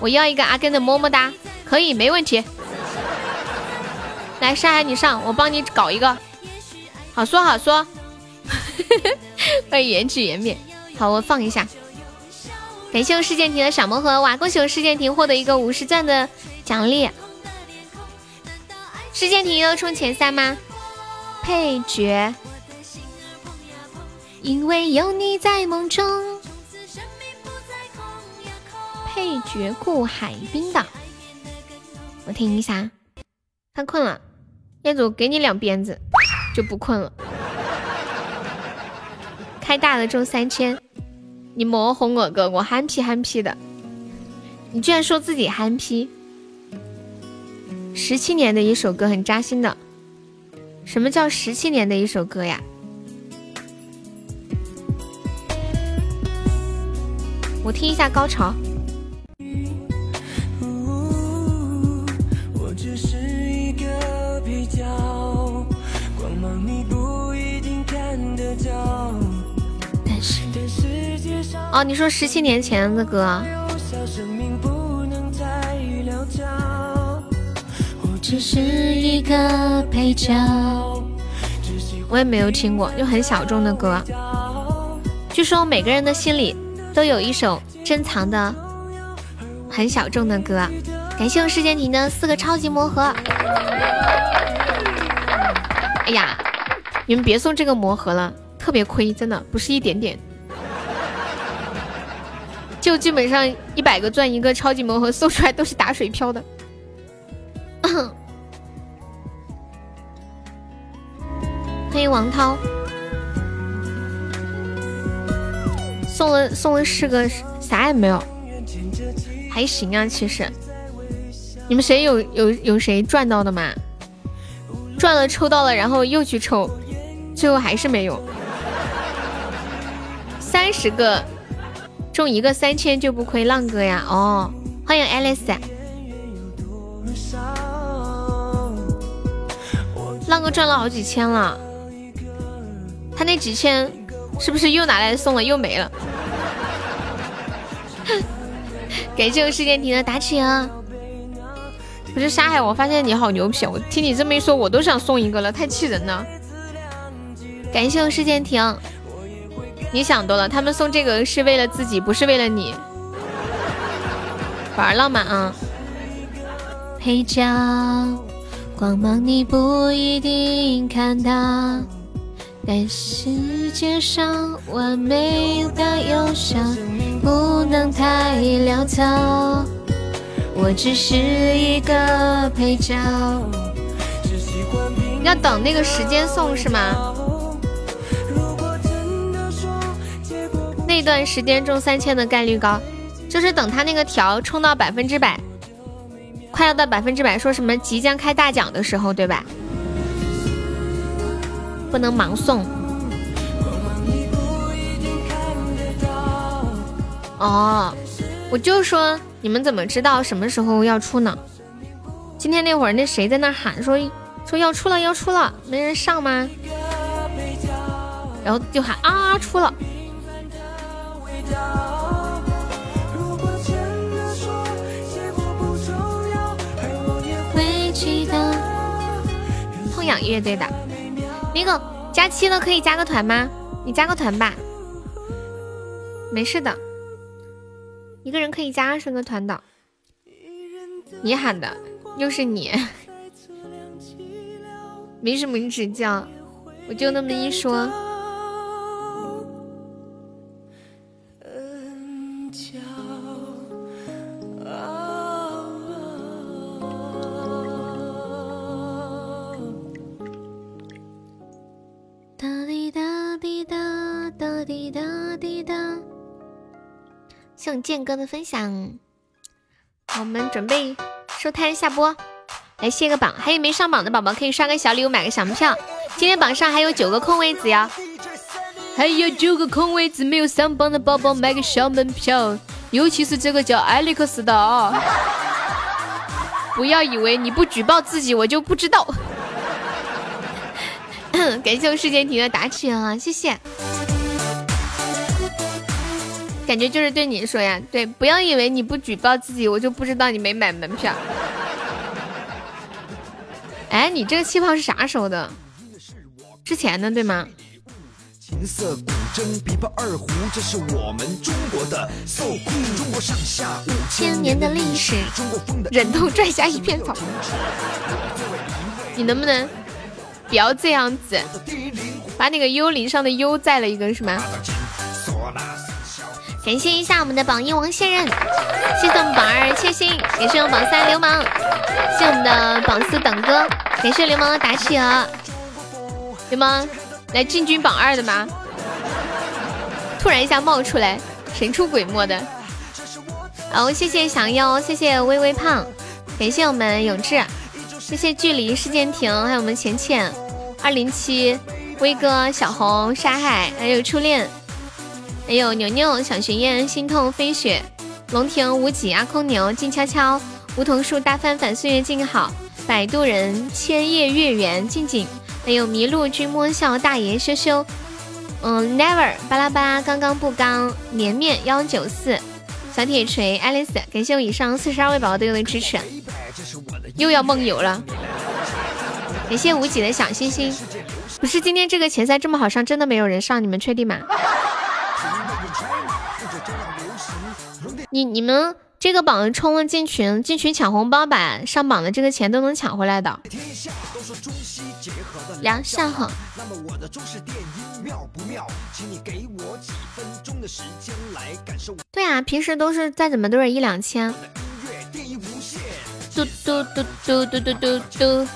我要一个阿根的么么哒。可以，没问题。来，沙海你上，我帮你搞一个。好说好说，欢迎言之言面。好，我放一下。感谢我世界亭的小魔盒，哇！恭喜我世界亭获得一个五十钻的奖励。世界亭要冲前三吗？配角，因为有你在梦中。配角顾海滨的。我听一下，他困了，业主给你两鞭子就不困了。开大了中三千，你莫哄我哥，我憨批憨批的，你居然说自己憨批。十七年的一首歌很扎心的，什么叫十七年的一首歌呀？我听一下高潮。哦，你说十七年前的歌，我也没有听过，就很小众的歌。据说每个人的心里都有一首珍藏的很小众的歌。感谢我世界亭的四个超级魔盒。哎呀，你们别送这个魔盒了，特别亏，真的不是一点点。就基本上一百个钻一个超级魔盒送出来都是打水漂的。欢迎王涛，送了送了十个啥也没有，还行啊，其实。你们谁有有有谁赚到的吗？赚了抽到了，然后又去抽，最后还是没有。三十个。中一个三千就不亏，浪哥呀！哦，欢迎 Alice，浪哥赚了好几千了，他那几千是不是又拿来送了又没了？感谢我世界亭的打起啊！不是沙海，我发现你好牛皮，我听你这么一说，我都想送一个了，太气人了！感谢我世界亭。你想多了，他们送这个是为了自己，不是为了你。玩浪漫啊！配角光芒你不一定看到，但世界上完美的忧伤不能太潦草。我只是一个配角，要等那个时间送是吗？那段时间中三千的概率高，就是等他那个条冲到百分之百，快要到百分之百，说什么即将开大奖的时候，对吧？不能盲送。哦，我就说你们怎么知道什么时候要出呢？今天那会儿那谁在那喊说说要出了要出了，没人上吗？然后就喊啊出了。痛痒乐队的那个加七了可以加个团吗？你加个团吧，没事的，一个人可以加二十个团的。你喊的，又是你，没什么你指教，我就那么一说。谢我剑哥的分享。好，我们准备收摊下播，来卸个榜。还有没上榜的宝宝可以刷个小礼物，买个小门票。今天榜上还有九个空位子呀，还有九个空位子没有上榜的宝宝买个小门票。尤其是这个叫艾利克斯的啊，不要以为你不举报自己我就不知道。感谢我世界亭的打起啊，谢谢。感觉就是对你说呀，对，不要以为你不举报自己，我就不知道你没买门票。哎，你这个气泡是啥时候的？之前的对吗？琴瑟古筝、琵琶二胡，这是我们中国的。中国上下五千年的历史，忍痛拽下一片草。你能不能不要这样子？把那个幽灵上的幽在了一个是吗？感谢一下我们的榜一王现任，谢谢我们榜二切心，感谢我们榜三流氓，谢我们的榜四等哥，感谢流氓的打企鹅，流氓来进军榜二的吗？突然一下冒出来，神出鬼没的。哦，谢谢小妖，谢谢微微胖，感谢我们永志，谢谢距离世界停，还有我们浅浅二零七，威哥小红沙海，还有初恋。还有牛牛、小学燕、心痛飞雪、龙庭无极、阿空牛、静悄悄、梧桐树、大翻反、岁月静好、摆渡人、千叶月圆、静静，还有麋鹿君莫笑、大爷羞羞，嗯，never 巴拉巴拉，刚刚不刚，连面幺九四，小铁锤，Alice，感谢我以上四十二位宝宝对我的支持，又要梦游了，感谢无极的小心心，不是今天这个前三这么好上，真的没有人上，你们确定吗？你你们这个榜冲了进群，进群抢红包，把上榜的这个钱都能抢回来的。梁夏好。对啊，平时都是再怎么都是一两千。嘟嘟嘟嘟嘟嘟嘟嘟。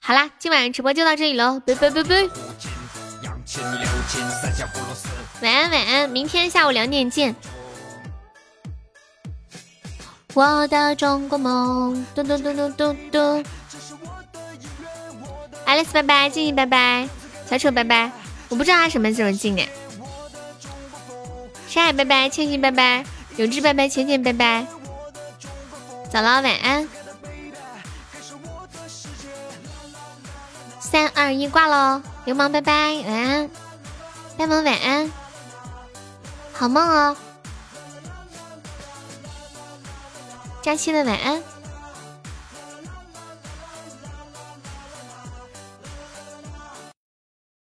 好啦，今晚直播就到这里喽，拜拜拜拜。晚安晚安，明天下午两点见。我的中国梦，嘟嘟嘟嘟嘟嘟。爱丽丝拜拜，静静拜拜，小丑拜拜。我不知道他什么时候进的。山海拜拜，千玺拜拜，永志拜拜，浅浅拜拜。早了，晚安。三二一，挂喽！流氓拜拜，晚安。呆萌晚安，好梦哦。佳期的晚安。